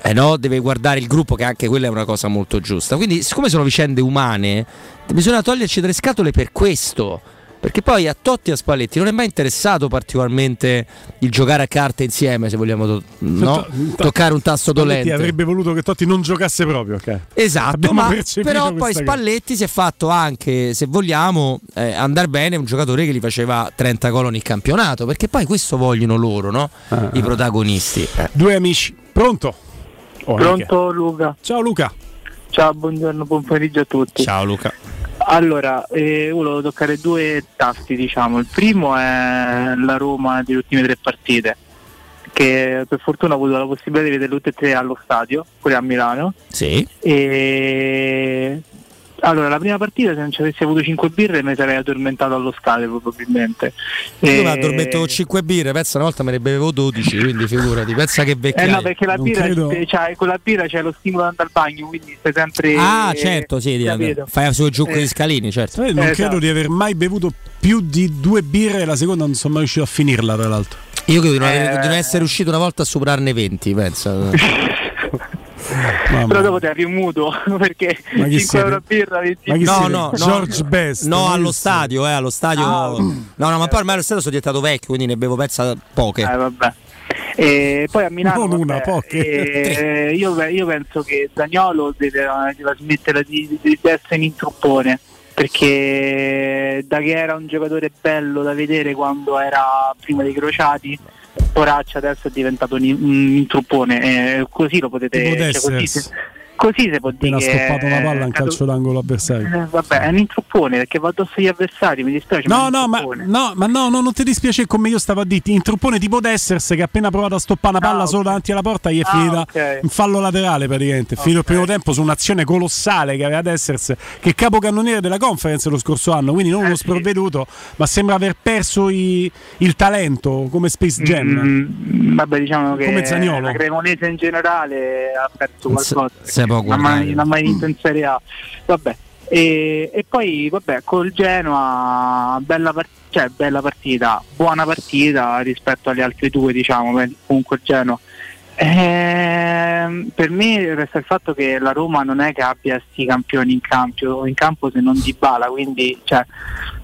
Speaker 2: eh no, deve guardare il gruppo, che anche quella è una cosa molto giusta. Quindi, siccome sono vicende umane, bisogna toglierci dalle scatole per questo. Perché poi a Totti e a Spalletti non è mai interessato particolarmente il giocare a carte insieme, se vogliamo no? toccare un tasto
Speaker 1: Spalletti
Speaker 2: dolente.
Speaker 1: avrebbe voluto che Totti non giocasse proprio. ok?
Speaker 2: Esatto,
Speaker 1: Abbiamo
Speaker 2: ma però poi
Speaker 1: questa cosa.
Speaker 2: Spalletti si è fatto anche, se vogliamo, eh, andare bene un giocatore che gli faceva 30 gol ogni campionato, perché poi questo vogliono loro, no?
Speaker 1: Ah,
Speaker 2: I protagonisti. Eh.
Speaker 1: Due amici, pronto? Oh,
Speaker 19: Pronto Luca?
Speaker 1: Ciao Luca.
Speaker 19: Ciao, buongiorno, buon pomeriggio a tutti.
Speaker 2: Ciao Luca.
Speaker 19: Allora, eh, volevo toccare due tasti, diciamo. Il primo è la Roma delle ultime tre partite, che per fortuna ho avuto la possibilità di vedere tutte e tre allo stadio, pure a Milano.
Speaker 2: Sì.
Speaker 19: E allora, la prima partita, se non ci avessi avuto 5 birre, mi sarei addormentato allo stadio probabilmente.
Speaker 2: Io
Speaker 19: E-
Speaker 2: mi addormento con 5 birre, pensa una volta me ne bevevo 12, quindi figurati, pensa che
Speaker 19: Eh
Speaker 2: vecchiaia.
Speaker 19: no, perché la birra, cioè, con la birra c'è lo stimolo ad andare al bagno, quindi stai sempre.
Speaker 2: Ah, certo, sì, di-
Speaker 19: capito?
Speaker 2: fai su giù con
Speaker 19: Eh.
Speaker 2: gli scalini, certo.
Speaker 1: Eh, non credo di aver mai bevuto più di due birre e la seconda non sono mai riuscito a finirla, tra l'altro.
Speaker 2: Io credo di non,
Speaker 19: Eh.
Speaker 2: aver- di non essere riuscito una volta a superarne 20, pensa.
Speaker 19: Però dopo ti arrivi un mutuo perché
Speaker 2: Ma chi
Speaker 19: 5
Speaker 2: siete?
Speaker 19: euro a birra, 20
Speaker 2: no, no, no,
Speaker 1: George Best.
Speaker 2: No, allo stadio, eh, allo stadio.
Speaker 19: Ah.
Speaker 2: No, no, ma poi ormai allo stadio sono diventato vecchio, quindi ne bevo pensa poche.
Speaker 19: Eh, vabbè. E poi a Milano
Speaker 2: Non una,
Speaker 19: vabbè,
Speaker 2: poche.
Speaker 19: eh, io, io penso che Zagnolo deve, deve smettere di, di essere un intruppone perché da che era un giocatore bello da vedere quando era prima dei crociati Poraccia adesso è diventato un, un intruppone eh, così lo potete cioè, così, se- così si può
Speaker 1: Appena
Speaker 19: dire
Speaker 1: stoppato una
Speaker 19: che
Speaker 1: palla in calcio d'angolo avversario.
Speaker 19: eh, vabbè è un intruppone perché va addosso agli avversari mi dispiace
Speaker 1: No,
Speaker 19: un
Speaker 1: no, ma,
Speaker 19: intruppone.
Speaker 1: no, ma no, no, non ti dispiace come io stavo a dirti. In truppone tipo Dessers che ha appena provato a stoppare una palla solo davanti alla porta gli è
Speaker 19: Ah,
Speaker 1: finita
Speaker 19: ok.
Speaker 1: in fallo laterale praticamente. È finito il primo tempo su un'azione colossale che aveva Dessers, che è capocannoniere della conference lo scorso anno, quindi
Speaker 19: Eh,
Speaker 1: non uno sprovveduto, ma sembra aver perso i- il talento come Space Jam.
Speaker 19: Mm, vabbè, diciamo che
Speaker 1: Come Zaniolo.
Speaker 19: la Cremonese in generale ha perso qualcosa.
Speaker 2: se può
Speaker 19: non ha mai, non ha mai vinto in Serie A. Vabbè. E, e poi vabbè, col Genoa bella, part- cioè, bella partita, buona partita rispetto alle altre due, diciamo, comunque il Genoa. Ehm, per me resta il fatto che la Roma non è che abbia sti campioni in campo, in campo se non di bala, quindi cioè,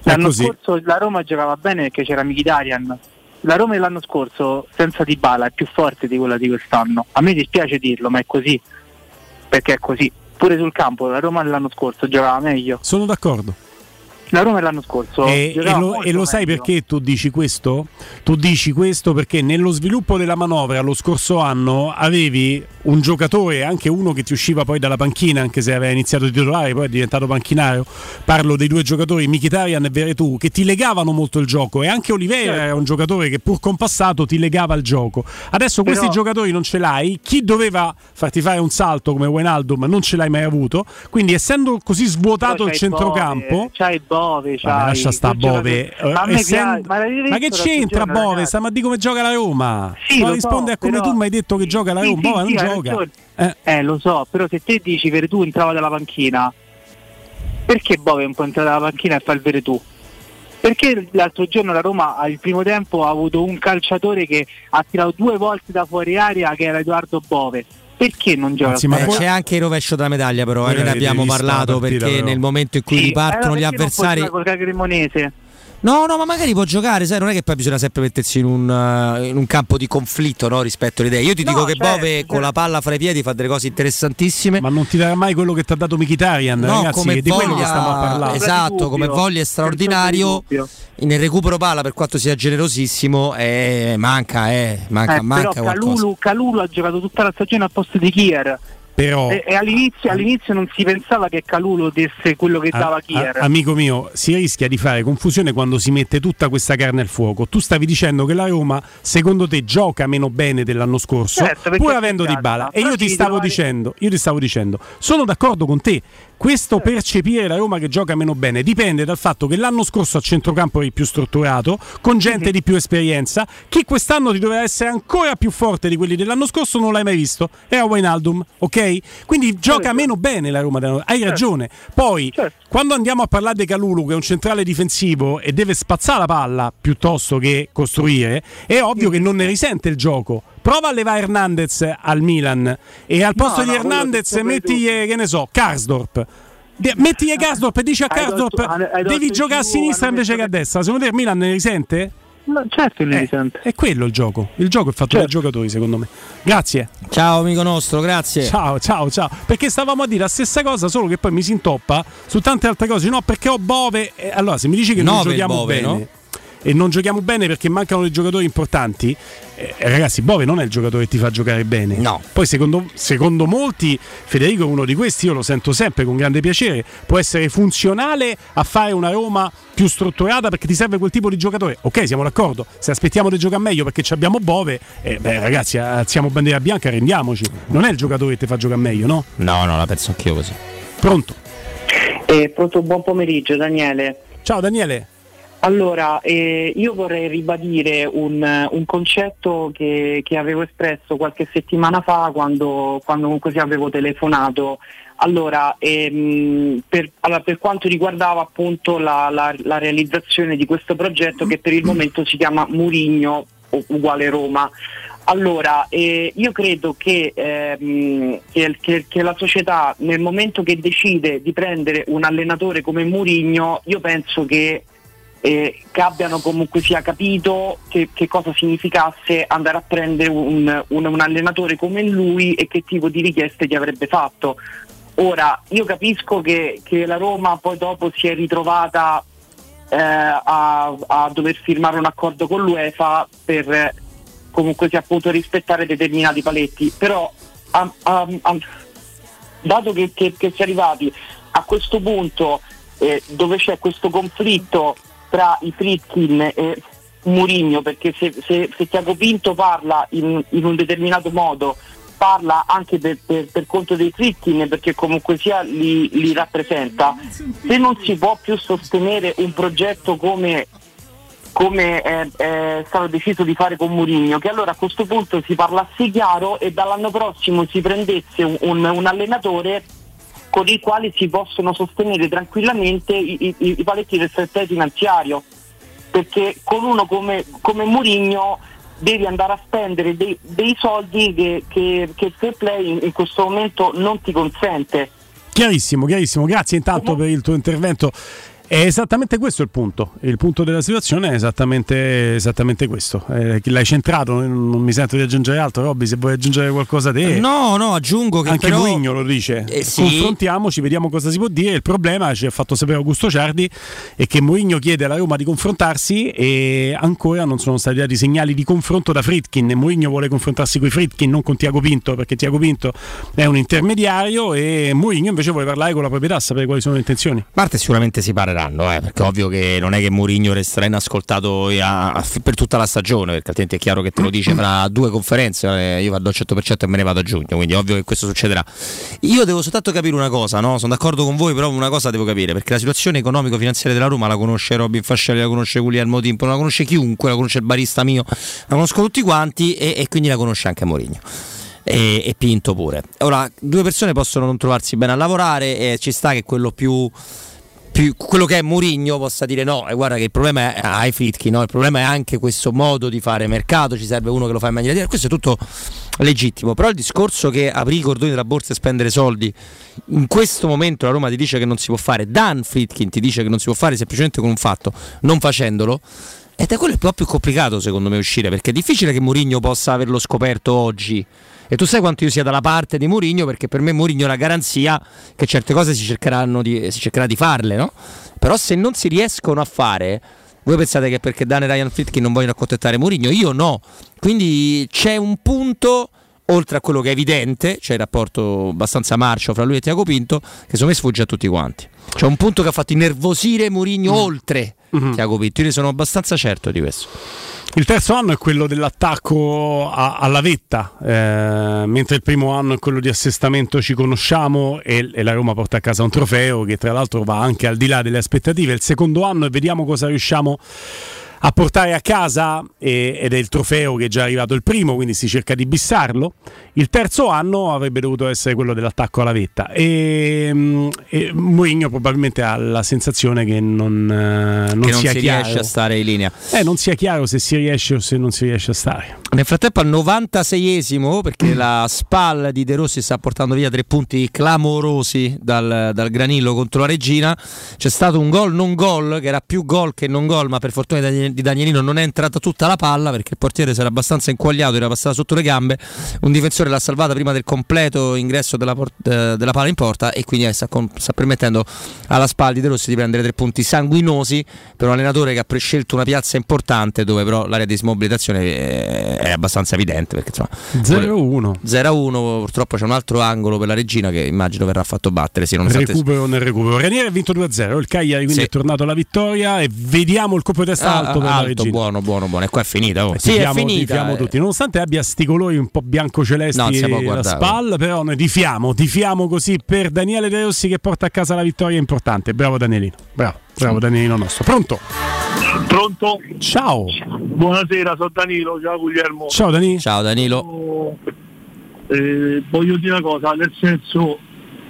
Speaker 19: l'anno
Speaker 1: così.
Speaker 19: scorso la Roma giocava bene perché c'era Mkhitaryan. La Roma dell'anno scorso senza Di Bala è più forte di quella di quest'anno. A me dispiace dirlo, ma è così. Perché è così. Pure sul campo la Roma dell'anno scorso giocava meglio.
Speaker 1: Sono d'accordo.
Speaker 23: La Roma l'anno scorso.
Speaker 1: E, e lo, e lo sai
Speaker 23: meglio.
Speaker 1: perché tu dici questo? Tu dici questo perché nello sviluppo della manovra lo scorso anno avevi un giocatore, anche uno che ti usciva poi dalla panchina, anche se aveva iniziato titolare, poi è diventato panchinario. Parlo dei due giocatori, Mkhitaryan e Veretù, che ti legavano molto il gioco. E anche Oliveira
Speaker 23: Certo.
Speaker 1: era un giocatore che pur compassato ti legava il gioco. Adesso
Speaker 23: Però-
Speaker 1: questi giocatori non ce l'hai. Chi doveva farti fare un salto come Wijnaldum non ce l'hai mai avuto. Quindi essendo così svuotato il centrocampo...
Speaker 23: Bove, C'hai
Speaker 1: Vabbè, lascia sta Bove.
Speaker 23: giocatore- Ma
Speaker 1: essendo-
Speaker 23: piace- ma
Speaker 1: che c'entra Bove? Sta ma di come gioca la Roma?
Speaker 23: Sì,
Speaker 1: Ma risponde
Speaker 23: so,
Speaker 1: a come
Speaker 23: però-
Speaker 1: tu mi hai detto che gioca la Roma.
Speaker 23: sì,
Speaker 1: Bove non gioca. Eh.
Speaker 23: Eh, lo so, però se te dici Veretù entrava dalla panchina, perché Bove è un po' entrato dalla panchina e fa il Veretù? Perché l'altro giorno la Roma al primo tempo ha avuto un calciatore che ha tirato due volte da fuori area che era Edoardo Bove? Perché non gioca?
Speaker 2: Anzi, ma c'è anche il rovescio della medaglia, però, eh, ne abbiamo parlato
Speaker 1: partita,
Speaker 2: perché
Speaker 1: però.
Speaker 2: nel momento in cui
Speaker 23: Sì,
Speaker 2: ripartono
Speaker 23: eh,
Speaker 2: gli
Speaker 23: perché non può
Speaker 2: avversari.
Speaker 23: giocare col Cremonese.
Speaker 2: No, no, ma magari può giocare, sai, non è che poi bisogna sempre mettersi in un, eh, in un campo di conflitto no, rispetto alle idee. Io ti
Speaker 23: No,
Speaker 2: dico che
Speaker 23: certo,
Speaker 2: Bove con la palla fra i piedi fa delle cose interessantissime.
Speaker 1: Ma non ti darà mai quello che ti ha dato Mkhitaryan,
Speaker 2: No,
Speaker 1: ragazzi,
Speaker 2: come
Speaker 1: di quello che
Speaker 2: voglia,
Speaker 1: stiamo a parlare.
Speaker 2: esatto, come voglia è straordinario. Nel recupero palla, per quanto sia generosissimo, eh, manca, eh, manca,
Speaker 23: Eh,
Speaker 2: manca.
Speaker 23: Calulu, Calulu ha giocato tutta la stagione al posto di Kier.
Speaker 1: Però
Speaker 23: E, e all'inizio, all'inizio non si pensava che Calulu desse quello che dava Kier.
Speaker 1: a- amico mio, si rischia di fare confusione quando si mette tutta questa carne al fuoco. Tu stavi dicendo che la Roma, secondo te, gioca meno bene dell'anno scorso,
Speaker 23: Certo,
Speaker 1: pur avendo di bala. E io ti dicendo, io ti stavo dicendo, sono d'accordo con te. Questo
Speaker 23: Certo.
Speaker 1: percepire la Roma che gioca meno bene dipende dal fatto che l'anno scorso a centrocampo eri più strutturato, con gente
Speaker 23: Mhm.
Speaker 1: di più esperienza. Chi quest'anno ti doveva essere ancora più forte di quelli dell'anno scorso non l'hai mai visto. Era Wijnaldum, ok? Quindi gioca
Speaker 23: Certo.
Speaker 1: meno bene la Roma. Hai ragione. Poi, quando andiamo a parlare di Calulu, che è un centrale difensivo e deve spazzare la palla piuttosto che costruire, è ovvio che non ne risente il gioco. Prova a levare Hernandez al Milan e al posto
Speaker 23: No,
Speaker 1: di
Speaker 23: no, quello
Speaker 1: Hernandez
Speaker 23: sto
Speaker 1: mettigli, che ne so, Karsdorp. De- Mettigli Karsdorp e dici a Karsdorp devi giocare a sinistra invece che a destra. Secondo te il Milan ne risente?
Speaker 23: No, certo ne
Speaker 1: Eh,
Speaker 23: risente.
Speaker 1: È quello il gioco. Il gioco è fatto dai giocatori, secondo me. Grazie.
Speaker 2: Ciao amico nostro, grazie.
Speaker 1: Ciao, ciao, ciao. Perché stavamo a dire la stessa cosa, solo che poi mi si intoppa su tante altre cose. No, perché ho Bove. eh, allora, se mi dici che non
Speaker 2: Nove
Speaker 1: giochiamo
Speaker 2: Bove,
Speaker 1: bene.
Speaker 2: no?
Speaker 1: E non giochiamo bene perché mancano dei giocatori importanti. Eh, ragazzi, Bove non è il giocatore che ti fa giocare bene.
Speaker 2: No.
Speaker 1: Poi, secondo, secondo molti, Federico è uno di questi. Io lo sento sempre con grande piacere. Può essere funzionale a fare una Roma più strutturata perché ti serve quel tipo di giocatore. Ok, siamo d'accordo. Se aspettiamo di giocare meglio perché ci abbiamo Bove, eh, beh, ragazzi, alziamo bandiera bianca, rendiamoci. Non è il giocatore che ti fa giocare meglio, no?
Speaker 2: No, no, la penso anch'io così.
Speaker 1: Pronto?
Speaker 23: Eh, pronto, buon pomeriggio Daniele.
Speaker 1: Ciao Daniele.
Speaker 23: Allora, eh, io vorrei ribadire un, un concetto che, che avevo espresso qualche settimana fa quando, quando comunque sì avevo telefonato. Allora, ehm, per, allora, per quanto riguardava appunto la, la- la realizzazione di questo progetto che per il momento si chiama Murigno uguale Roma. Allora, eh, io credo che, ehm, che- che- che la società nel momento che decide di prendere un allenatore come Murigno, io penso che eh, che abbiano comunque sia capito che, che cosa significasse andare a prendere un, un- un allenatore come lui e che tipo di richieste gli avrebbe fatto. Ora, io capisco che, che la Roma poi dopo si è ritrovata eh, a, a dover firmare un accordo con l'UEFA per comunque sia appunto rispettare determinati paletti, però a- a- a- dato che, che- che si è arrivati a questo punto eh, dove c'è questo conflitto tra i Fritkin e Murigno, perché se, se, se Tiago Pinto parla in, in un determinato modo, parla anche per, per- per conto dei Fritkin, perché comunque sia li, li rappresenta, se non si può più sostenere un progetto come come è, è stato deciso di fare con Mourinho, che allora a questo punto si parlasse chiaro e dall'anno prossimo si prendesse un, un- un allenatore con il quale si possono sostenere tranquillamente i, i- i paletti del play finanziario, perché con uno come, come Mourinho devi andare a spendere dei, dei soldi che, che- che il fair play in, in questo momento non ti consente.
Speaker 1: Chiarissimo, chiarissimo. Grazie intanto per il tuo intervento. È esattamente questo il punto. Il punto della situazione è esattamente, esattamente questo. Eh, l'hai centrato, non mi sento di aggiungere altro. Robby, se vuoi aggiungere qualcosa te.
Speaker 2: No, no, aggiungo che
Speaker 1: Anche
Speaker 2: però...
Speaker 1: Mourinho lo dice.
Speaker 2: Eh, sì.
Speaker 1: Confrontiamoci, vediamo cosa si può dire. Il problema, ci ha fatto sapere Augusto Ciardi, è che Mourinho chiede alla Roma di confrontarsi e ancora non sono stati dati segnali di confronto da Fritkin. Mourinho vuole confrontarsi con i Fritkin, non con Tiago Pinto, perché Tiago Pinto è un intermediario e Mourinho invece vuole parlare con la proprietà, sapere quali sono le intenzioni.
Speaker 2: A parte sicuramente si parleranno, eh, perché ovvio che non è che Mourinho resterà inascoltato a- a- per tutta la stagione, perché altrimenti è chiaro che te lo dice fra due conferenze, eh, io vado al 100% e me ne vado a giugno, quindi ovvio che questo succederà. Io devo soltanto capire una cosa, no? sono d'accordo con voi, però una cosa devo capire, perché la situazione economico-finanziaria della Roma la conosce Robin Fascelli, la conosce Guglielmo Timpo, la conosce chiunque, la conosce il barista mio, la conosco tutti quanti e, e quindi la conosce anche Mourinho e, e Pinto pure. Ora, due persone possono non trovarsi bene a lavorare e ci sta che quello più, più- quello che è Mourinho possa dire no, e guarda che il problema è ai Fritchi, no? il problema è anche questo modo di fare mercato, ci serve uno che lo fa in maniera diversa, questo è tutto legittimo, però il discorso che aprì i cordoni della borsa e spendere soldi, in questo momento la Roma ti dice che non si può fare, Dan Fritkin ti dice che non si può fare semplicemente con un fatto, non facendolo, ed è quello un po' più complicato secondo me uscire, perché è difficile che Mourinho possa averlo scoperto oggi. E tu sai quanto io sia dalla parte di Mourinho, perché per me Mourinho è la garanzia che certe cose si, di, si cercherà di farle, no? Però se non si riescono a fare, voi pensate che perché Dan e Ryan Fritkin non vogliono accontentare Mourinho? Io no. Quindi c'è un punto, oltre a quello che è evidente, c'è il rapporto abbastanza marcio fra lui e Tiago Pinto, che secondo me sfugge a tutti quanti. C'è un punto che ha fatto innervosire Mourinho oltre Tiago Pinto. Io ne sono abbastanza certo di questo.
Speaker 1: Il terzo anno è quello dell'attacco a- alla vetta, eh, mentre il primo anno è quello di assestamento ci conosciamo e, e la Roma porta a casa un trofeo che tra l'altro va anche al di là delle aspettative. Il secondo anno è vediamo cosa riusciamo a portare a casa e- ed è il trofeo che è già arrivato il primo, quindi si cerca di bissarlo. Il terzo anno avrebbe dovuto essere quello dell'attacco alla vetta e, e Mourinho probabilmente ha la sensazione che non, eh, non
Speaker 2: che non si
Speaker 1: chiaro.
Speaker 2: riesce a stare in linea.
Speaker 1: Eh, non sia chiaro se si riesce o se non si riesce a stare.
Speaker 2: Nel frattempo al 96esimo, perché la SPAL di De Rossi sta portando via tre punti clamorosi dal, dal Granillo contro la Regina, c'è stato un gol non gol, che era più gol che non gol, ma per fortuna di Daniel- di Danielino non è entrata tutta la palla perché il portiere si era abbastanza inquagliato, era passata sotto le gambe, un difensore l'ha salvata prima del completo ingresso della, por- eh, della palla in porta e quindi eh, sta, con- sta permettendo alla SPAL di De Rossi di prendere tre punti sanguinosi per un allenatore che ha prescelto una piazza importante dove però l'area di smobilitazione eh, è abbastanza evidente perché insomma
Speaker 1: 0-1.
Speaker 2: 0-1 purtroppo c'è un altro angolo per la regina che immagino verrà fatto battere sì,
Speaker 1: Recupero nel recupero. Ranieri ha vinto 2-0. Il Cagliari quindi
Speaker 2: Sì.
Speaker 1: è tornato alla vittoria e vediamo il colpo di testa
Speaker 2: Ah,
Speaker 1: alto
Speaker 2: alto, buono buono buono e qua è finita oh. Sì è
Speaker 1: tifiamo-
Speaker 2: finita
Speaker 1: tifiamo
Speaker 2: eh.
Speaker 1: tutti. Nonostante abbia sti colori un po' bianco-celesti
Speaker 2: No,
Speaker 1: la spalla, però noi tifiamo, tifiamo così per Daniele De Rossi che porta a casa la vittoria importante. Bravo Danielino. Bravo, bravo Danielino nostro. Pronto?
Speaker 24: Pronto?
Speaker 1: Ciao.
Speaker 24: Buonasera, sono Danilo, ciao Guglielmo.
Speaker 1: Ciao Dani.
Speaker 2: Ciao Danilo.
Speaker 24: Eh, voglio dire una cosa, nel senso,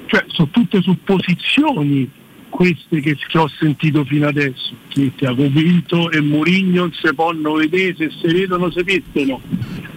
Speaker 24: cioè sono tutte supposizioni queste che, che ho sentito fino adesso, che Tiago Pinto e Mourinho non si possono vedere, se si vedono si mettono.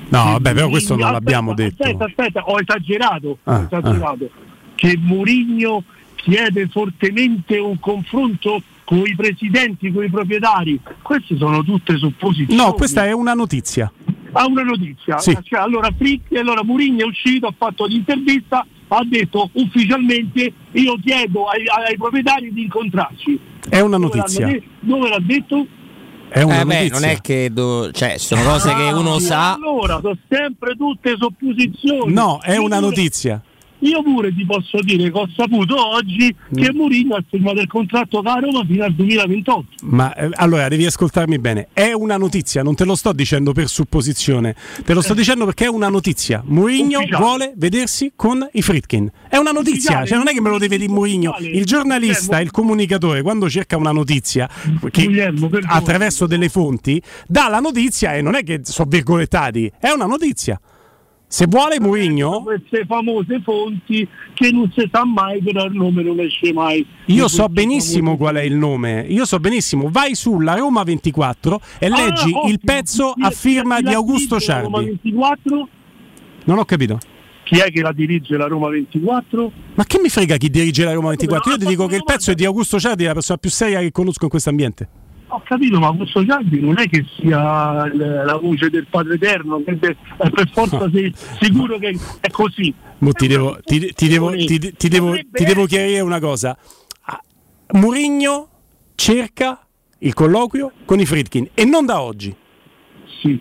Speaker 1: No, vabbè, però questo non
Speaker 24: Aspetta,
Speaker 1: l'abbiamo detto.
Speaker 24: Aspetta, aspetta, ho esagerato, ho
Speaker 1: Ah,
Speaker 24: esagerato. Che Mourinho chiede fortemente un confronto con i presidenti, con i proprietari. Queste sono tutte supposizioni.
Speaker 1: No, questa è una notizia.
Speaker 24: Ha una notizia.
Speaker 1: Sì.
Speaker 24: Cioè, allora Fritti, allora Mourinho è uscito, ha fatto l'intervista, ha detto ufficialmente io chiedo ai, ai proprietari di incontrarci.
Speaker 1: È una notizia.
Speaker 24: Dove l'ha detto?
Speaker 1: È una
Speaker 2: Eh beh,
Speaker 1: notizia.
Speaker 2: non è che do- cioè, sono cose che uno
Speaker 24: Ah,
Speaker 2: sa.
Speaker 24: Allora, sono sempre tutte supposizioni.
Speaker 1: No, è una notizia.
Speaker 24: Io pure ti posso dire che ho saputo oggi che Mourinho ha firmato il contratto con la Roma fino al 2028.
Speaker 1: Ma eh, allora devi ascoltarmi bene. È una notizia, non te lo sto dicendo per supposizione, te lo sto dicendo perché è una notizia. Mourinho vuole vedersi con i Fritkin. È una notizia, cioè non è che me lo deve dire Mourinho. Il giornalista, il comunicatore, quando cerca una notizia che, attraverso delle fonti, dà la notizia e non è che sono virgolettati, è una notizia. Se vuole Mourinho,
Speaker 24: Queste famose fonti che non si sa mai, però il nome non esce mai.
Speaker 1: io so benissimo qual è il nome. Io so benissimo. Vai sulla Roma 24 e
Speaker 24: Ah,
Speaker 1: leggi il
Speaker 24: ottimo.
Speaker 1: pezzo
Speaker 24: Ti-
Speaker 1: a firma di Augusto
Speaker 24: dico, Roma
Speaker 1: Ciardi.
Speaker 24: 24?
Speaker 1: Non ho capito.
Speaker 24: chi è che la dirige la Roma 24?
Speaker 1: Ma che mi frega chi dirige la Roma 24? Io ti dico che il pezzo è di Augusto Ciardi, la persona più seria che conosco in questo ambiente.
Speaker 24: Ho capito, ma questo Ciardi non è che sia la voce del Padre Eterno, è è per forza sei sicuro che è così.
Speaker 1: Ti devo, ti, ti devo, devo, ti devo chiarire una cosa. Ah, Murigno cerca il colloquio con i Fritkin e non da oggi.
Speaker 24: Sì,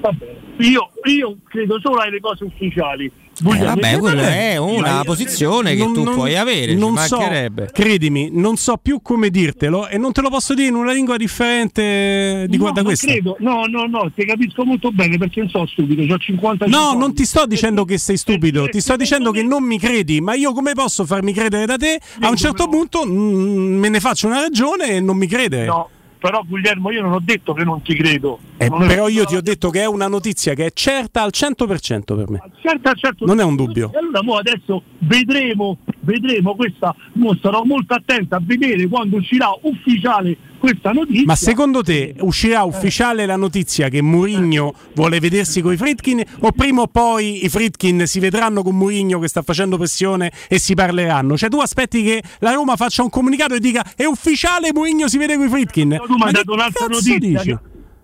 Speaker 24: vabbè. Io, io credo solo alle cose ufficiali.
Speaker 2: Eh, vabbè, quella è una posizione che
Speaker 1: Non-
Speaker 2: tu
Speaker 1: non-
Speaker 2: puoi avere, ci
Speaker 1: non so,
Speaker 2: mancherebbe.
Speaker 1: credimi, non so più come dirtelo e non te lo posso dire in una lingua differente di
Speaker 24: no, non
Speaker 1: questa.
Speaker 24: credo, no, no, no, ti capisco molto bene perché non so stupido, ho 50
Speaker 1: No, non ti sto dicendo che sei stupido, ti sto dicendo che non mi credi, ma io come posso farmi credere da te? A un certo punto mm, me ne faccio una ragione e non mi credere.
Speaker 24: No, però Guglielmo io non ho detto che non ti credo.
Speaker 1: Eh,
Speaker 24: Non
Speaker 1: però io ti ho detto che è una notizia che è certa al 100% per me.
Speaker 24: Certo, certo.
Speaker 1: Non è un dubbio.
Speaker 24: E allora mo adesso vedremo, vedremo questa, mo starò molto attento a vedere quando uscirà ufficiale questa notizia.
Speaker 1: Ma secondo te uscirà ufficiale la notizia che Mourinho vuole vedersi con i Fritkin o prima o poi i Fritkin si vedranno con Mourinho che sta facendo pressione e si parleranno? Cioè tu aspetti che la Roma faccia un comunicato e dica è ufficiale Mourinho si vede con i Fritkin?
Speaker 24: tu mi hai dato un'altra notizia.
Speaker 1: dici?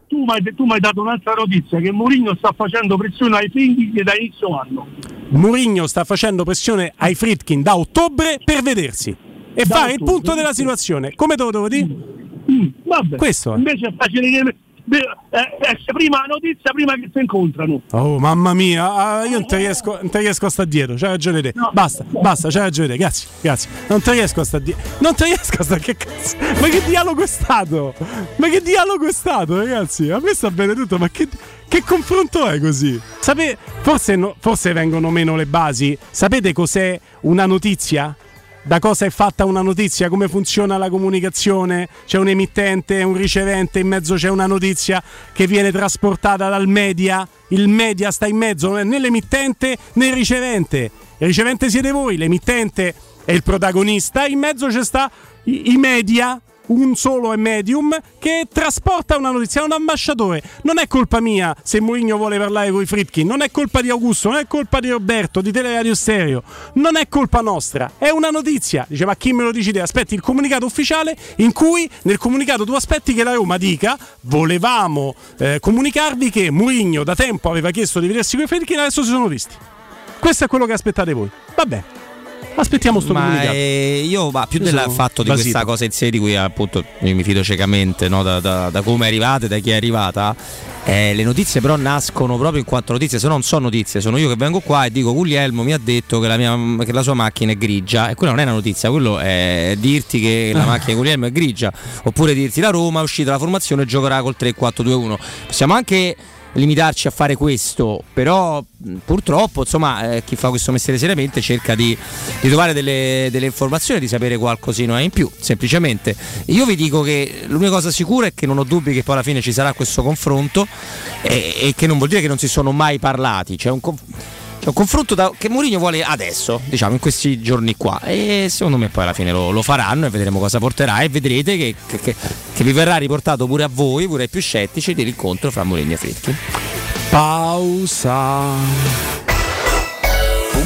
Speaker 24: tu mi hai- dato un'altra notizia che Mourinho sta facendo pressione ai figli da inizio anno.
Speaker 1: Mourinho sta facendo pressione ai Fritkin da ottobre per vedersi e
Speaker 24: Da
Speaker 1: fare il
Speaker 24: ottobre,
Speaker 1: punto della situazione. Come te lo devo dire?
Speaker 24: Vabbè.
Speaker 1: Questo è.
Speaker 24: Invece è facile che beh, eh, esce prima la notizia prima che si incontrano.
Speaker 1: Oh mamma mia, ah, io non ti riesco, non ti riesco a stare dietro, c'hai ragione te. Basta, basta, c'hai ragione te, grazie, grazie. Non ti riesco a stare dietro. Non ti riesco a stare che cazzo. Ma che dialogo è stato? Ma che dialogo è stato, ragazzi? A me sta bene tutto, ma che, che confronto è così? Sapete, forse, no- forse vengono meno le basi. Sapete cos'è una notizia? Da cosa è fatta una notizia? Come funziona la comunicazione? C'è un emittente, un ricevente, in mezzo c'è una notizia che viene trasportata dal media. Il media sta in mezzo, non è né l'emittente né il ricevente. Il ricevente siete voi, l'emittente è il protagonista, in mezzo c'è sta i, media. Un solo è medium che trasporta una notizia, è un ambasciatore. Non è colpa mia se Mourinho vuole parlare con i Fritkin, non è colpa di Augusto, non è colpa di Roberto, di Teleradio Stereo, non è colpa nostra, è una notizia. Dice, ma chi me lo dici te? Aspetti il comunicato ufficiale in cui nel comunicato tu aspetti che la Roma dica volevamo eh, comunicarvi che Mourinho da tempo aveva chiesto di vedersi con i Fritkin, adesso si sono visti. Questo è quello che aspettate voi. Vabbè. Aspettiamo sto
Speaker 2: Ma eh, io ma più
Speaker 1: Io
Speaker 2: del
Speaker 1: sono
Speaker 2: fatto di
Speaker 1: basito.
Speaker 2: questa cosa in sé di cui appunto mi fido ciecamente no, da, da- da come è arrivata e da chi è arrivata eh, le notizie però nascono proprio in quanto notizie se non sono notizie sono io che vengo qua e dico Guglielmo mi ha detto che la, mia- che la sua macchina è grigia. E quella non è una notizia quello è dirti che la macchina di Guglielmo è grigia. Oppure dirti la Roma è uscita la formazione e giocherà col 3-4-2-1 possiamo anche limitarci a fare questo, però purtroppo insomma eh, chi fa questo mestiere seriamente cerca di, di trovare delle, delle informazioni, di sapere qualcosina in più, semplicemente. Io vi dico che l'unica cosa sicura è che non ho dubbi che poi alla fine ci sarà questo confronto e, e che non vuol dire che non si sono mai parlati, c'è un, conf- c'è un confronto da- che Mourinho vuole adesso, diciamo in questi giorni qua e secondo me poi alla fine lo, lo faranno e vedremo cosa porterà e vedrete che, che- che- che vi verrà riportato pure a voi, pure ai più scettici, dell'incontro fra Mourinho e Fritkin.
Speaker 1: Pausa.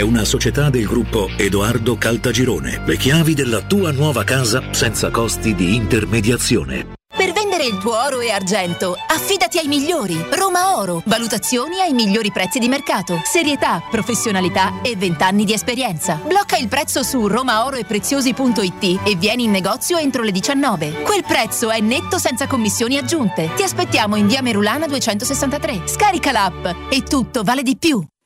Speaker 10: è una società del gruppo Edoardo Caltagirone. Le chiavi della tua nuova casa senza costi di intermediazione.
Speaker 22: Per vendere il tuo oro e argento, affidati ai migliori. Roma Oro. Valutazioni ai migliori prezzi di mercato. Serietà, professionalità e 20 anni di esperienza. Blocca il prezzo su romaoroepreziosi.it e vieni in negozio entro le 19. Quel prezzo è netto senza commissioni aggiunte. Ti aspettiamo in via Merulana 263. Scarica l'app e tutto vale di più.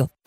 Speaker 25: Radio.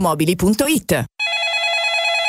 Speaker 5: ValentinoAutomobili.it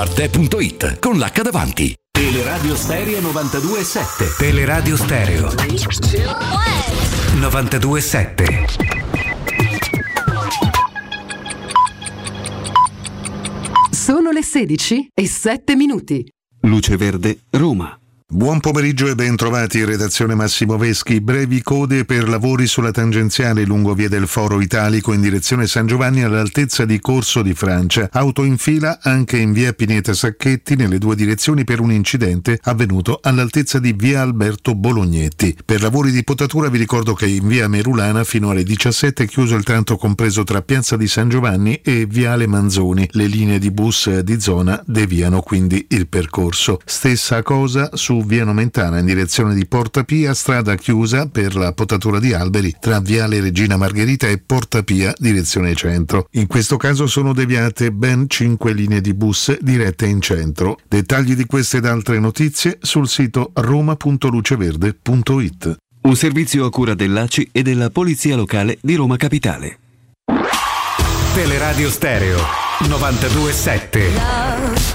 Speaker 8: Arte.it con l'H davanti.
Speaker 10: Teleradio Stereo 92.7 Teleradio Stereo 92.7
Speaker 26: Sono le 16 e 7 minuti.
Speaker 10: Luce Verde, Roma.
Speaker 27: Buon pomeriggio e bentrovati in redazione Massimo Veschi. Brevi code per lavori sulla tangenziale lungo via del Foro Italico in direzione San Giovanni all'altezza di Corso di Francia. Auto in fila anche in via Pineta Sacchetti nelle due direzioni per un incidente avvenuto all'altezza di via Alberto Bolognetti. Per lavori di potatura vi ricordo che in via Merulana fino alle 17 è chiuso il tratto compreso tra Piazza di San Giovanni e viale Manzoni. Le linee di bus di zona deviano quindi il percorso. Stessa cosa su via Nomentana in direzione di Porta Pia, strada chiusa per la potatura di alberi tra viale Regina Margherita e Porta Pia, direzione centro. In questo caso sono deviate ben 5 linee di bus dirette in centro. Dettagli di queste ed altre notizie sul sito roma.luceverde.it.
Speaker 10: Un servizio a cura dell'ACI e della Polizia Locale di Roma Capitale. Teleradio Stereo 92.7
Speaker 28: Love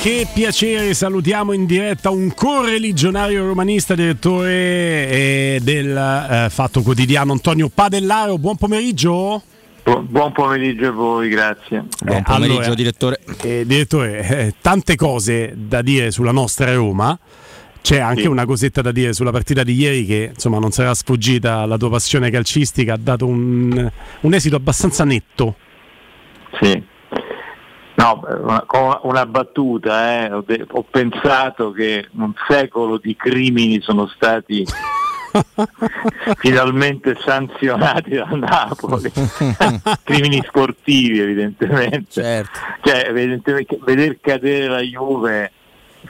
Speaker 1: che piacere salutiamo in diretta un correligionario romanista, direttore eh, del eh, Fatto Quotidiano Antonio Padellaro. Buon pomeriggio.
Speaker 29: Bu- Buon pomeriggio a voi, grazie.
Speaker 1: Buon pomeriggio, direttore. direttore, eh, tante cose da dire sulla nostra Roma. C'è anche
Speaker 29: Sì.
Speaker 1: una cosetta da dire sulla partita di ieri che insomma non sarà sfuggita alla tua passione calcistica, ha dato un, un esito abbastanza netto.
Speaker 29: Sì. No, una, con una battuta, eh, ho, pensato che un secolo di crimini sono stati finalmente sanzionati da Napoli, crimini sportivi evidentemente. Cioè, evidentemente veder cadere la Juve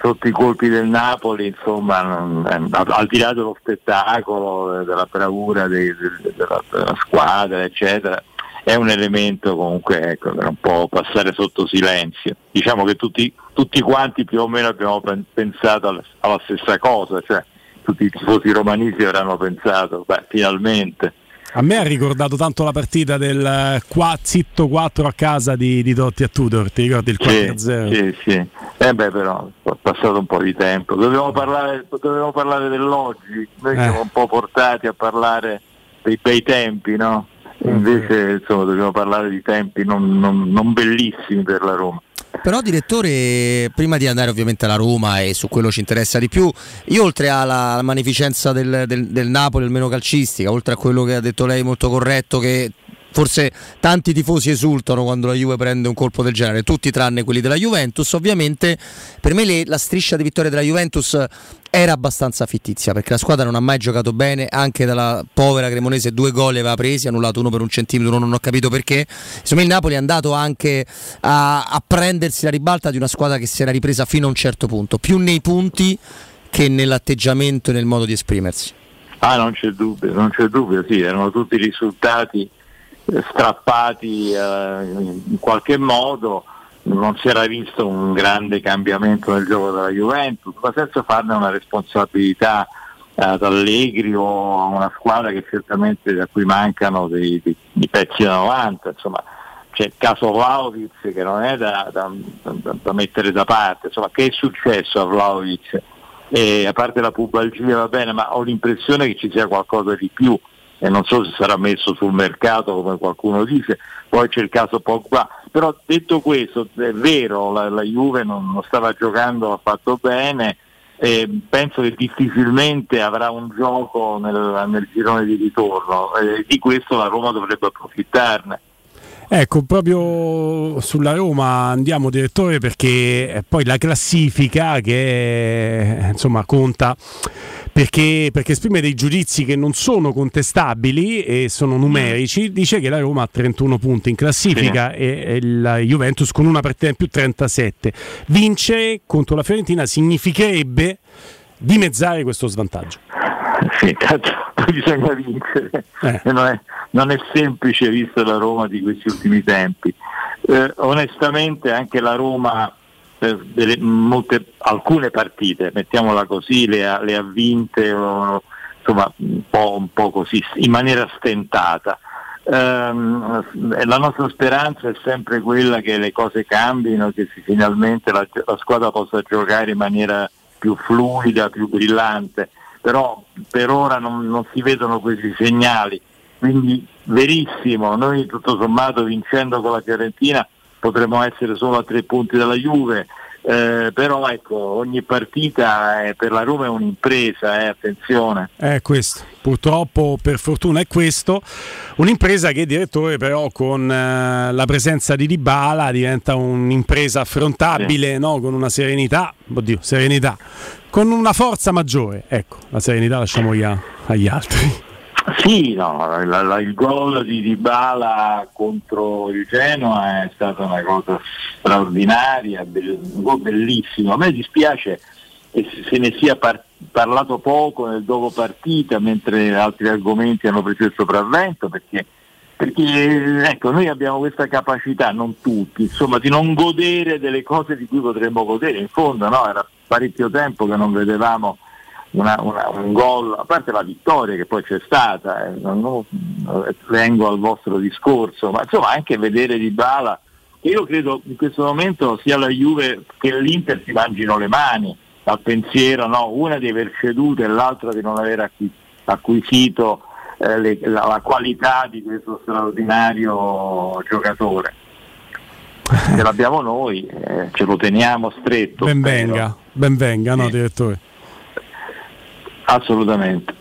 Speaker 29: sotto i colpi del Napoli, insomma, non- eh, al di là dello spettacolo, eh, della bravura dei- de- della, della squadra, eccetera, è un elemento comunque ecco, che non può passare sotto silenzio. Diciamo che tutti, tutti quanti più o meno abbiamo pen- pensato alla, alla stessa cosa, cioè tutti i tifosi romanisti avranno pensato, beh, finalmente.
Speaker 1: A me ha ricordato tanto la partita del eh, qua, zitto 4 a casa di, di Totti a Tudor, ti ricordi il 4-0?
Speaker 29: Sì, sì, sì. Eh beh, però è passato un po' di tempo. Dobbiamo parlare, dobbiamo parlare dell'oggi, noi
Speaker 1: Eh.
Speaker 29: siamo un po' portati a parlare dei bei tempi, no? Invece insomma, dobbiamo parlare di tempi non, non- non bellissimi per la Roma.
Speaker 2: Però direttore, prima di andare ovviamente alla Roma e su quello ci interessa di più, io oltre alla, magnificenza del, del- del Napoli, almeno calcistica, oltre a quello che ha detto lei molto corretto, che forse tanti tifosi esultano quando la Juve prende un colpo del genere, tutti tranne quelli della Juventus, ovviamente per me le- la striscia di vittoria della Juventus era abbastanza fittizia perché la squadra non ha mai giocato bene, anche dalla povera Cremonese due gol aveva presi, annullato uno per un centimetro, non ho capito perché. Insomma il Napoli è andato anche a, a prendersi la ribalta di una squadra che si era ripresa fino a un certo punto, più nei punti che nell'atteggiamento e nel modo di esprimersi.
Speaker 29: Ah, non c'è dubbio, non c'è dubbio, sì, erano tutti risultati strappati eh, in qualche modo, non si era visto un grande cambiamento nel gioco della Juventus, ma senza farne una responsabilità eh, ad Allegri o a una squadra che certamente a cui mancano dei, dei- dei pezzi da 90, insomma c'è il caso Vlaovic che non è da, da- da- da mettere da parte, insomma che è successo a Vlaovic? E a parte la pubalgia va bene, ma ho l'impressione che ci sia qualcosa di più e non so se sarà messo sul mercato come qualcuno dice, poi c'è il caso Pogba, però detto questo è vero, la, la Juve non, non stava giocando affatto bene, e penso che difficilmente avrà un gioco nel, nel girone di ritorno e di questo la Roma dovrebbe approfittarne.
Speaker 1: Ecco, proprio sulla Roma andiamo direttore perché eh, poi la classifica che eh, insomma conta perché, perché esprime dei giudizi che non sono contestabili e sono numerici, dice che la Roma ha 31 punti in classifica e, e la Juventus con una partita in più 37. Vincere contro la Fiorentina significherebbe dimezzare questo svantaggio.
Speaker 29: Sì, tanto bisogna vincere,
Speaker 1: Eh.
Speaker 29: Non, è, non è semplice vista la Roma di questi ultimi tempi. Eh, onestamente anche la Roma delle- molte- alcune partite, mettiamola così, le ha, le ha vinte insomma, un po', un po' così, in maniera stentata. Ehm, la nostra speranza è sempre quella che le cose cambino, che finalmente la, la squadra possa giocare in maniera più fluida, più brillante, però per ora non, non si vedono questi segnali, quindi verissimo, noi tutto sommato vincendo con la Fiorentina potremmo essere solo a tre punti dalla Juve, eh, però ecco, ogni partita eh, per la Roma è un'impresa, eh, attenzione.
Speaker 1: È questo, purtroppo per fortuna è questo, un'impresa che direttore però con eh, la presenza di Dybala diventa un'impresa affrontabile, no? con una serenità, oddio, serenità, con una forza maggiore, ecco, la serenità lasciamogli agli altri.
Speaker 29: Sì, no, la- la- il gol di Dybala contro il Genoa è stata una cosa straordinaria, un gol bellissimo. A me dispiace che se- se ne sia par- parlato poco nel dopo partita, mentre altri argomenti hanno preso il sopravvento, perché, perché, ecco, noi abbiamo questa capacità, non tutti, insomma, di non godere delle cose di cui potremmo godere. In fondo no, era parecchio tempo che non vedevamo una- una- un gol, a parte la vittoria che poi c'è stata, eh, non- non- eh, vengo al vostro discorso, ma insomma anche vedere Di Bala, che io credo in questo momento sia la Juve che l'Inter si mangino le mani dal pensiero, no? una di aver ceduto e l'altra di non aver acqui- acquisito eh, le- la, la qualità di questo straordinario giocatore. Ce l'abbiamo noi, eh, ce lo teniamo stretto.
Speaker 1: Ben
Speaker 29: spero.
Speaker 1: venga, ben venga, no direttore?
Speaker 29: Assolutamente.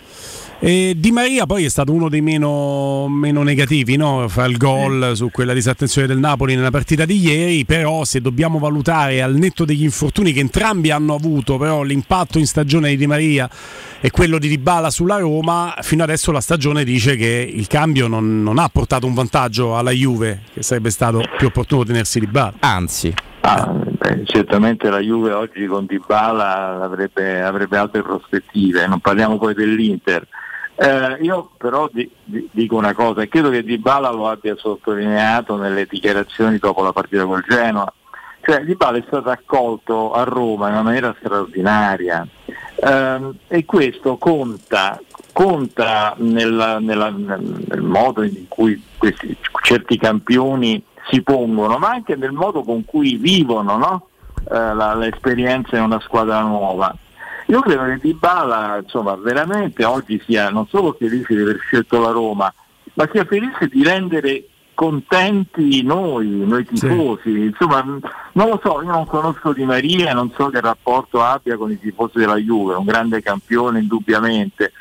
Speaker 1: E Di Maria poi è stato uno dei meno, meno negativi, no? fa il gol su quella disattenzione del Napoli nella partita di ieri, però se dobbiamo valutare al netto degli infortuni che entrambi hanno avuto, però l'impatto in stagione di Di Maria e quello di Dybala sulla Roma, fino adesso la stagione dice che il cambio non, non ha portato un vantaggio alla Juve, che sarebbe stato più opportuno tenersi Dybala.
Speaker 2: Anzi.
Speaker 29: Ah, beh, certamente la Juve oggi con Dybala avrebbe, avrebbe altre prospettive, non parliamo poi dell'Inter. Eh, io però di, di, dico una cosa, e credo che Dybala lo abbia sottolineato nelle dichiarazioni dopo la partita col Genoa, cioè Dybala è stato accolto a Roma in una maniera straordinaria eh, e questo conta, conta nella, nella, nel modo in cui questi, certi campioni si pongono, ma anche nel modo con cui vivono no? eh, la, l'esperienza in una squadra nuova. Io credo che Dybala insomma, veramente oggi sia non solo felice di aver scelto la Roma, ma sia felice di rendere contenti noi, noi tifosi. Sì. Insomma, non lo so, io non conosco Di Maria, non so che rapporto abbia con i tifosi della Juve, un grande campione indubbiamente.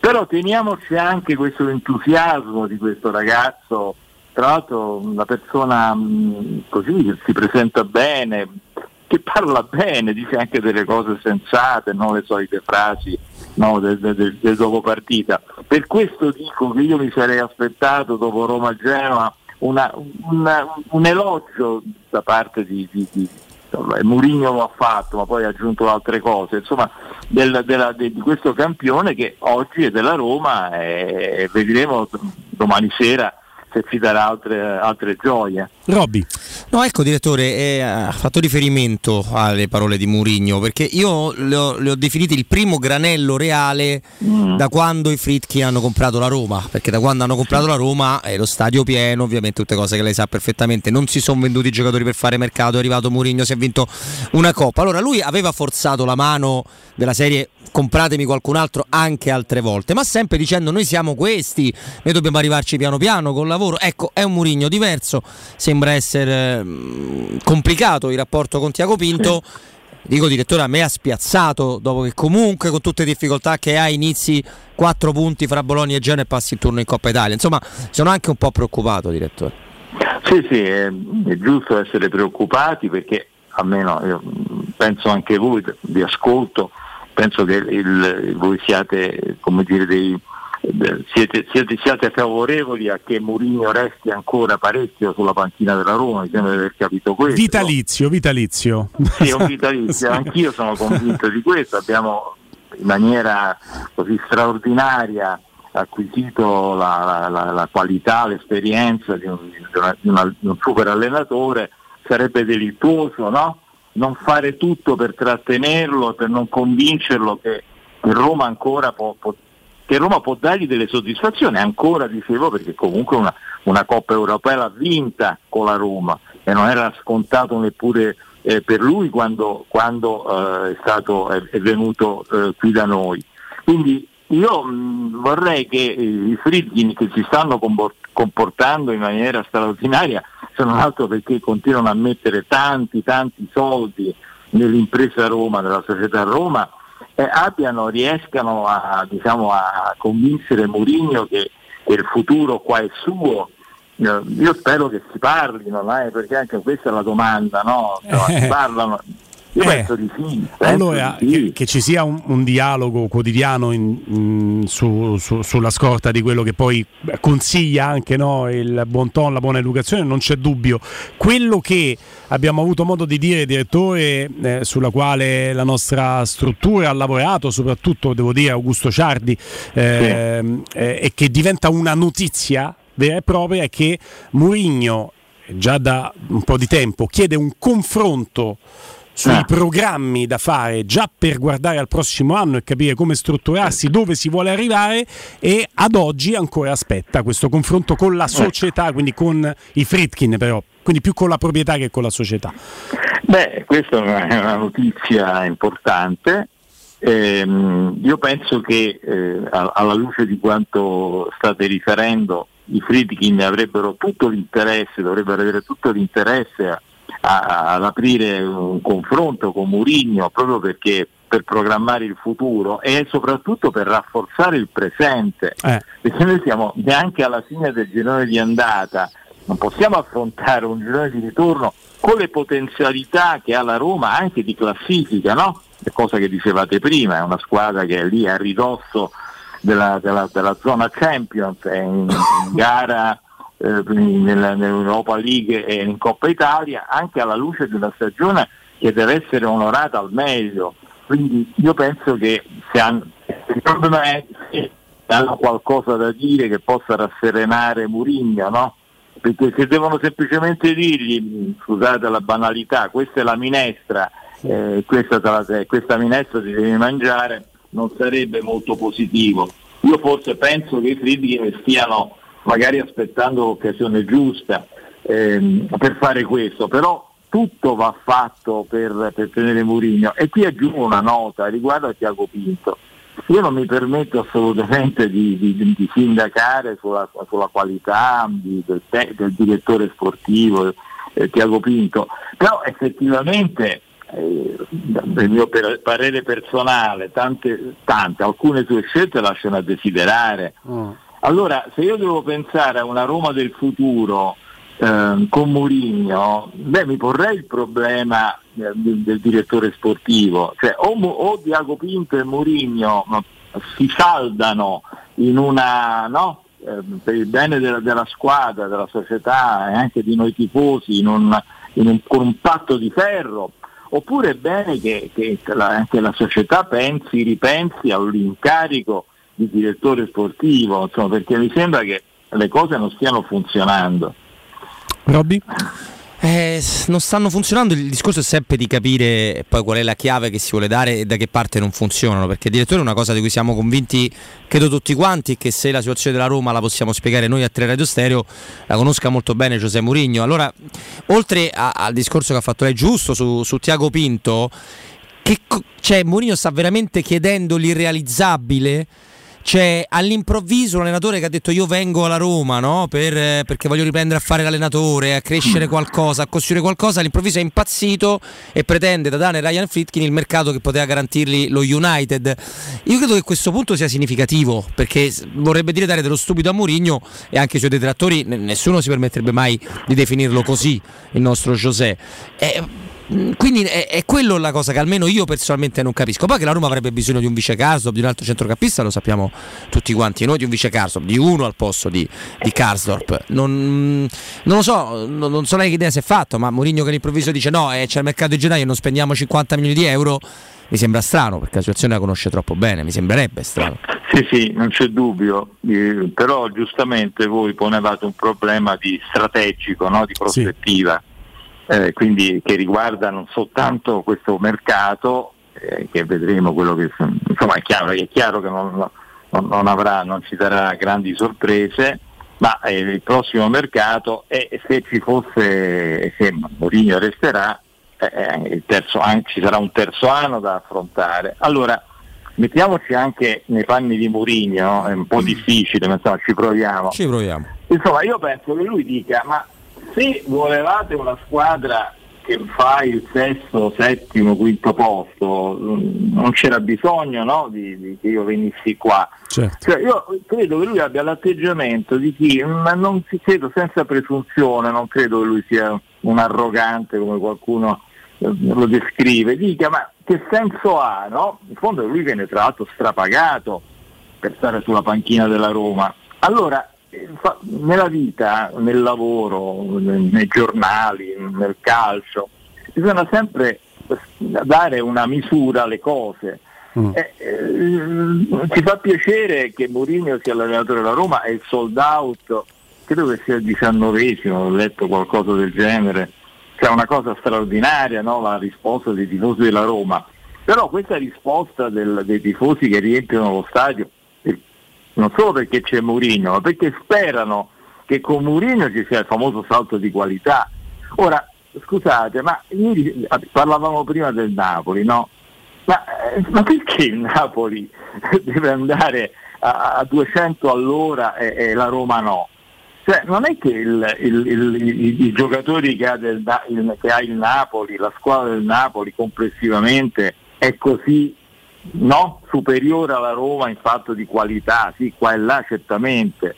Speaker 29: Però teniamoci anche questo entusiasmo di questo ragazzo, tra l'altro una persona mh, così che si presenta bene, che parla bene, dice anche delle cose sensate, non le solite frasi no, del, del, del, dopo partita. Per questo dico che io mi sarei aspettato dopo una, un elogio da parte di, di, di Murigno lo ha fatto, ma poi ha aggiunto altre cose, insomma, del, della, de, di questo campione che oggi è della Roma e vedremo domani sera se ci darà altre, altre gioie.
Speaker 1: Robby.
Speaker 2: No, ecco direttore, eh, ha fatto riferimento alle parole di Murigno perché io le ho, le ho definite il primo granello reale mm. da quando i Fritchi hanno comprato la Roma, perché da quando hanno comprato la Roma è lo stadio pieno, ovviamente tutte cose che lei sa perfettamente, non si sono venduti i giocatori per fare mercato, è arrivato Murigno, si è vinto una coppa. Allora lui aveva forzato la mano della serie compratemi qualcun altro anche altre volte, ma sempre dicendo noi siamo questi, noi dobbiamo arrivarci piano piano col lavoro. Ecco, è un Murigno diverso, sembra essere mh, complicato il rapporto con Tiago Pinto. Dico direttore, a me ha spiazzato dopo che comunque con tutte le difficoltà che ha inizi 4 punti fra Bologna e Genoa e passi il turno in Coppa Italia. Insomma, sono anche un po' preoccupato, direttore.
Speaker 29: Sì, sì, è, è giusto essere preoccupati perché almeno io penso anche voi, vi ascolto, penso che il, voi siate, dire, dei, siete, siete, siate, favorevoli a che Mourinho resti ancora parecchio sulla panchina della Roma, mi sembra di aver capito questo.
Speaker 1: Vitalizio, vitalizio.
Speaker 29: Sì, un vitalizio, anch'io sono convinto di questo, abbiamo in maniera così straordinaria acquisito la, la, la qualità, l'esperienza di un, di, una, di, una, di un super allenatore, sarebbe delittuoso no? Non fare tutto per trattenerlo, per non convincerlo che, che Roma ancora può, può, che Roma può dargli delle soddisfazioni, ancora dicevo perché comunque una, una Coppa Europea l'ha vinta con la Roma e non era scontato neppure eh, per lui quando, quando eh, è, stato, è, è venuto eh, qui da noi. Quindi io mh, vorrei che i Friedkin che si stanno comportando in maniera straordinaria se non altro perché continuano a mettere tanti tanti soldi nell'impresa Roma, nella società Roma, eh, abbiano, riescano a, diciamo, a convincere Mourinho che, che, il futuro qua è suo. Eh, io spero che si parlino, eh, perché anche questa è la domanda, no? Cioè, si parlano, io eh, penso di sì.
Speaker 1: allora,
Speaker 29: di sì.
Speaker 1: Che, che, ci sia un, un dialogo quotidiano in, in, su, su, sulla scorta di quello che poi consiglia anche no, il buon tono, la buona educazione, non c'è dubbio. Quello che abbiamo avuto modo di dire, direttore, eh, sulla quale la nostra struttura ha lavorato, soprattutto devo dire Augusto Ciardi, eh, sì. eh, e che diventa una notizia vera e propria, è che Mourinho già da un po' di tempo chiede un confronto sui ah. programmi da fare già per guardare al prossimo anno e capire come strutturarsi, dove si vuole arrivare e ad oggi ancora aspetta questo confronto con la società, quindi con i Fritkin però, quindi più con la proprietà che con la società.
Speaker 29: Beh, questa è una notizia importante. Eh, io penso che eh, alla luce di quanto state riferendo, i Fritkin avrebbero tutto l'interesse, dovrebbero avere tutto l'interesse a ad aprire un confronto con Murigno proprio perché per programmare il futuro e soprattutto per rafforzare il presente.
Speaker 1: Eh.
Speaker 29: Perché noi siamo neanche alla fine del girone di andata, non possiamo affrontare un girone di ritorno con le potenzialità che ha la Roma anche di classifica, no? È cosa che dicevate prima, è una squadra che è lì a ridosso della, della- della zona Champions, è in, in gara eh, nell'Europa League e in Coppa Italia, anche alla luce di una stagione che deve essere onorata al meglio. Quindi io penso che se hanno, il problema è se hanno qualcosa da dire che possa rasserenare Murigno, no? Perché se devono semplicemente dirgli, scusate la banalità, questa è la minestra, eh, questa, la- questa minestra ti devi mangiare, non sarebbe molto positivo. Io forse penso che i Friedkin stiano magari aspettando l'occasione giusta ehm, per fare questo, però tutto va fatto per, per tenere Murigno. E qui aggiungo una nota riguardo a Tiago Pinto. Io non mi permetto assolutamente di, di- di sindacare sulla, sulla qualità di- del, del direttore sportivo eh, Tiago Pinto, però effettivamente eh, nel mio per- parere personale, tante, tante, alcune sue scelte lasciano a desiderare. Allora, se io devo pensare a una Roma del futuro ehm, con Mourinho, beh, mi porrei il problema eh, del, del direttore sportivo, cioè o, o Diago Pinto e Mourinho si saldano in una, no? ehm, per il bene della, della squadra, della società e anche di noi tifosi, in un, in un- con un patto di ferro, oppure è bene che, che la, anche la società pensi, ripensi all'incarico di direttore sportivo, insomma, perché mi sembra che le cose non stiano funzionando.
Speaker 1: Robby?
Speaker 2: Eh, non stanno funzionando, il discorso è sempre di capire poi qual è la chiave che si vuole dare e da che parte non funzionano, perché il direttore è una cosa di cui siamo convinti, credo tutti quanti, che se la situazione della Roma la possiamo spiegare noi a Tre Radio Stereo, la conosca molto bene Giuseppe Mourinho. Allora, oltre a- al discorso che ha fatto lei giusto su, su Tiago Pinto, che cioè, Mourinho sta veramente chiedendo l'irrealizzabile? C'è all'improvviso un allenatore che ha detto io vengo alla Roma no? Per, eh, perché voglio riprendere a fare l'allenatore, a crescere qualcosa, a costruire qualcosa, all'improvviso è impazzito e pretende da Dane Ryan Fritkin il mercato che poteva garantirgli lo United. Io credo che questo punto sia significativo perché vorrebbe dire dare dello stupido a Mourinho e anche i suoi detrattori, nessuno si permetterebbe mai di definirlo così, il nostro José. Eh, Mm, Quindi è, è quello la cosa che almeno io personalmente non capisco. Poi che la Roma avrebbe bisogno di un vice Karsdorp, di un altro centrocampista, lo sappiamo tutti quanti. Noi di un vice Karsdorp, di uno al posto di, di Karsdorp. Non, non lo so, non, non so lei che idea si è fatto, ma Mourinho che all'improvviso dice no, eh, c'è il mercato di gennaio e non spendiamo 50 milioni di euro. Mi sembra strano perché la situazione la conosce troppo bene, mi sembrerebbe strano.
Speaker 29: Sì, sì, non c'è dubbio, eh, però giustamente voi ponevate un problema di strategico, no? di prospettiva, eh, quindi che riguarda non soltanto questo mercato, eh, che vedremo quello che insomma è chiaro, è chiaro che non, non- non avrà, non ci darà grandi sorprese, ma eh, il prossimo mercato e se ci fosse, se Mourinho resterà, eh, eh, il terzo anno- ci sarà un terzo anno da affrontare. Allora, mettiamoci anche nei panni di Mourinho, è un po' difficile, ma insomma ci proviamo.
Speaker 2: Ci proviamo.
Speaker 29: Insomma, io penso che lui dica, ma se volevate una squadra che fa il sesto, settimo, quinto posto, mm, non c'era bisogno no, di, di che io venissi qua.
Speaker 1: Certo.
Speaker 29: Cioè, io credo che lui abbia l'atteggiamento di chi, ma non si credo senza presunzione, non credo che lui sia un arrogante come qualcuno eh, lo descrive, dica ma che senso ha? No? In fondo lui viene tra l'altro strapagato per stare sulla panchina della Roma. Allora, nella vita, nel lavoro, nei, giornali, nel calcio, bisogna sempre dare una misura alle cose. Eh, eh, ci fa piacere che Mourinho sia l'allenatore della Roma e il sold out, credo che sia il diciannovesimo, ho letto qualcosa del genere, cioè una cosa straordinaria no? la risposta dei tifosi della Roma. Però questa risposta del- dei tifosi che riempiono lo stadio, non solo perché c'è Mourinho, ma perché sperano che con Mourinho ci sia il famoso salto di qualità. Ora, scusate, ma ieri parlavamo prima del Napoli, no? Ma, eh, ma perché il Napoli deve andare a, a 200 all'ora e, e la Roma no? Cioè, non è che il- il- il- i, giocatori che ha, del- che ha il Napoli, la squadra del Napoli complessivamente è così no? superiore alla Roma in fatto di qualità, sì, qua e là certamente.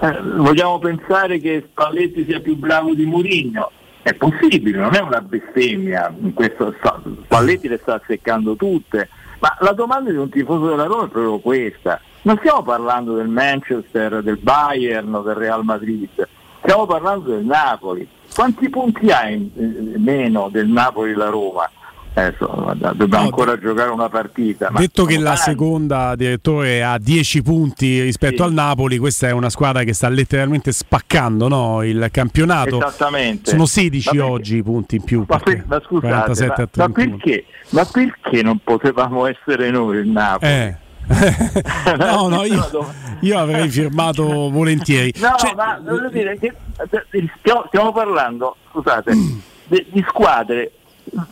Speaker 29: Eh, vogliamo pensare che Spalletti sia più bravo di Mourinho? È possibile, non è una bestemmia, questo, Spalletti le sta azzeccando tutte, ma la domanda di un tifoso della Roma è proprio questa. Non stiamo parlando del Manchester, del Bayern o del Real Madrid, stiamo parlando del Napoli. Quanti punti ha in, eh, meno del Napoli la Roma? Adesso, dobbiamo no, ancora giocare una partita.
Speaker 1: Detto che la seconda direttore ha 10 punti rispetto sì. al Napoli, questa è una squadra che sta letteralmente spaccando no? il campionato.
Speaker 29: Esattamente.
Speaker 1: Sono 16 oggi i punti in più.
Speaker 29: Ma, per, ma scusate, ma, ma, perché, ma, perché, non potevamo essere noi il Napoli?
Speaker 1: Eh. no, no, io, io, avrei firmato volentieri.
Speaker 29: No, cioè, ma voglio dire che stiamo, stiamo parlando, scusate, di, di squadre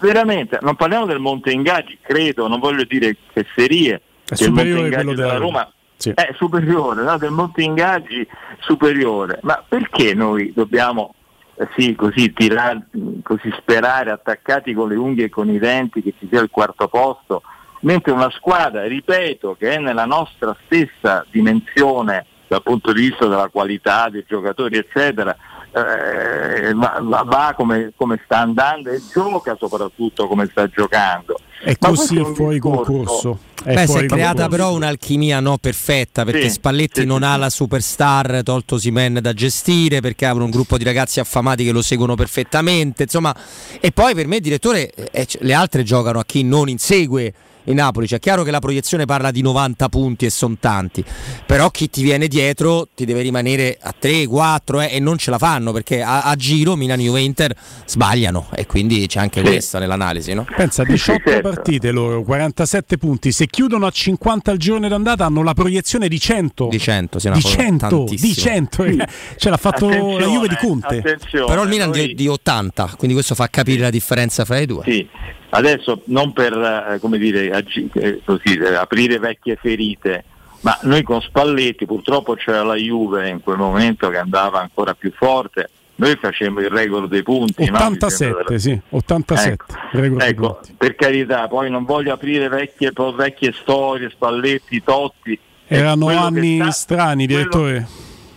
Speaker 29: veramente, non parliamo del Monte Ingaggi, credo, non voglio dire fesserie,
Speaker 1: è che il Monte Ingaggi della
Speaker 29: Roma sì. è superiore, no? del Monte Ingaggi superiore, ma perché noi dobbiamo eh, sì, così, tirare, così sperare attaccati con le unghie e con i denti che ci sia il quarto posto, mentre una squadra, ripeto, che è nella nostra stessa dimensione dal punto di vista della qualità dei giocatori, eccetera, eh, va, va come, come, sta andando e gioca soprattutto come sta giocando.
Speaker 1: È Ma così è fuori concorso.
Speaker 2: È Beh, si è creata concorso. però un'alchimia no perfetta perché sì, Spalletti sì, non sì. ha la superstar tolto Simen da gestire perché ha un gruppo di ragazzi affamati che lo seguono perfettamente insomma e poi per me direttore eh, le altre giocano a chi non insegue in Napoli. Cioè, è chiaro che la proiezione parla di 90 punti e sono tanti, però chi ti viene dietro ti deve rimanere a 3, 4 eh, e non ce la fanno perché a, a giro Milan, Juve Inter sbagliano e quindi c'è anche sì. questa nell'analisi. No?
Speaker 1: Pensa, 18 certo. partite loro, 47 punti, se chiudono a 50 al girone d'andata hanno la proiezione di 100.
Speaker 2: Di 100, sì,
Speaker 1: di 100, di 100 sì. ce l'ha fatto
Speaker 29: attenzione,
Speaker 1: la Juve di Conte.
Speaker 2: Però il Milan noi... di, di 80, quindi questo fa capire la differenza fra i due.
Speaker 29: Sì. Adesso non per eh, dire, ag- eh, così, eh, aprire vecchie ferite, ma noi con Spalletti purtroppo c'era la Juve in quel momento che andava ancora più forte, noi facemmo il record dei punti
Speaker 1: 87
Speaker 29: no?
Speaker 1: sì 87
Speaker 29: ecco, ecco per carità poi non voglio aprire vecchie, vecchie storie Spalletti, Totti.
Speaker 1: Erano anni sta, strani direttore.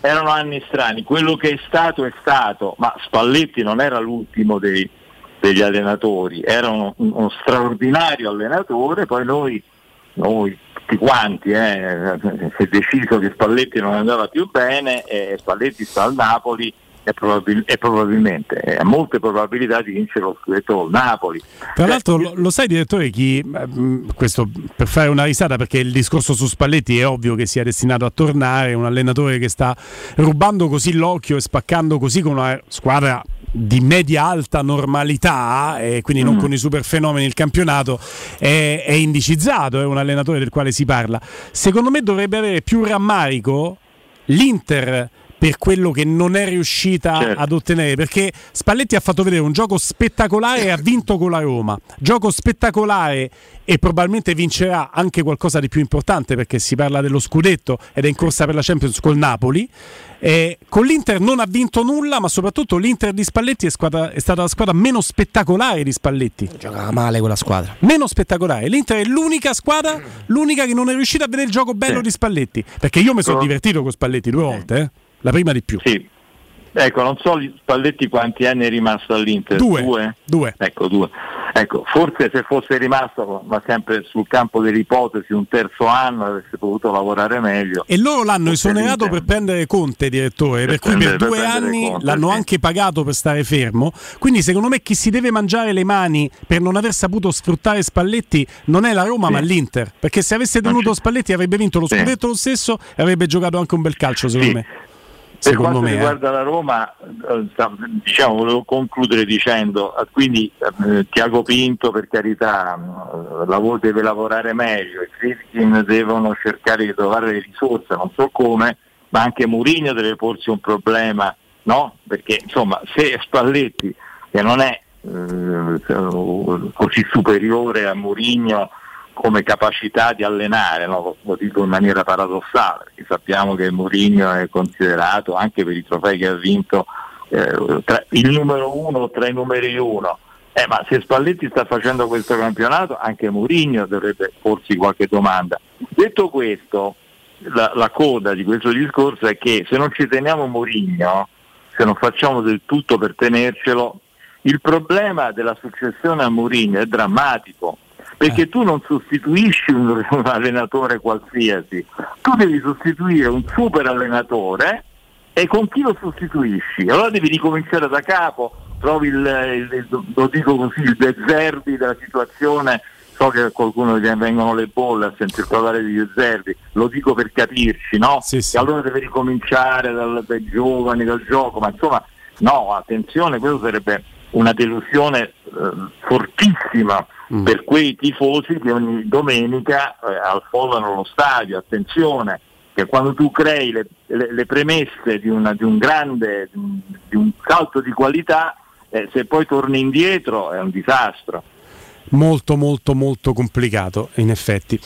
Speaker 29: Erano anni strani. Quello che è stato è stato ma Spalletti non era l'ultimo dei, degli allenatori, era uno, uno straordinario allenatore, poi noi, noi tutti quanti, eh, si è deciso che Spalletti non andava più bene e Spalletti sta al Napoli e, probabil- e probabilmente ha molte probabilità di vincere lo scudetto col Napoli.
Speaker 1: Tra l'altro lo, lo sai direttore chi, questo per fare una risata perché il discorso su Spalletti è ovvio che sia destinato a tornare, un allenatore che sta rubando così l'occhio e spaccando così con una squadra di media-alta normalità e quindi non mm. con i super fenomeni il campionato è, è indicizzato, è un allenatore del quale si parla. Secondo me dovrebbe avere più rammarico l'Inter per quello che non è riuscita certo. ad ottenere perché Spalletti ha fatto vedere un gioco spettacolare e ha vinto con la Roma. Gioco spettacolare e probabilmente vincerà anche qualcosa di più importante perché si parla dello scudetto ed è in corsa per la Champions col Napoli. Eh, con l'Inter non ha vinto nulla ma soprattutto l'Inter di Spalletti è, squadra, è stata la squadra meno spettacolare di Spalletti.
Speaker 2: Giocava male quella squadra.
Speaker 1: Meno spettacolare. l'Inter è l'unica squadra l'unica che non è riuscita a vedere il gioco bello sì. di Spalletti. Perché io mi sono divertito con Spalletti due volte eh la prima di più.
Speaker 29: Sì. Ecco, non so Spalletti quanti anni è rimasto all'Inter?
Speaker 1: Due.
Speaker 29: Due?
Speaker 1: Due.
Speaker 29: Ecco, due. Ecco, forse se fosse rimasto, ma sempre sul campo dell'ipotesi, un terzo anno avesse potuto lavorare meglio.
Speaker 1: E loro l'hanno esonerato per prendere Conte, direttore, per, per cui per due per anni conte, l'hanno sì. anche pagato per stare fermo. Quindi secondo me chi si deve mangiare le mani per non aver saputo sfruttare Spalletti non è la Roma sì. ma l'Inter. Perché se avesse tenuto Spalletti avrebbe vinto lo scudetto lo stesso e avrebbe giocato anche un bel calcio, secondo me.
Speaker 29: Per quanto me, eh. riguarda eh. la Roma, eh, diciamo, volevo concludere dicendo, eh, quindi eh, Tiago Pinto per carità lavoro, deve lavorare meglio, i Friskin devono cercare di trovare le risorse, non so come, ma anche Mourinho deve porsi un problema, no? Perché insomma se Spalletti, che non è eh, così superiore a Mourinho, come capacità di allenare, no? lo dico in maniera paradossale, perché sappiamo che Mourinho è considerato anche per i trofei che ha vinto eh, tra, il numero uno tra i numeri uno. Eh, ma se Spalletti sta facendo questo campionato, anche Mourinho dovrebbe porsi qualche domanda. Detto questo, la, la coda di questo discorso è che se non ci teniamo Mourinho, se non facciamo del tutto per tenercelo, il problema della successione a Mourinho è drammatico, perché tu non sostituisci un, un allenatore qualsiasi, tu devi sostituire un super allenatore e con chi lo sostituisci? Allora devi ricominciare da capo, trovi il, il- lo dico così, il Deserbi della situazione, so che a qualcuno gli vengono le bolle a sentir parlare di Deserbi, lo dico per capirci, no? E allora deve ricominciare dal- dai giovani, dal gioco, ma insomma no, attenzione, questo sarebbe una delusione eh, fortissima per quei tifosi che ogni domenica eh, affollano lo stadio, attenzione, che quando tu crei le, le- le premesse di, una- di un grande, di un, di un salto di qualità, eh, se poi torni indietro è un disastro.
Speaker 1: Molto molto molto complicato in effetti.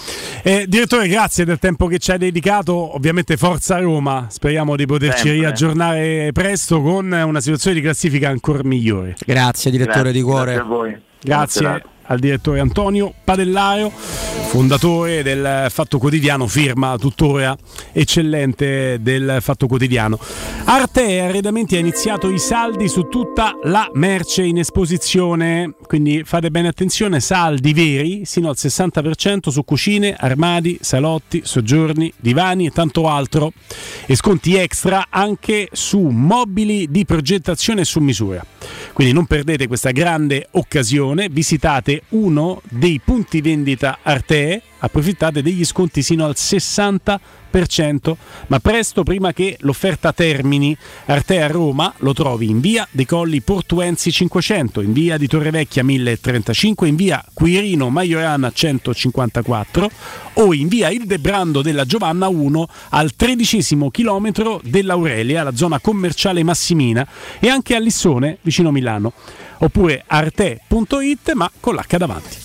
Speaker 1: Eh, direttore, grazie del tempo che ci hai dedicato. Ovviamente Forza Roma, speriamo di poterci
Speaker 2: Sempre.
Speaker 1: riaggiornare presto con una situazione di classifica ancora migliore.
Speaker 2: Grazie direttore di cuore.
Speaker 29: Grazie a voi.
Speaker 1: Grazie al direttore Antonio Padellario, fondatore del Fatto Quotidiano, firma tuttora eccellente del Fatto Quotidiano. Arte Arredamenti ha iniziato i saldi su tutta la merce in esposizione, quindi fate bene attenzione, saldi veri sino al 60% su cucine, armadi, salotti, soggiorni, divani e tanto altro e sconti extra anche su mobili di progettazione su misura. Quindi non perdete questa grande occasione, visitate uno dei punti vendita Arte, approfittate degli sconti sino al 60%, ma presto prima che l'offerta termini. Arte a Roma lo trovi in via dei Colli Portuensi 500, in via di Torrevecchia 1035, in via Quirino Maiorana 154 o in via Ildebrando della Giovanna 1 al tredicesimo chilometro dell'Aurelia, la zona commerciale Massimina e anche a Lissone vicino Milano. Oppure arte.it ma con l'H davanti.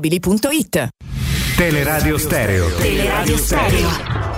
Speaker 11: ValentinoAutomobili.it
Speaker 30: Teleradio Stereo.
Speaker 11: Teleradio Stereo.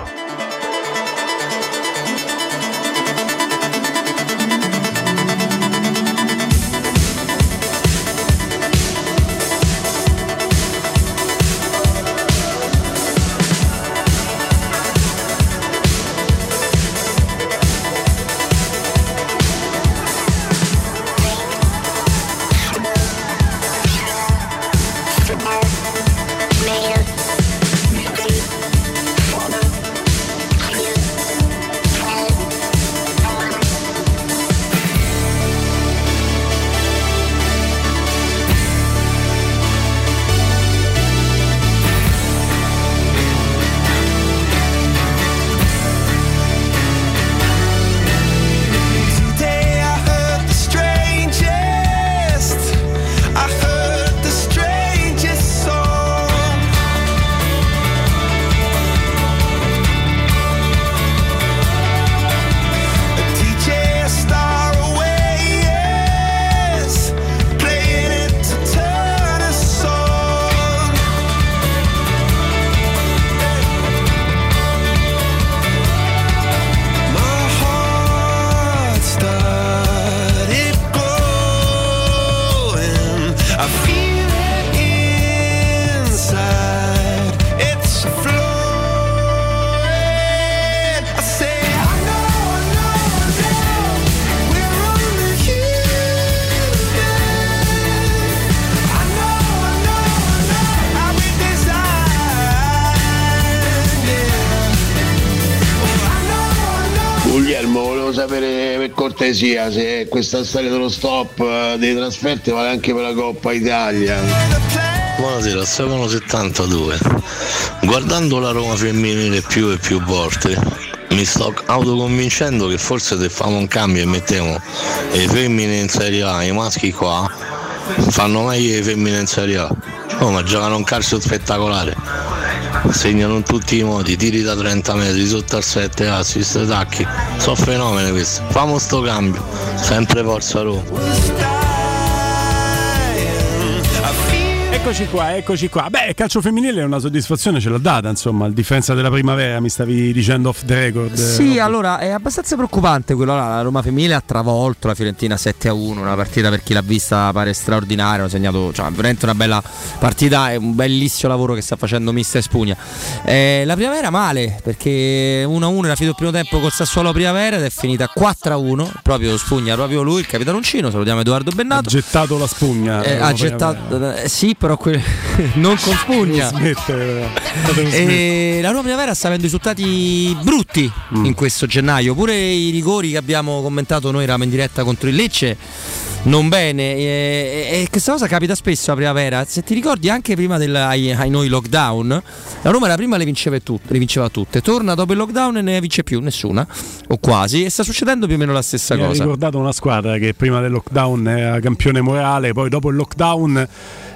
Speaker 31: Per cortesia se questa storia dello stop eh, dei trasferti vale anche per la Coppa Italia.
Speaker 32: Buonasera, secolo 72. Guardando la Roma femminile più e più volte, mi sto autoconvincendo che forse se famo un cambio e mettiamo le femmine in Serie A i maschi qua, fanno meglio le femmine in Serie A. Oh, ma giocano un calcio spettacolare. Segnano in tutti i modi, tiri da 30 metri, sotto al 7, assist, tacchi. Sono fenomeni questi. Famo sto cambio. Sempre forza Roma.
Speaker 1: Eccoci qua, eccoci qua. Beh, calcio femminile è una soddisfazione, ce l'ha data, insomma, il difensa della primavera, mi stavi dicendo off the record.
Speaker 2: Sì,
Speaker 1: eh,
Speaker 2: allora è abbastanza preoccupante quello là. La Roma femminile ha travolto la Fiorentina 7 a 1. Una partita per chi l'ha vista pare straordinaria. Hanno segnato cioè, veramente una bella partita. È un bellissimo lavoro che sta facendo Mister Spugna. Eh, la primavera male perché 1 a 1 era finito il primo tempo col Sassuolo Primavera ed è finita 4 a 1. Proprio Spugna, proprio lui, il capitanoncino. Salutiamo Edoardo Bennato.
Speaker 1: Ha gettato la spugna.
Speaker 2: Eh,
Speaker 1: la
Speaker 2: ha gettato, eh, sì, però que- non con spugna.
Speaker 1: Smettere,
Speaker 2: E la Roma Primavera sta avendo risultati brutti
Speaker 1: Mm.
Speaker 2: in questo gennaio. Pure i rigori che abbiamo commentato noi eravamo in diretta contro il Lecce. Non bene, e, e questa cosa capita spesso a primavera. Se ti ricordi, anche prima del ai, ai noi lockdown, la Roma era prima le vinceva, tutte, le vinceva tutte. Torna dopo il lockdown e ne vince più nessuna, o quasi. E sta succedendo più o meno la stessa
Speaker 1: Mi
Speaker 2: cosa.
Speaker 1: ricordato una squadra che prima del lockdown era campione morale, poi dopo il lockdown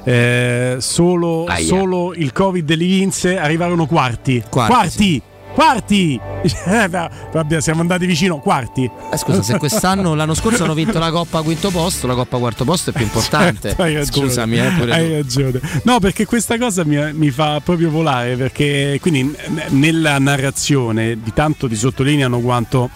Speaker 1: eh, solo, solo il Covid li vinse, arrivarono quarti.
Speaker 2: Quarti,
Speaker 1: Quarti! Quarti! Eh, Vabbè, siamo andati vicino, quarti.
Speaker 2: Eh, scusa, se quest'anno, l'anno scorso hanno vinto la Coppa quinto posto, la Coppa quarto posto è più importante.
Speaker 1: Certo, hai ragione.
Speaker 2: Scusami, eh,
Speaker 1: hai ragione. No, perché questa cosa mi, mi fa proprio volare. Perché quindi nella narrazione di tanto ti sottolineano quanto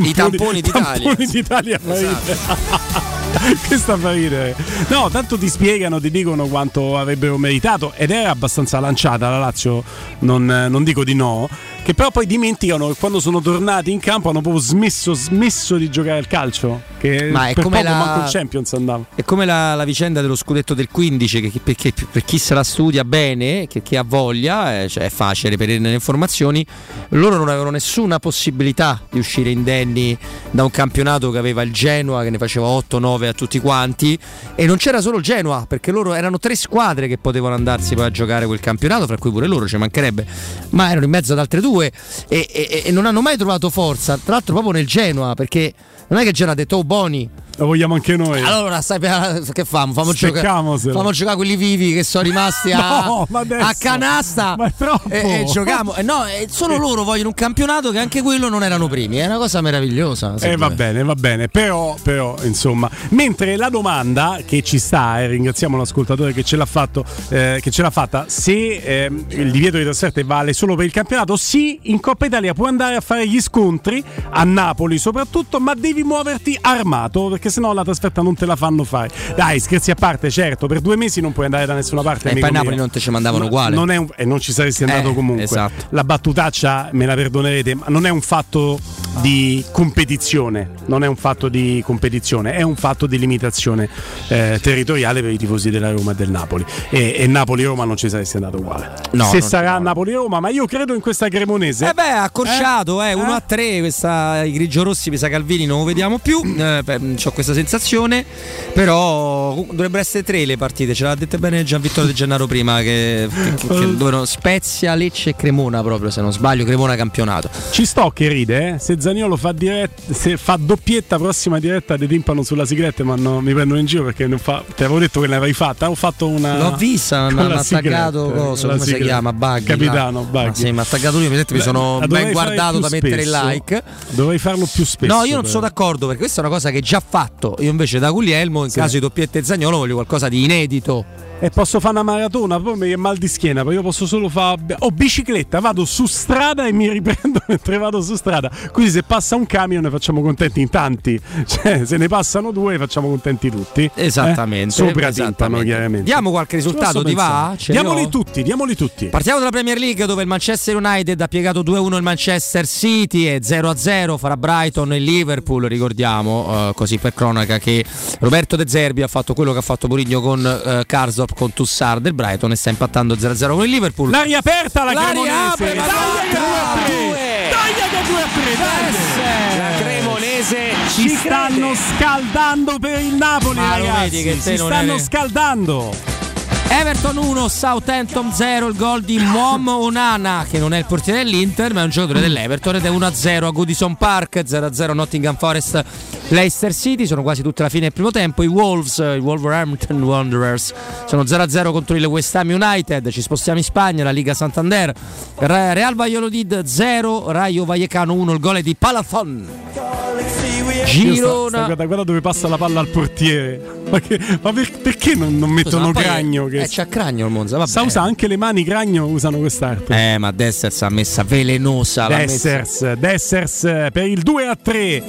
Speaker 2: I tamponi d'Italia.
Speaker 1: tamponi d'Italia ridere. Questa fa ridere. No, tanto ti spiegano, ti dicono quanto avrebbero meritato ed era abbastanza lanciata la Lazio, non, non dico di no, che però poi dimenticano che quando sono tornati in campo hanno proprio smesso, smesso di giocare al calcio. Che
Speaker 2: Ma è
Speaker 1: per
Speaker 2: come
Speaker 1: poco
Speaker 2: la-
Speaker 1: manco il Champions andava.
Speaker 2: È come la, la vicenda dello scudetto del 15, che, che- che- per chi se la studia bene, che, che ha voglia, eh, cioè è facile per le informazioni, loro non avevano nessuna possibilità di uscire indenni da un campionato che aveva il Genoa, che ne faceva 8-9 a tutti quanti, e non c'era solo il Genoa, perché loro erano tre squadre che potevano andarsi poi a giocare quel campionato, fra cui pure loro ci mancherebbe, ma erano in mezzo ad altre due e, e- e non hanno mai trovato forza, tra l'altro proprio nel Genoa, perché non è che il Genoa ha detto oh Boni,
Speaker 1: Lo vogliamo anche noi.
Speaker 2: allora, sai, che famo? Famo giocare,
Speaker 1: Speccamoselo.
Speaker 2: famo giocare quelli vivi che sono rimasti a,
Speaker 1: No, adesso-
Speaker 2: a canasta
Speaker 1: ma è troppo.
Speaker 2: e, e giochiamo. Eh, no, eh, solo loro vogliono un campionato che anche quello non erano primi. È una cosa meravigliosa.
Speaker 1: Eh,
Speaker 2: secondo
Speaker 1: va bene, va bene, però, però insomma, mentre la domanda che ci sta, e ringraziamo l'ascoltatore che ce l'ha fatto, eh, che ce l'ha fatta, se ehm, il divieto di trasferte vale solo per il campionato, sì, in Coppa Italia puoi andare a fare gli scontri, a Napoli soprattutto, ma devi muoverti armato, perché sennò la trasferta non te la fanno fare. Dai, scherzi a parte, certo, per due mesi non puoi andare da nessuna parte.
Speaker 2: E poi Napoli
Speaker 1: mio.
Speaker 2: non te ci mandavano
Speaker 1: No,
Speaker 2: uguale.
Speaker 1: non è un- e non ci saresti andato
Speaker 2: Eh,
Speaker 1: comunque.
Speaker 2: esatto.
Speaker 1: La battutaccia me la perdonerete, ma non è un fatto di competizione, non è un fatto di competizione, è un fatto di limitazione eh, territoriale per i tifosi della Roma e del Napoli. E, e Napoli-Roma non ci saresti andato uguale.
Speaker 2: No,
Speaker 1: Se sarà Napoli-Roma, ma io credo in questa Cremonese.
Speaker 2: Eh beh, accorciato, eh, 1 a 3, questa, i grigiorossi mi sa Calvini non lo vediamo più, ho questa sensazione, però dovrebbero essere tre le partite, ce l'ha dette bene Gian Vittorio De Gennaro prima, che, che, che dovevano Spezia, Lecce e Cremona proprio, se non sbaglio, Cremona campionato.
Speaker 1: Ci sto che ride, eh? se Zaniolo fa, diretta, se fa doppietta prossima diretta ti timpano sulla sigletta ma no, mi prendono in giro perché non fa, ti avevo detto che l'avevi fatta, ho fatto una...
Speaker 2: L'ho vista,
Speaker 1: con
Speaker 2: hanno attaccato
Speaker 1: la
Speaker 2: come si
Speaker 1: sigletta.
Speaker 2: chiama? Buggy.
Speaker 1: Capitano,
Speaker 2: là.
Speaker 1: Buggy.
Speaker 2: Sì, mi ha attaccato lui, mi, mi sono ben guardato da mettere il
Speaker 1: spesso.
Speaker 2: like.
Speaker 1: Dovrei farlo più spesso.
Speaker 2: No, io non
Speaker 1: però.
Speaker 2: sono d'accordo perché questa è una cosa che già fatto. Io invece da Guglielmo, in
Speaker 1: Sì.
Speaker 2: caso di doppietta e Zagnolo, voglio qualcosa di inedito.
Speaker 1: E posso fare una maratona, poi mi è mal di schiena, poi io posso solo fare. Ho bicicletta, vado su strada e mi riprendo mentre vado su strada. Quindi se passa un camion ne facciamo contenti in tanti. Cioè, se ne passano due facciamo contenti tutti.
Speaker 2: Esattamente.
Speaker 1: Eh? Sopra
Speaker 2: esattamente.
Speaker 1: chiaramente.
Speaker 2: Diamo qualche risultato, ti va? Ce li
Speaker 1: Diamoli tutti, diamoli tutti.
Speaker 2: Partiamo dalla Premier League dove il Manchester United ha piegato 2-1 il Manchester City e 0-0 farà Brighton e Liverpool. Ricordiamo, eh, così per cronaca, che Roberto De Zerbi ha fatto quello che ha fatto Mourinho con eh, Con Tussar del Brighton e sta impattando 0-0 con il Liverpool.
Speaker 1: L'aria aperta la
Speaker 2: L'aria
Speaker 1: Cremonese.
Speaker 2: apre, ma
Speaker 1: Dai, che due a tre.
Speaker 2: due.
Speaker 1: Dai, che due a tre, dai.
Speaker 2: La Cremonese
Speaker 1: Ci stanno scaldando per il Napoli,
Speaker 2: Ma
Speaker 1: ragazzi.
Speaker 2: vedi che non
Speaker 1: stanno scaldando.
Speaker 2: Everton 1, Southampton 0, il gol di Mom Onana che non è il portiere dell'Inter ma è un giocatore dell'Everton ed è 1-0 a Goodison Park, 0-0 Nottingham Forest, Leicester City, sono quasi tutta la fine del primo tempo, i Wolves, i Wolverhampton Wanderers sono 0-0 contro il West Ham United, ci spostiamo in Spagna, la Liga Santander, Re- Real Valladolid 0, Rayo Vallecano 1, il gol è di Palafon.
Speaker 1: Io sta-
Speaker 2: Girona.
Speaker 1: sta- guarda, guarda dove passa la palla al portiere. Ma, che- ma per- perché non, non mettono
Speaker 2: poi-
Speaker 1: Cragno? Che
Speaker 2: Eh, c'ha Cragno il Monza, vabbè.
Speaker 1: Sa usa anche le mani Cragno usano quest'arte.
Speaker 2: Eh, ma Dessers ha messa velenosa. l'ha messa-
Speaker 1: Dessers, Dessers eh, per il 2 a 3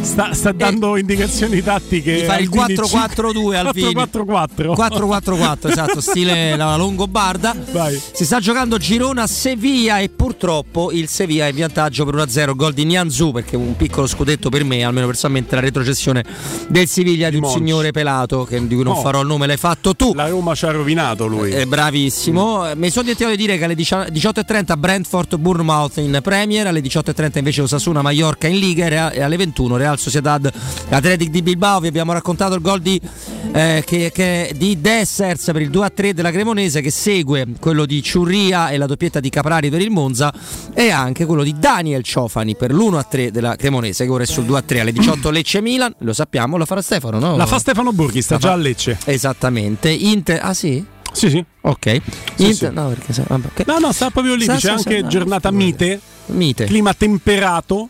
Speaker 1: sta, sta dando indicazioni tattiche.
Speaker 2: di fare il
Speaker 1: Aldini
Speaker 2: 4-4-2 al
Speaker 1: 4-4-4
Speaker 2: 4-4-4 esatto stile la Longobarda
Speaker 1: Vai.
Speaker 2: si sta giocando Girona Sevilla e purtroppo il Sevilla è in vantaggio per 1-0 gol di Nianzù perché un piccolo scudetto per me almeno personalmente la retrocessione del Siviglia di, un
Speaker 1: Monchi.
Speaker 2: signore pelato citato, che- di cui non
Speaker 1: No.
Speaker 2: farò il nome, l'hai fatto tu.
Speaker 1: La Roma ci ha rovinato lui.
Speaker 2: Eh, bravissimo. Eh, Mi sono dimenticato di dire che alle 18.30 Brentford Bournemouth in Premier, alle 18.30 invece Osasuna Mallorca in Liga e e alle 21 Real Sociedad Athletic di Bilbao. Vi abbiamo raccontato il gol di, eh, che- che- di Dessers per il 2-3 della Cremonese che segue quello di Ciurria e la doppietta di Caprari per il Monza e anche quello di Daniel Ciofani per l'1-3 della Cremonese che ora è sul 2-3 alle 18 Lecce Milan. Lo sappiamo, lo farà Stefano, no?
Speaker 1: La fa Stefano Borghi, sta già a Lecce.
Speaker 2: Esattamente. Inter- ah sì?
Speaker 1: Sì, sì.
Speaker 2: Ok.
Speaker 1: Sì,
Speaker 2: Inter-
Speaker 1: sì.
Speaker 2: No, perché vabbè, ok.
Speaker 1: No, no, sta proprio lì.
Speaker 2: Sta-
Speaker 1: C'è
Speaker 2: sta-
Speaker 1: anche
Speaker 2: sta-
Speaker 1: giornata mite.
Speaker 2: Mite.
Speaker 1: Clima temperato.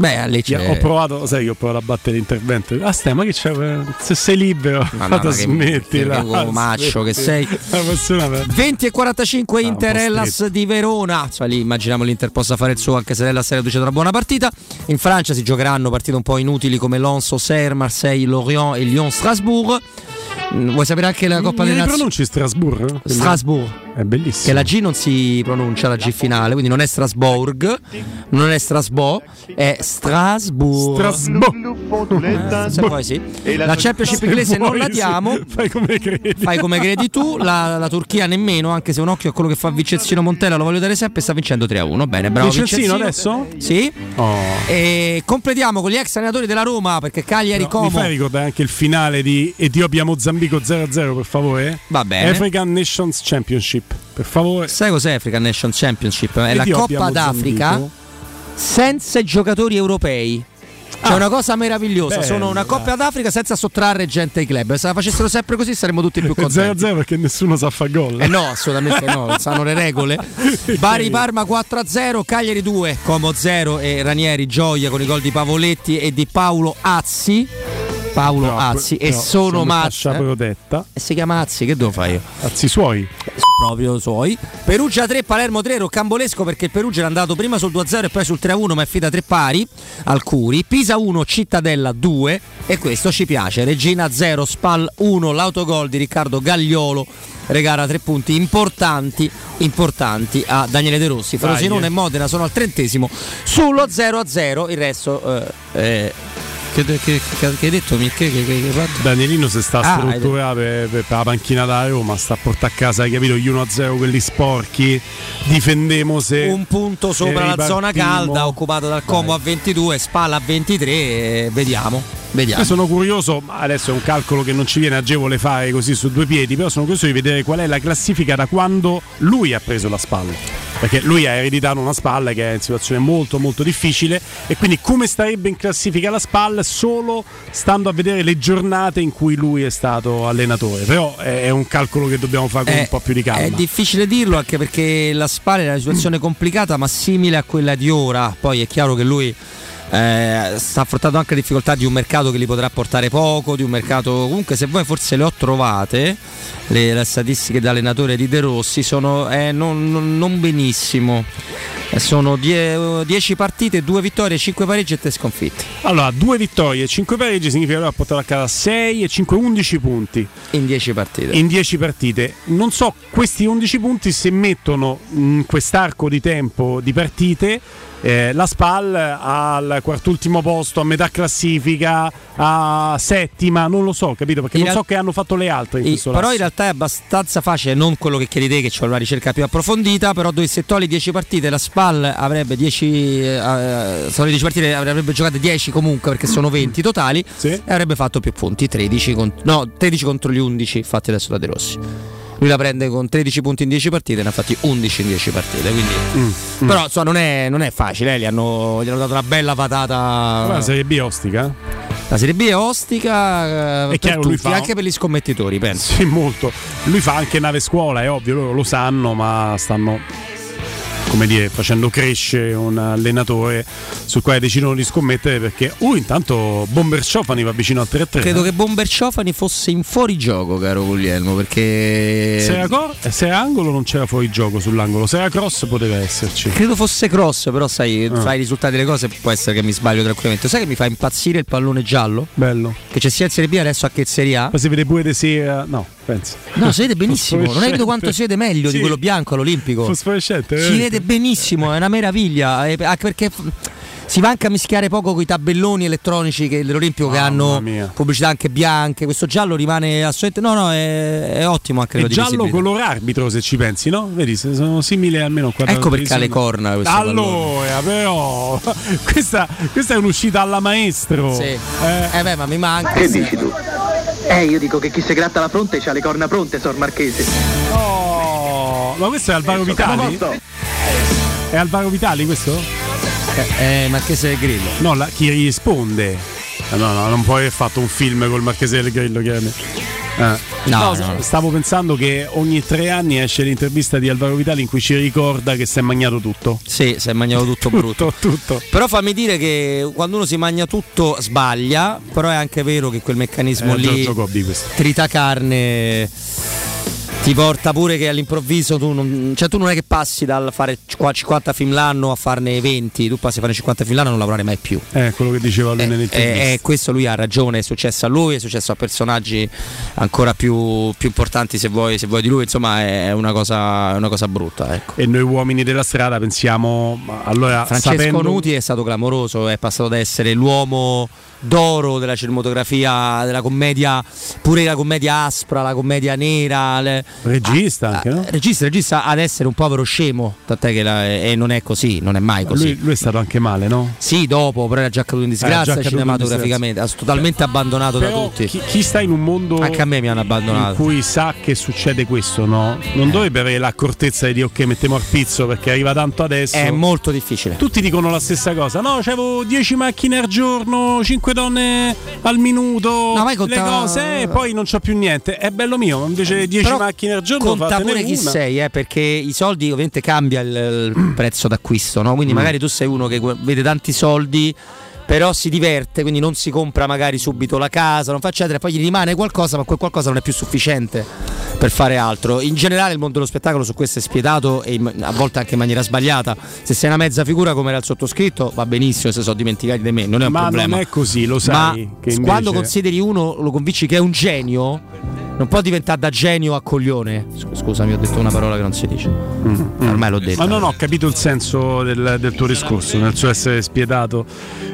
Speaker 2: Beh, a Lecce.
Speaker 1: Ho provato, sai che ho provato a battere l'intervento. Ah, stai, ma che c'è? Se sei libero,
Speaker 2: Madonna,
Speaker 1: smettila.
Speaker 2: che- che maccio che sei.
Speaker 1: La persona per-
Speaker 2: 20 e 45
Speaker 1: Ah,
Speaker 2: Inter Hellas di Verona. Cioè, lì immaginiamo l'Inter possa fare il suo anche se l'Hellas è reduce da una buona partita. In Francia si giocheranno partite un po' inutili come Lens, Auxerre, Marseille, Lorient e Lyon Strasbourg. Mm, Vuoi sapere anche la Coppa delle Nazioni?
Speaker 1: pronunci Strasbourg?
Speaker 2: Strasbourg.
Speaker 1: È bellissimo.
Speaker 2: Che la G non si pronuncia, la G finale, quindi non è Strasbourg, non è Strasbourg, è Strasbourg.
Speaker 1: Strasbourg.
Speaker 2: Eh, se vuoi sì. La Championship inglese non la diamo.
Speaker 1: Fai come credi.
Speaker 2: Fai come credi tu, la, la Turchia nemmeno, anche se un occhio a quello che fa Vincenzino Montella, lo voglio dare sempre, sta vincendo 3-1. Bene, bravo
Speaker 1: Vincenzino
Speaker 2: Vincenzino.
Speaker 1: adesso?
Speaker 2: Sì.
Speaker 1: Oh.
Speaker 2: E completiamo con gli ex allenatori della Roma, perché Cagliari
Speaker 1: No,
Speaker 2: Como.
Speaker 1: mi fai ricordare anche il finale di Etiopia-Mozambico 0-0 per favore?
Speaker 2: Va bene.
Speaker 1: African Nations Championship, per favore.
Speaker 2: Sai cos'è African Nation Championship? È la Coppa d'Africa senza giocatori europei. C'è
Speaker 1: Ah.
Speaker 2: una cosa meravigliosa,
Speaker 1: Bello,
Speaker 2: sono una Coppa d'Africa senza sottrarre gente ai club. Se la facessero sempre così saremmo tutti più contenti.
Speaker 1: 0-0 perché nessuno sa fare gol.
Speaker 2: Eh no, assolutamente no, sanno le regole. Bari Parma 4-0, Cagliari 2, Como 0 e Ranieri gioia con i gol di Pavoletti e di Paolo Azzi. Paolo
Speaker 1: No,
Speaker 2: Azzi e
Speaker 1: no,
Speaker 2: sono
Speaker 1: siamo in
Speaker 2: Mazzi.
Speaker 1: protetta.
Speaker 2: E si chiama Azzi, che devo fare io?
Speaker 1: Azzi suoi.
Speaker 2: Proprio suoi. Perugia 3, Palermo 3, Roccambolesco perché il Perugia era andato prima sul 2-0 e poi sul 3-1 ma è finita 3 pari al Curi. Pisa 1, Cittadella 2 e questo ci piace. Regina 0, Spal 1, l'autogol di Riccardo Gagliolo regala tre punti importanti, importanti a Daniele De Rossi. Frosinone
Speaker 1: eh.
Speaker 2: e Modena sono al trentesimo sullo 0-0, il resto... eh, eh, che, che, che- hai detto? Che, che, che, che?
Speaker 1: Danielino si sta
Speaker 2: Ah,
Speaker 1: strutturando per, per- per la panchina da Roma, sta a portare a casa, hai capito, gli 1-0 quelli sporchi, difendemo se...
Speaker 2: un punto sopra
Speaker 1: e
Speaker 2: la zona calda occupata dal Como a 22 Spalla a 23 e vediamo vediamo
Speaker 1: Io sono curioso, adesso è un calcolo che non ci viene agevole fare così su due piedi, però sono curioso di vedere qual è la classifica da quando lui ha preso la spalla. Perché lui ha ereditato una spalla che è in situazione molto molto difficile e quindi come starebbe in classifica la spalla solo stando a vedere le giornate in cui lui è stato allenatore. Però è è un calcolo che dobbiamo fare con
Speaker 2: È-
Speaker 1: un po' più di calma.
Speaker 2: È difficile dirlo anche perché la Spalla è una situazione complicata ma simile a quella di ora. Poi è chiaro che lui eh, sta affrontando anche le difficoltà di un mercato che gli potrà portare poco, di un mercato comunque se voi forse le ho trovate, le, le statistiche da allenatore di De Rossi sono eh, non- non benissimo. Sono 10 partite, 2 vittorie, 5 pareggi e 3 sconfitte.
Speaker 1: Allora, due vittorie e 5 pareggi significa che ha portato a casa 6 e 5, 11 punti.
Speaker 2: In 10 partite.
Speaker 1: In 10 partite. Non so questi 11 punti se mettono in quest'arco di tempo di partite eh, la SPAL al quartultimo posto, a metà classifica, a settima, non lo so, capito? Perché
Speaker 2: In
Speaker 1: non so che hanno fatto le altre in
Speaker 2: però
Speaker 1: lasso.
Speaker 2: in realtà è abbastanza facile, non quello che chiedi te, che c'è una ricerca più approfondita. Però dovesse togli 10 partite, la SPAL avrebbe 10. Eh, sono le 10 partite, avrebbe giocate 10 comunque perché sono 20 totali. E avrebbe fatto più punti, 13 contro, no, 13 contro gli 11 fatti adesso da De Rossi. Lui la prende con 13 punti in 10 partite, ne ha fatti 11 in 10 partite. Quindi...
Speaker 1: Mm,
Speaker 2: Però insomma, non, è, non è facile, eh, gli, hanno, gli hanno dato una bella patata.
Speaker 1: La Serie B è ostica.
Speaker 2: La Serie B è ostica eh,
Speaker 1: È chiaro, lui
Speaker 2: tutti,
Speaker 1: fa-
Speaker 2: anche per gli scommettitori, penso.
Speaker 1: Sì, molto. Lui fa anche nave scuola, è ovvio, loro lo sanno, ma stanno come dire, facendo crescere un allenatore sul quale decidono di scommettere perché uh, intanto Bomber Ciofani va vicino al 3-3.
Speaker 2: Credo che Bomber Ciofani fosse in fuorigioco, caro Guglielmo, perché.
Speaker 1: se era, cor- eh, se era angolo non c'era fuori gioco sull'angolo, se era cross poteva esserci.
Speaker 2: Credo fosse cross, però sai,
Speaker 1: Ah.
Speaker 2: fai i risultati delle cose, può essere che mi sbaglio tranquillamente. Sai che mi fa impazzire il pallone giallo?
Speaker 1: Bello.
Speaker 2: Che c'è sia in Serie B adesso anche in Serie A?
Speaker 1: Poi si vede pure di sera, no, penso.
Speaker 2: No, si vede benissimo. Non hai capito quanto si vede meglio
Speaker 1: Sì.
Speaker 2: di quello bianco all'Olimpico.
Speaker 1: Fosforescente,
Speaker 2: Si
Speaker 1: veramente.
Speaker 2: Vede benissimo, è una meraviglia. eh, Anche perché Si va anche a mischiare poco con i tabelloni elettronici che dell'Olimpico che hanno pubblicità anche bianche. Questo giallo rimane assolutamente. No, no, è, è ottimo anche
Speaker 1: È
Speaker 2: lo di
Speaker 1: giallo color arbitro se ci pensi, no? Vedi, se sono simili almeno qua.
Speaker 2: Ecco perché ha le corna questo
Speaker 1: Allora, però, questa, questa è un'uscita alla maestro.
Speaker 2: Sì. Eh, beh, ma mi manca.
Speaker 33: Che dici tu? Eh, io dico che chi si gratta la fronte c'ha le corna pronte, Sor Marchese.
Speaker 1: Oh, ma questo è Alvaro Vitali? È Alvaro Vitali questo?
Speaker 2: Eh, Marchese del Grillo.
Speaker 1: No, la- chi risponde. Eh, No, no, non puoi aver fatto un film col Marchese del Grillo, chiaramente. Eh.
Speaker 2: No,
Speaker 1: s-
Speaker 2: no.
Speaker 1: stavo pensando che ogni tre anni esce l'intervista di Alvaro Vitali in cui ci ricorda che si è mangiato tutto.
Speaker 2: Sì, si è mangiato tutto brutto.
Speaker 1: tutto.
Speaker 2: Però fammi dire che quando uno si mangia tutto sbaglia, però è anche vero che quel meccanismo
Speaker 1: Eh,
Speaker 2: lì
Speaker 1: Gobbi questo.
Speaker 2: Ti porta pure che all'improvviso tu non, cioè tu non è che passi dal fare cinqu- 50 film l'anno a farne 20, tu passi a fare 50 film l'anno e non lavorare mai più.
Speaker 1: Eh, quello che diceva lui nell'intervista.
Speaker 2: E, e questo lui ha ragione, è successo a lui, è successo a personaggi ancora più, più importanti se vuoi, se vuoi di lui, insomma è una cosa, è una cosa brutta. Ecco.
Speaker 1: E noi uomini della strada pensiamo, allora
Speaker 2: Francesco
Speaker 1: sapendo-
Speaker 2: Nuti è stato clamoroso, è passato da essere l'uomo d'oro della cinematografia, della commedia, pure la commedia aspra, la commedia nera. le-
Speaker 1: Regista anche, no?
Speaker 2: eh, regista, regista ad essere un povero scemo, tant'è che la- e non è così, non è mai così.
Speaker 1: Lui, lui è stato anche male, no?
Speaker 2: Sì, dopo, però era già caduto in disgrazia
Speaker 1: caduto in
Speaker 2: cinematograficamente, ha totalmente abbandonato da
Speaker 1: Però
Speaker 2: tutti.
Speaker 1: Chi, chi sta in un mondo
Speaker 2: Anche a me mi hanno abbandonato.
Speaker 1: in cui sa che succede questo, no? Non dovrebbe avere l'accortezza di dire ok, mettiamo al pizzo perché arriva tanto adesso.
Speaker 2: È molto difficile.
Speaker 1: Tutti dicono la stessa cosa. No, c'avevo 10 macchine al giorno, 5 donne al minuto,
Speaker 2: No, conta-
Speaker 1: le cose e poi non c'ho più niente. È bello mio, invece 10
Speaker 2: Però
Speaker 1: macchine al giorno
Speaker 2: conta pure chi
Speaker 1: una.
Speaker 2: sei, eh, perché i soldi ovviamente cambia il, il prezzo d'acquisto, no? quindi
Speaker 1: Mm.
Speaker 2: magari tu sei uno che vede tanti soldi. Però si diverte, quindi non si compra magari subito la casa, non fa eccetera, poi gli rimane qualcosa, ma quel qualcosa non è più sufficiente per fare altro. In generale il mondo dello spettacolo su questo è spietato e a volte anche in maniera sbagliata. Se sei una mezza figura come era il sottoscritto, va benissimo se sono dimenticati di me, non è un
Speaker 1: Ma
Speaker 2: problema.
Speaker 1: non è così, lo sai.
Speaker 2: Ma
Speaker 1: che invece-
Speaker 2: quando consideri uno, lo convinci che è un genio, non può diventare da genio a coglione. Sc- Scusami, ho detto una parola che non si dice. Ormai l'ho detto.
Speaker 1: Ma non ho capito il senso del, del tuo discorso, nel suo essere spietato.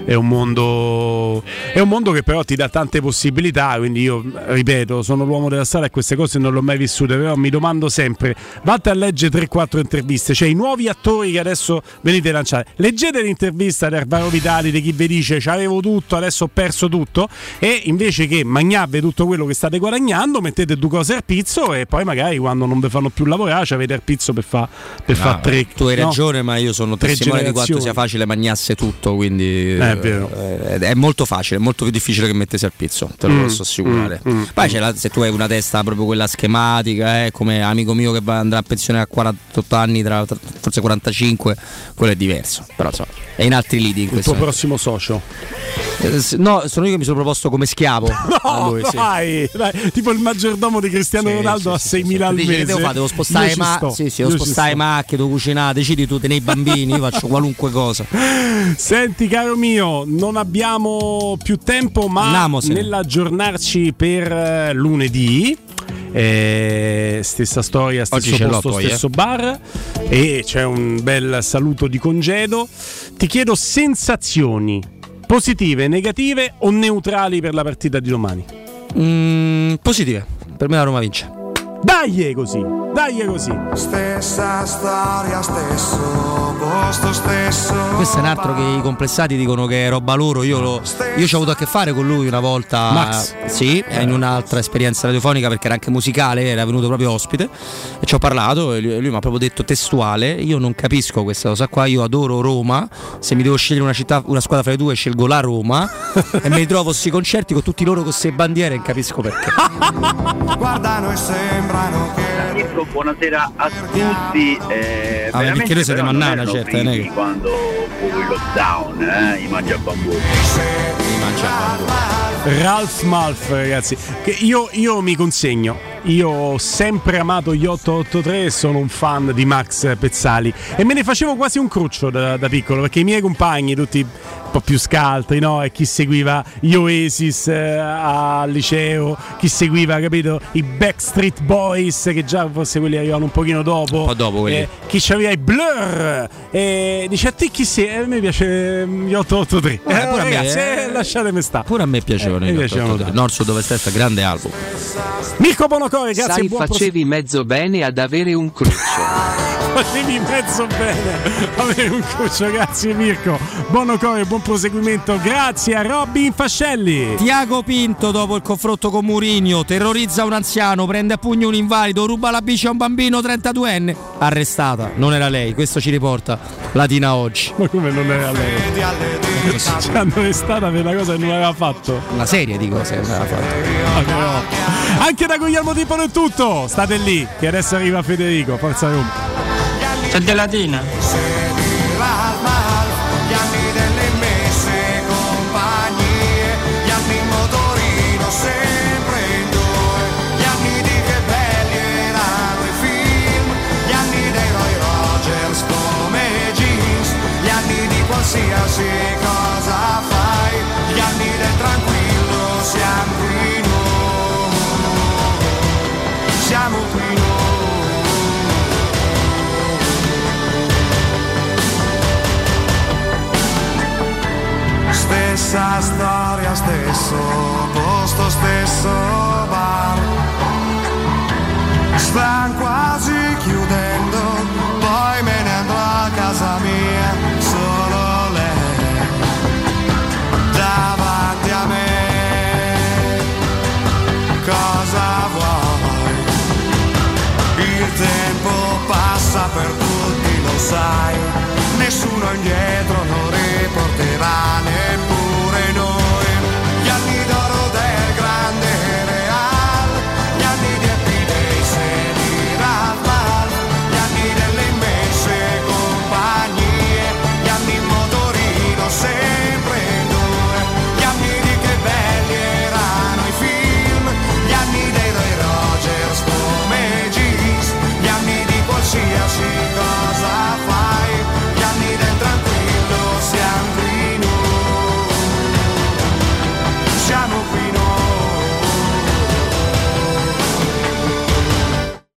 Speaker 1: È un mondo. È un mondo che però ti dà tante possibilità. Quindi io ripeto, sono l'uomo della strada e queste cose non le ho mai vissute. Però mi domando sempre: vate a leggere 3-4 interviste, cioè i nuovi attori che adesso venite lanciati. Leggete l'intervista di Alvaro Vitali, di chi vi dice c'avevo tutto, adesso ho perso tutto. E invece che magnarvi tutto quello che state guadagnando, mettete due cose al pizzo e poi magari quando non vi fanno più lavorare, avete il pizzo per fare
Speaker 2: No,
Speaker 1: fa tre.
Speaker 2: tu hai
Speaker 1: no?
Speaker 2: ragione, ma io sono
Speaker 1: Tre
Speaker 2: testimone di quanto sia facile magnasse tutto. Quindi
Speaker 1: Eh, è vero.
Speaker 2: eh, è molto facile, è molto più difficile che mettesi al pizzo, te lo
Speaker 1: Mm,
Speaker 2: posso assicurare.
Speaker 1: mm, mm,
Speaker 2: Poi c'è la- se tu hai una testa proprio quella schematica, eh, come amico mio che va, andrà a pensione a 48 anni, tra, tra- forse 45, quello è diverso. Però insomma, è in altri lidi in
Speaker 1: Il tuo prossimo socio.
Speaker 2: Eh, No, sono io che mi sono proposto come schiavo. a lui, sì.
Speaker 1: Dai, dai, tipo il maggiordomo di Cristiano Ronaldo a 6.000 al
Speaker 2: Dici,
Speaker 1: mese.
Speaker 2: devo fare? Devo spostare, ma- sì, sì, devo spostare
Speaker 1: sto.
Speaker 2: macchine, devo cucinare, decidi tu, tenere i bambini, io faccio qualunque cosa.
Speaker 1: Senti caro mio, non abbiamo più tempo, ma
Speaker 2: Andiamosene.
Speaker 1: nell'aggiornarci per eh, lunedì. eh, stessa storia, stesso posto,
Speaker 2: poi, eh.
Speaker 1: stesso bar e c'è un bel saluto di congedo. Ti chiedo sensazioni positive, negative o neutrali per la partita di domani?
Speaker 2: Mm, positive, per me la Roma vince.
Speaker 1: Dai così, dai così.
Speaker 34: Stessa storia, stesso posto, stesso.
Speaker 2: Questo è un altro che i complessati dicono che è roba loro. Io, lo- io ci ho avuto a che fare con lui una volta.
Speaker 1: Max.
Speaker 2: Sì, in un'altra esperienza radiofonica perché era anche musicale, era venuto proprio ospite. E ci ho parlato e lui, lui mi ha proprio detto testuale: Io non capisco questa cosa qua. Io adoro Roma. Se mi devo scegliere una città, una squadra fra le due, scelgo la Roma. e me li trovo questi concerti con tutti loro con queste bandiere e non capisco perché.
Speaker 34: Guardano e sembrano che.
Speaker 35: buonasera a tutti. Eh,
Speaker 2: Ah, perché noi siete mannana, certo, eh,
Speaker 35: quando fu il lockdown, eh, i mangia bambù.
Speaker 1: Ralph Malf, ragazzi, io, io mi consegno. Io ho sempre amato gli 883 e sono un fan di Max Pezzali. E me ne facevo quasi un cruccio da, da piccolo perché i miei compagni, tutti po' più scaltri, no? E chi seguiva gli Oasis eh, al liceo, chi seguiva, capito, i Backstreet Boys, che già forse quelli arrivavano un pochino dopo.
Speaker 2: Un po' dopo quelli.
Speaker 1: Eh, chi c'aveva i Blur. E dice a te chi sei? A me piace mm, gli 883.
Speaker 2: Eh,
Speaker 1: Eh,
Speaker 2: pure a me,
Speaker 1: ragazzi,
Speaker 2: eh.
Speaker 1: eh, lasciatemi stare.
Speaker 2: Pure a me piacevano
Speaker 1: Eh, mi piacevano
Speaker 2: 883. Nord Sud Ovest Est, grande album.
Speaker 1: Mirko Bonocore, grazie
Speaker 36: Sai,
Speaker 1: buon
Speaker 36: facevi mezzo bene ad avere un cruccio.
Speaker 1: Facevi mezzo bene avere un cruccio, grazie Mirko. Buon cuore, buon proseguimento. Grazie a Robby Infascelli.
Speaker 2: Tiago Pinto dopo il confronto con Mourinho terrorizza un anziano, prende a pugno un invalido, ruba la bici a un bambino 32enne. Arrestata, non era lei, questo ci riporta Latina oggi.
Speaker 1: Ma come non era lei? Ci hanno arrestata per una cosa non aveva fatto.
Speaker 2: Una serie di cose che non aveva fatto.
Speaker 1: Che roba. Anche da Guglielmo Tipolo è tutto. State lì, che adesso arriva Federico. Forza Roma.
Speaker 35: C'è delatina.
Speaker 11: Stessa storia, stesso posto, stesso bar. Stan quasi chiudendo, poi me ne andrò a casa mia, solo lei davanti a me. Cosa vuoi? Il tempo passa per tutti, lo sai, nessuno indietro